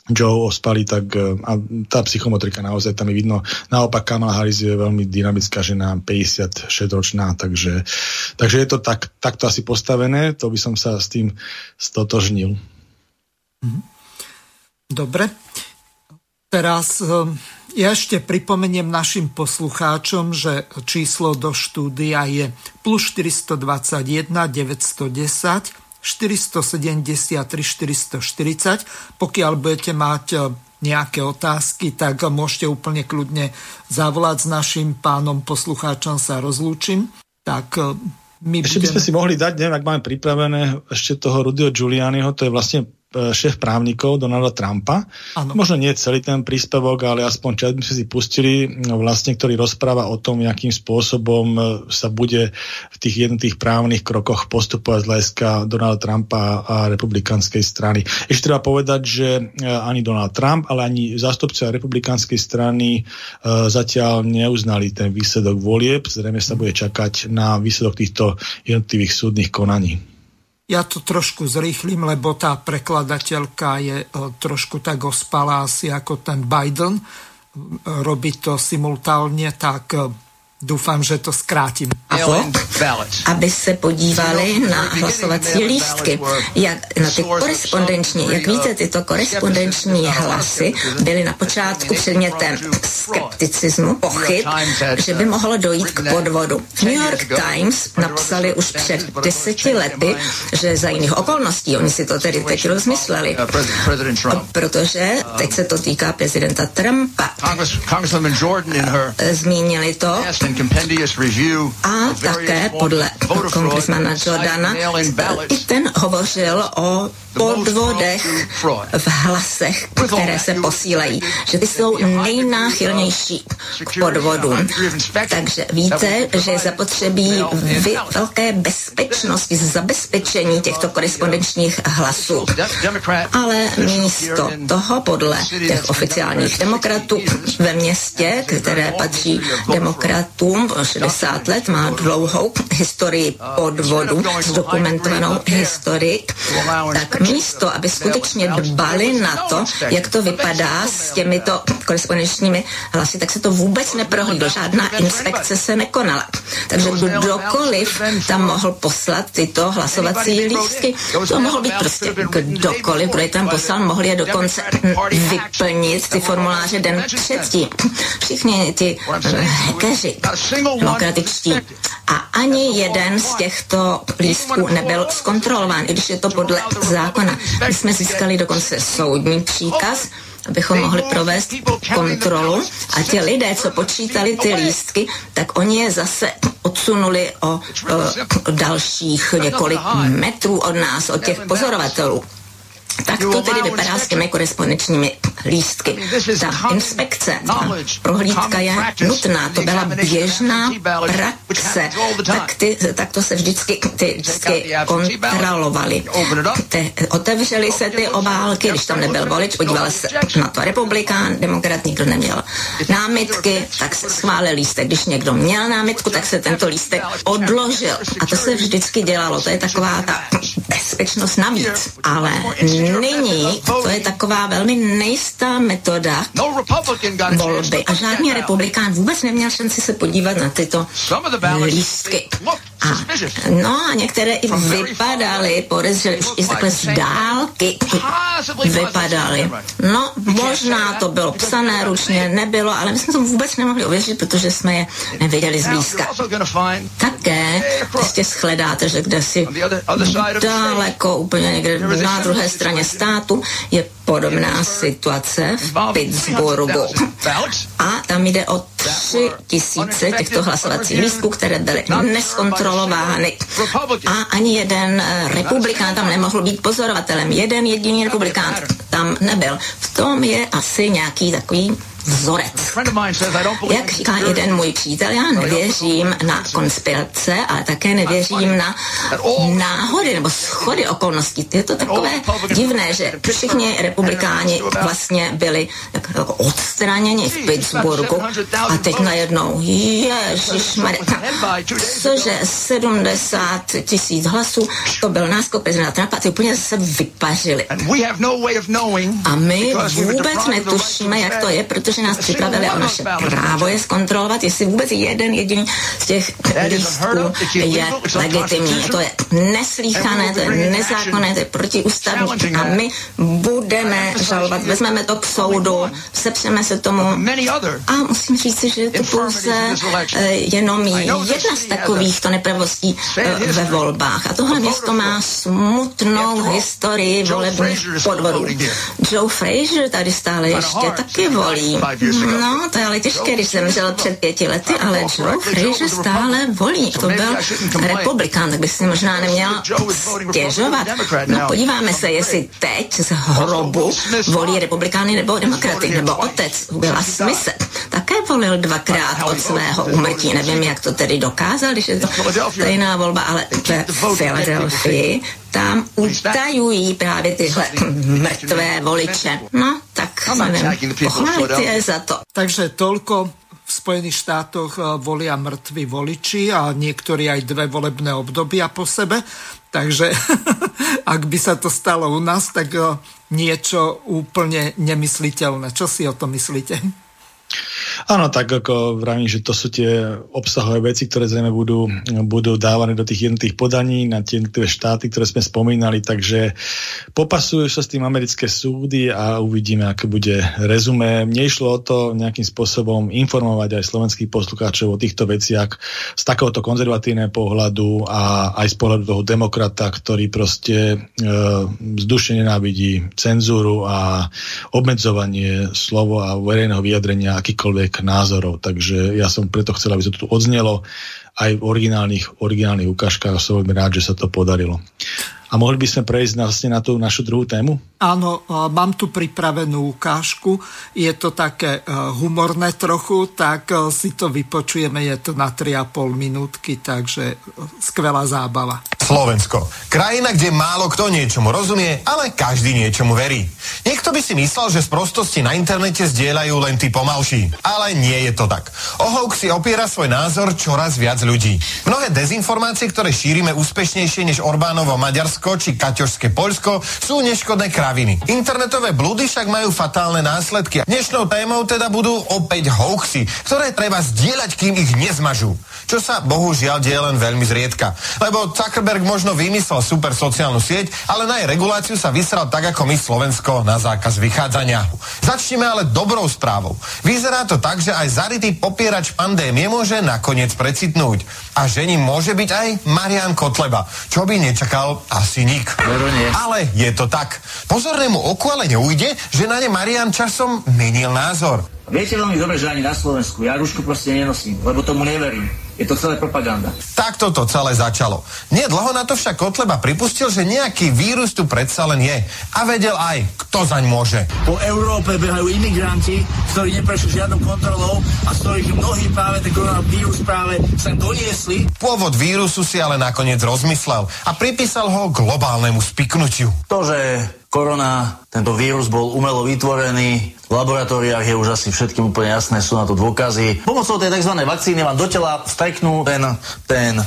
Joe ospali, tak e, a tá psychomotrika naozaj tam je vidno. Naopak Kamala Harris je veľmi dynamická žena, 56 ročná, takže, takže je to tak, takto asi postavené, to by som sa s tým stotožnil. Mm-hmm. Dobre. Teraz ehm, ja ešte pripomeniem našim poslucháčom, že číslo do štúdia je plus 421 910 473 440. Pokiaľ budete mať ehm, nejaké otázky, tak môžete úplne kľudne zavolať s našim pánom poslucháčom sa rozlúčim. Tak ehm, my ešte budeme... by sme si mohli dať, neviem, ak máme pripravené ešte toho Rudio Giulianiho, to je vlastne šéf právnikov Donalda Trumpa. Ano. Možno nie celý ten príspevok, ale aspoň čas sme si pustili, vlastne, ktorý rozpráva o tom, akým spôsobom e, sa bude v tých jednotých právnych krokoch postupovať z hľadiska Donalda Trumpa a republikánskej strany. Ešte treba povedať, že e, ani Donald Trump, ale ani zástupcia republikánskej strany zatiaľ neuznali ten výsledok volieb. Zrejme sa bude čakať na výsledok týchto jednotlivých súdnych konaní. Ja to trošku zrýchlim, lebo tá prekladateľka je e, trošku tak ospalá asi ako ten Biden. Robí to simultálne, tak Dúfam, že to skrátim. aby se podívali na hlasovací lístky, jak na ty korespondenční. Jak víte, tyto korespondenční hlasy byly na počátku předmětem skepticismu, pochyb, že by mohlo dojít k podvodu. V New York Times napsali už před deseti lety, že za jiných okolností, oni si to tedy teď rozmysleli, protože teď se to týká prezidenta Trumpa. Zmínili to a také podle kongresmana Jordana i ten hovořil o podvodech v hlasech, které se posílají, že ty jsou nejnáchylnější k podvodům. Takže víte, že je zapotřebí velké bezpečnosti, zabezpečení těchto korespondenčních hlasů. Ale místo toho, podle těch oficiálních demokratů ve městě, které patří demokratům, 60 let, má dlouhou historii podvodu, zdokumentovanou historii, tak místo, aby skutečně dbali na to, jak to vypadá s těmito korespondenčními hlasy, tak se to vůbec neprohlídlo. Žádná inspekce se nekonala. Takže kdokoliv tam mohl poslat tyto hlasovací lístky, to mohl být prostě kdokoliv, kdo je tam poslal, mohli je dokonce vyplnit ty formuláře den předtím. Všichni ty hekeři demokratičtí. A ani jeden z těchto lístků nebyl zkontrolován, i když je to podle zákona. My jsme získali dokonce soudní příkaz, abychom mohli provést kontrolu a ti lidé, co počítali ty lístky, tak oni je zase odsunuli o, o dalších několik metrů od nás, od těch pozorovatelů. Tak to tedy vypadá s těmi korespondenčními lístky. Ta inspekce, ta prohlídka je nutná, to byla běžná praxe. Tak, ty, tak to se vždycky ty lístky kontrolovaly. Otevřely se ty obálky, když tam nebyl volič, podíval se na to republikán, demokrat, nikdo neměl námitky, tak se schválil lístek. Když někdo měl námitku, tak se tento lístek odložil. A to se vždycky dělalo. To je taková ta bezpečnost navíc. Ale nyní to je taková velmi nejistá metoda volby. a žádný republikán vůbec neměl šanci se podívat na tyto lístky. A, no a některé i vypadaly, podezřeli už i takhle z dálky vypadaly. No, možná to bylo psané ručně, nebylo, ale my jsme to vůbec nemohli ověřit, protože jsme je neviděli zblízka. Také prostě shledáte, že kde si daleko, úplně někde na druhé straně státu je podobná situace v Pittsburghu. A tam jde o tři tisíce těchto hlasovacích lístků, které byly neskontrolovány. A ani jeden eh, republikán tam nemohl být pozorovatelem. Jeden jediný republikán tam nebyl. V tom je asi nějaký takový vzorec. Jak říká jeden můj přítel, já nevěřím na konspirace, ale také nevěřím na náhody nebo schody okolností. Je to takové divné, že všichni republikáni vlastně byli jako odstraněni v Pittsburghu a teď najednou, ježišmarja, cože 70 tisíc hlasů, to byl náskok prezidenta Trumpa, ty úplně se vypařili. A my vůbec netušíme, jak to je, protože protože nás připravili o naše právo je zkontrolovat, jestli vůbec jeden jediný z těch lístků je legitimní. To je neslíchané, to je nezákonné, to je protiústavní. A my budeme žalovat, vezmeme to k soudu, sepřeme se tomu. a musím říct, že je to pouze eh, jenom jedna z takovýchto nepravostí eh, ve volbách. A tohle město má smutnou historii volebních podvodů. Joe Frazier tady stále ještě taky volí. No, to je ale těžké, když zemřel před pěti lety, ale Joe Frazier stále volí. To byl republikán, tak by si možná neměl stěžovat. No, podíváme se, jestli teď z hrobu volí republikány nebo demokraty, nebo otec Willa Smise. Také volil dvakrát od svého úmrtí. Nevím, jak to tedy dokázal, když je to stejná volba, ale ve Filadelfii tam utajují právě tyhle [laughs] mrtvé voliče. No, tak nevím, pochválit je za to. Takže toľko v Spojených štátoch eh, volia mŕtvi voliči a niektorí aj dve volebné obdobia po sebe. Takže [laughs] ak by sa to stalo u nás, tak eh, niečo úplne nemysliteľné. Čo si o to myslíte? Áno, tak ako vravím, že to sú tie obsahové veci, ktoré zrejme budú, budú dávané do tých jednotých podaní na tie jednotlivé štáty, ktoré sme spomínali, takže popasujú sa s tým americké súdy a uvidíme, aké bude rezumé. Mne išlo o to nejakým spôsobom informovať aj slovenských poslucháčov o týchto veciach z takéhoto konzervatívneho pohľadu a aj z pohľadu toho demokrata, ktorý proste e, vzdušne nenávidí cenzúru a obmedzovanie slova a verejného vyjadrenia akýkoľvek názorov. Takže ja som preto chcel, aby to tu odznelo aj v originálnych, originálnych ukážkach som veľmi rád, že sa to podarilo. A mohli by sme prejsť vlastne na tú našu druhú tému? Áno, mám tu pripravenú ukážku. Je to také e, humorné trochu, tak e, si to vypočujeme. Je to na 3,5 minútky, takže e, skvelá zábava. Slovensko. Krajina, kde málo kto niečomu rozumie, ale každý niečomu verí. Niekto by si myslel, že z prostosti na internete zdieľajú len tí pomalší. Ale nie je to tak. O hoax si opiera svoj názor čoraz viac ľudí. Mnohé dezinformácie, ktoré šírime úspešnejšie než Orbánovo Maďarsko či Kaťožské Poľsko, sú neškodné kraviny. Internetové blúdy však majú fatálne následky. Dnešnou témou teda budú opäť hoaxy, ktoré treba zdieľať, kým ich nezmažú. Čo sa bohužiaľ deje len veľmi zriedka. Lebo Zuckerberg možno vymyslel super sociálnu sieť, ale na jej reguláciu sa vysral tak ako my Slovensko na zákaz vychádzania. Začneme ale dobrou správou. Vyzerá to tak, že aj zarytý popierač pandémie môže nakoniec precitnúť. A že ním môže byť aj Marian Kotleba, čo by nečakal asi nik. Ale je to tak. Pozornému oku ale neujde, že na ne Marian časom menil názor. Viete veľmi dobre, že ani na Slovensku ja rúšku proste nenosím, lebo tomu neverím. Je to celé propaganda. Takto to celé začalo. Nie dlho na to však Kotleba pripustil, že nejaký vírus tu predsa len je. A vedel aj, kto zaň môže. Po Európe behajú imigranti, ktorí neprešli žiadnou kontrolou a z ktorých mnohí práve ten koronavírus práve sem doniesli. Pôvod vírusu si ale nakoniec rozmyslel a pripísal ho globálnemu spiknutiu. To, že korona, tento vírus bol umelo vytvorený, v laboratóriách je už asi všetkým úplne jasné, sú na to dôkazy. Pomocou tej tzv. vakcíny vám do tela vsteknú ten, ten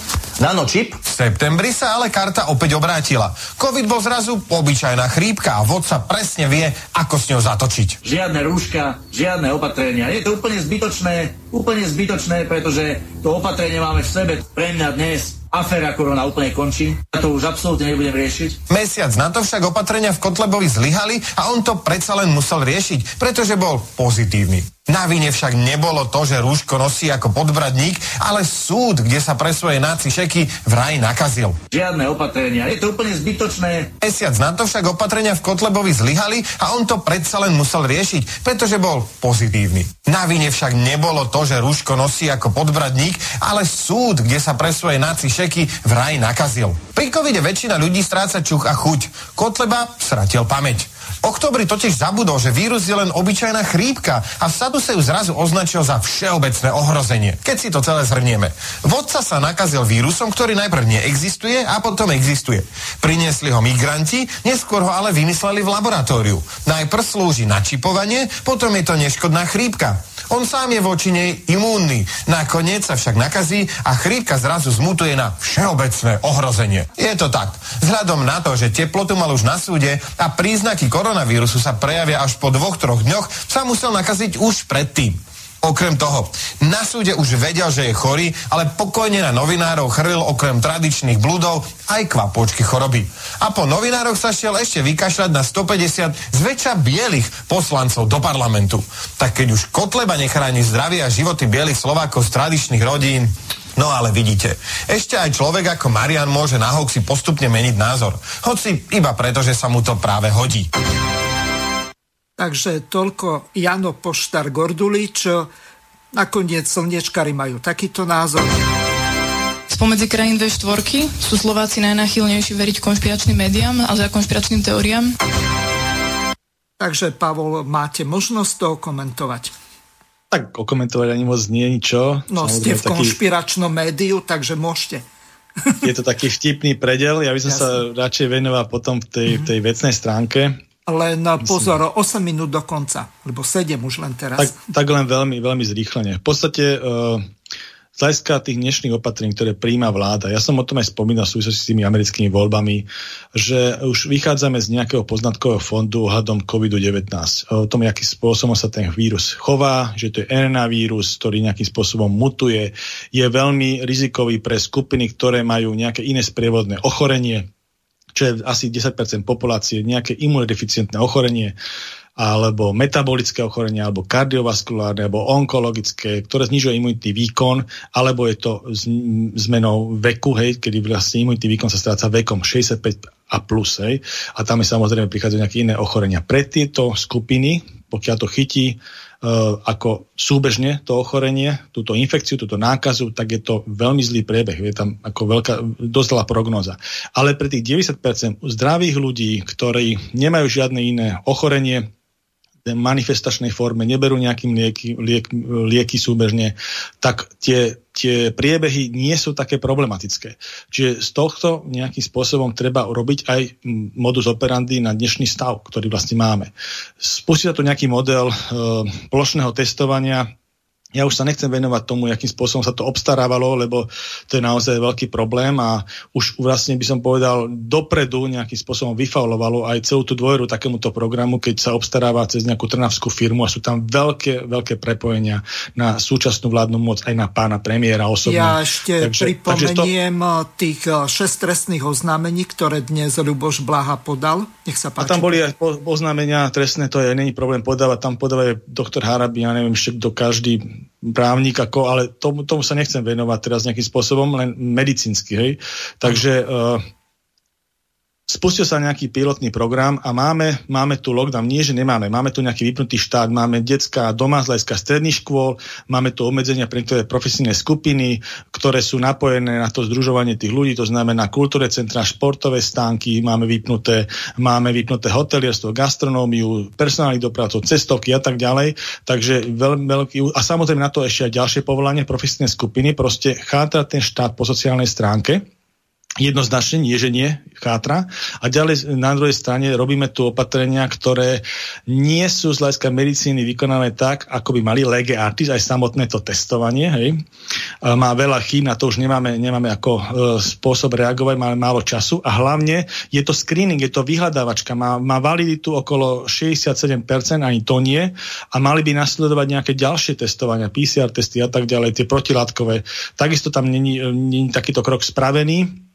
nanočip. V septembri sa ale karta opäť obrátila. Covid bol zrazu obyčajná chrípka a vodca presne vie, ako s ňou zatočiť. Žiadne rúška, žiadne opatrenia. Je to úplne zbytočné, úplne zbytočné, pretože to opatrenie máme v sebe. Pre mňa dnes aféra korona úplne končí. Ja to už absolútne nebudem riešiť. Mesiac na to však opatrenia v Kotlebovi zlyhali a on to predsa len musel riešiť, pretože bol pozitívny. Na vine však nebolo to, že rúško nosí ako podbradník, ale súd, kde sa pre svoje náci šeky vraj nakazil. Žiadne opatrenia, je to úplne zbytočné. Mesiac na to však opatrenia v Kotlebovi zlyhali a on to predsa len musel riešiť, pretože bol pozitívny. Na vine však nebolo to, že rúško nosí ako podbradník, ale súd, kde sa pre svoje náci šeky vraj nakazil. Pri covide väčšina ľudí stráca čuch a chuť. Kotleba stratil pamäť. Oktobri totiž zabudol, že vírus je len obyčajná chrípka a v sa ju zrazu označil za všeobecné ohrozenie. Keď si to celé zhrnieme. Vodca sa nakazil vírusom, ktorý najprv neexistuje a potom existuje. Priniesli ho migranti, neskôr ho ale vymysleli v laboratóriu. Najprv slúži na čipovanie, potom je to neškodná chrípka. On sám je voči nej imúnny. Nakoniec sa však nakazí a chrípka zrazu zmutuje na všeobecné ohrozenie. Je to tak. Vzhľadom na to, že teplotu mal už na súde a príznaky koronavírusu sa prejavia až po dvoch, troch dňoch, sa musel nakaziť už predtým. Okrem toho, na súde už vedel, že je chorý, ale pokojne na novinárov chrlil okrem tradičných blúdov aj kvapočky choroby. A po novinároch sa šiel ešte vykašľať na 150 zväčša bielých poslancov do parlamentu. Tak keď už Kotleba nechráni zdravie a životy bielých Slovákov z tradičných rodín, No ale vidíte, ešte aj človek ako Marian môže na hoxi postupne meniť názor. Hoci iba preto, že sa mu to práve hodí. Takže toľko Jano Poštar Gordulič. Nakoniec slnečkári majú takýto názor. Spomedzi krajín V4 sú Slováci najnachylnejší veriť konšpiračným médiám a za konšpiračným teóriám. Takže, Pavol, máte možnosť to komentovať. Tak okomentovať ani moc nie ničo. No, Samozrejme, ste v taký... konšpiračnom médiu, takže môžete. [laughs] Je to taký vtipný predel. Ja by som Jasne. sa radšej venoval potom v tej, mm-hmm. tej vecnej stránke. Len pozor, 8 minút do konca, lebo 7 už len teraz. Tak, tak len veľmi, veľmi zrýchlene. V podstate uh, z hľadiska tých dnešných opatrení, ktoré príjma vláda, ja som o tom aj spomínal v súvislosti s tými americkými voľbami, že už vychádzame z nejakého poznatkového fondu ohľadom COVID-19. O tom, akým spôsobom sa ten vírus chová, že to je RNA vírus, ktorý nejakým spôsobom mutuje, je veľmi rizikový pre skupiny, ktoré majú nejaké iné sprievodné ochorenie, čo je asi 10% populácie, nejaké imunodeficientné ochorenie, alebo metabolické ochorenie, alebo kardiovaskulárne, alebo onkologické, ktoré znižuje imunitný výkon, alebo je to zmenou veku, hej, kedy vlastne imunitný výkon sa stráca vekom 65 a plus, hej, a tam je samozrejme prichádzajú nejaké iné ochorenia. Pre tieto skupiny, pokiaľ to chytí, ako súbežne to ochorenie, túto infekciu, túto nákazu, tak je to veľmi zlý priebeh. Je tam ako veľká, dosť zlá prognoza. Ale pre tých 90% zdravých ľudí, ktorí nemajú žiadne iné ochorenie, manifestačnej forme, neberú nejakým lieky, liek, lieky súbežne, tak tie, tie priebehy nie sú také problematické. Čiže z tohto nejakým spôsobom treba urobiť aj modus operandi na dnešný stav, ktorý vlastne máme. Spustí sa tu nejaký model e, plošného testovania, ja už sa nechcem venovať tomu, akým spôsobom sa to obstarávalo, lebo to je naozaj veľký problém a už vlastne by som povedal dopredu nejakým spôsobom vyfaulovalo aj celú tú dôveru takémuto programu, keď sa obstaráva cez nejakú trnavskú firmu a sú tam veľké, veľké prepojenia na súčasnú vládnu moc aj na pána premiéra osobne. Ja ešte takže, pripomeniem takže to... tých eh, šest trestných oznámení, ktoré dnes Ľuboš Blaha podal. Nech sa páči. A tam boli aj oznámenia trestné, to je není problém podávať, tam podáva doktor Harabi, ja neviem ešte kto každý právnik, ako, ale tomu, tomu sa nechcem venovať teraz nejakým spôsobom, len medicínsky. Hej. Takže uh, spustil sa nejaký pilotný program a máme, máme tu lockdown. Nie, že nemáme. Máme tu nejaký vypnutý štát, máme detská doma z hľadiska stredných škôl, máme tu obmedzenia pre niektoré profesijné skupiny, ktoré sú napojené na to združovanie tých ľudí, to znamená kultúre centra, športové stánky, máme vypnuté, máme vypnuté hotelierstvo, gastronómiu, personálnych dopravcov, cestovky a tak ďalej. Takže veľmi veľký, a samozrejme na to ešte aj ďalšie povolanie profesijné skupiny, proste chátra ten štát po sociálnej stránke jednoznačne nie, že nie, chátra. A ďalej na druhej strane robíme tu opatrenia, ktoré nie sú z hľadiska medicíny vykonané tak, ako by mali lege artis, aj samotné to testovanie. Hej. Má veľa chýb, na to už nemáme, nemáme ako e, spôsob reagovať, máme málo času a hlavne je to screening, je to vyhľadávačka, má, má validitu okolo 67%, ani to nie a mali by nasledovať nejaké ďalšie testovania, PCR testy a tak ďalej, tie protilátkové. Takisto tam není, není takýto krok spravený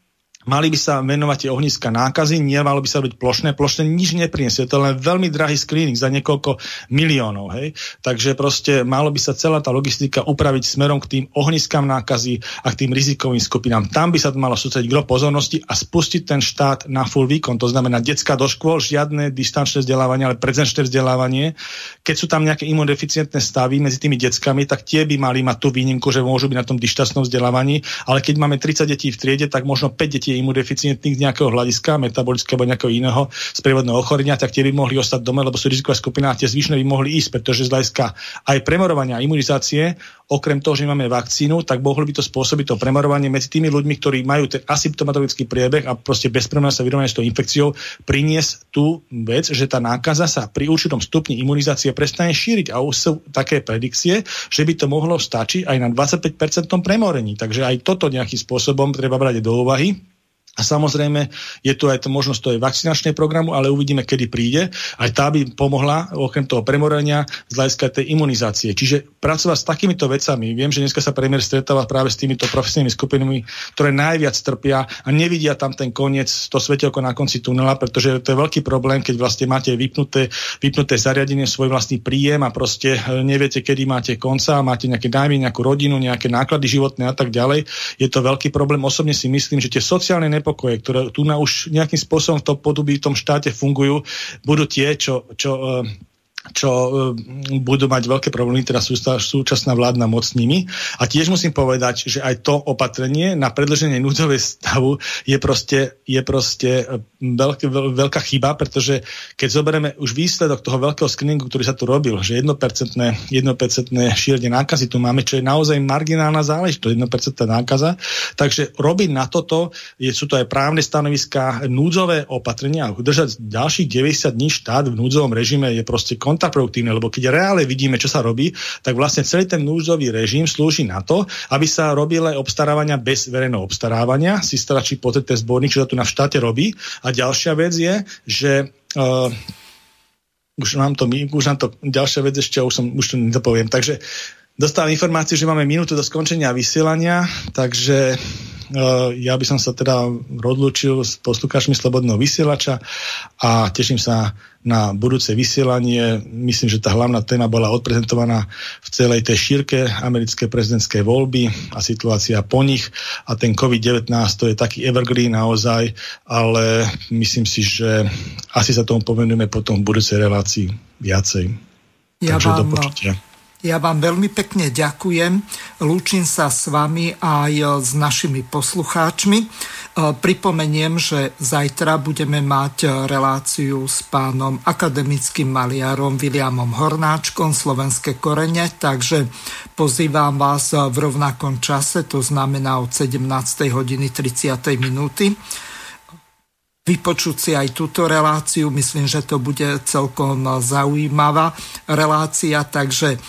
Mali by sa venovať tie ohniska nákazy, nemalo by sa byť plošné. Plošné nič nepriniesie, to je len veľmi drahý screening za niekoľko miliónov. Hej? Takže proste malo by sa celá tá logistika upraviť smerom k tým ohniskám nákazy a k tým rizikovým skupinám. Tam by sa malo sústrediť gro pozornosti a spustiť ten štát na full výkon. To znamená detská do škôl, žiadne distančné vzdelávanie, ale prezenčné vzdelávanie. Keď sú tam nejaké imunodeficientné stavy medzi tými deckami, tak tie by mali mať tú výnimku, že môžu byť na tom distančnom vzdelávaní. Ale keď máme 30 detí v triede, tak možno 5 detí je imunodeficientných z nejakého hľadiska, metabolického alebo nejakého iného sprievodného ochorenia, tak tie by mohli ostať doma, lebo sú riziková skupina a tie zvyšné by mohli ísť, pretože z hľadiska aj premorovania imunizácie, okrem toho, že máme vakcínu, tak mohlo by to spôsobiť to premorovanie medzi tými ľuďmi, ktorí majú ten asymptomatický priebeh a proste bez sa vyrovnať s tou infekciou, priniesť tú vec, že tá nákaza sa pri určitom stupni imunizácie prestane šíriť a sú také predikcie, že by to mohlo stačiť aj na 25% premorení. Takže aj toto nejakým spôsobom treba brať do úvahy a samozrejme je tu aj to možnosť toho vakcinačného programu, ale uvidíme, kedy príde. Aj tá by pomohla, okrem toho premorenia, z hľadiska tej imunizácie. Čiže pracovať s takýmito vecami. Viem, že dneska sa premiér stretáva práve s týmito profesnými skupinami, ktoré najviac trpia a nevidia tam ten koniec, to svetelko na konci tunela, pretože to je veľký problém, keď vlastne máte vypnuté, vypnuté zariadenie, svoj vlastný príjem a proste e, neviete, kedy máte konca, máte nejaké dámy, nejakú rodinu, nejaké náklady životné a tak ďalej. Je to veľký problém. Osobne si myslím, že tie sociálne nepokoje, ktoré tu na už nejakým spôsobom v tom podobí v tom štáte fungujú, budú tie, čo, čo čo e, budú mať veľké problémy, teda súčasná vládna moc s nimi. A tiež musím povedať, že aj to opatrenie na predlženie núdzovej stavu je proste, je proste e, veľké, veľ, veľká chyba, pretože keď zoberieme už výsledok toho veľkého screeningu, ktorý sa tu robil, že 1%, 1% šírenie nákazy tu máme, čo je naozaj marginálna záležitosť, 1% nákaza. Takže robiť na toto, je, sú to aj právne stanoviska, núdzové opatrenia, držať ďalších 90 dní štát v núdzovom režime je proste kon kontraproduktívne, lebo keď reále vidíme, čo sa robí, tak vlastne celý ten núdzový režim slúži na to, aby sa robili obstarávania bez verejného obstarávania. Si stačí pozrieť ten zborník, čo sa tu na štáte robí. A ďalšia vec je, že uh, už nám to, už nám to ďalšia vec ešte, už, som, už to nedopoviem. Takže dostávam informáciu, že máme minútu do skončenia vysielania, takže uh, ja by som sa teda rozlúčil s poslucháčmi Slobodného vysielača a teším sa na budúce vysielanie. Myslím, že tá hlavná téma bola odprezentovaná v celej tej šírke americké prezidentské voľby a situácia po nich a ten COVID-19 to je taký evergreen naozaj, ale myslím si, že asi sa tomu povenujeme potom v budúcej relácii viacej. Ja Takže vám, do počutia. Ja vám veľmi pekne ďakujem. Lúčim sa s vami aj s našimi poslucháčmi. E, pripomeniem, že zajtra budeme mať reláciu s pánom akademickým maliarom Williamom Hornáčkom Slovenské korene, takže pozývam vás v rovnakom čase, to znamená od 17. hodiny 30. minúty vypočuť si aj túto reláciu. Myslím, že to bude celkom zaujímavá relácia, takže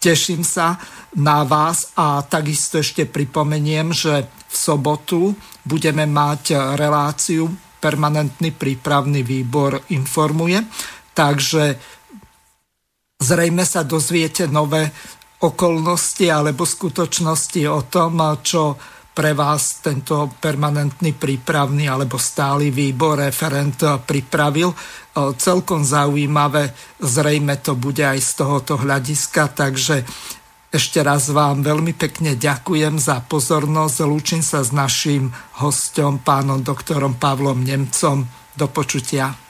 Teším sa na vás a takisto ešte pripomeniem, že v sobotu budeme mať reláciu Permanentný prípravný výbor informuje, takže zrejme sa dozviete nové okolnosti alebo skutočnosti o tom, čo pre vás tento permanentný prípravný alebo stály výbor referent pripravil. Celkom zaujímavé, zrejme to bude aj z tohoto hľadiska, takže ešte raz vám veľmi pekne ďakujem za pozornosť. Lúčim sa s naším hostom, pánom doktorom Pavlom Nemcom. Do počutia.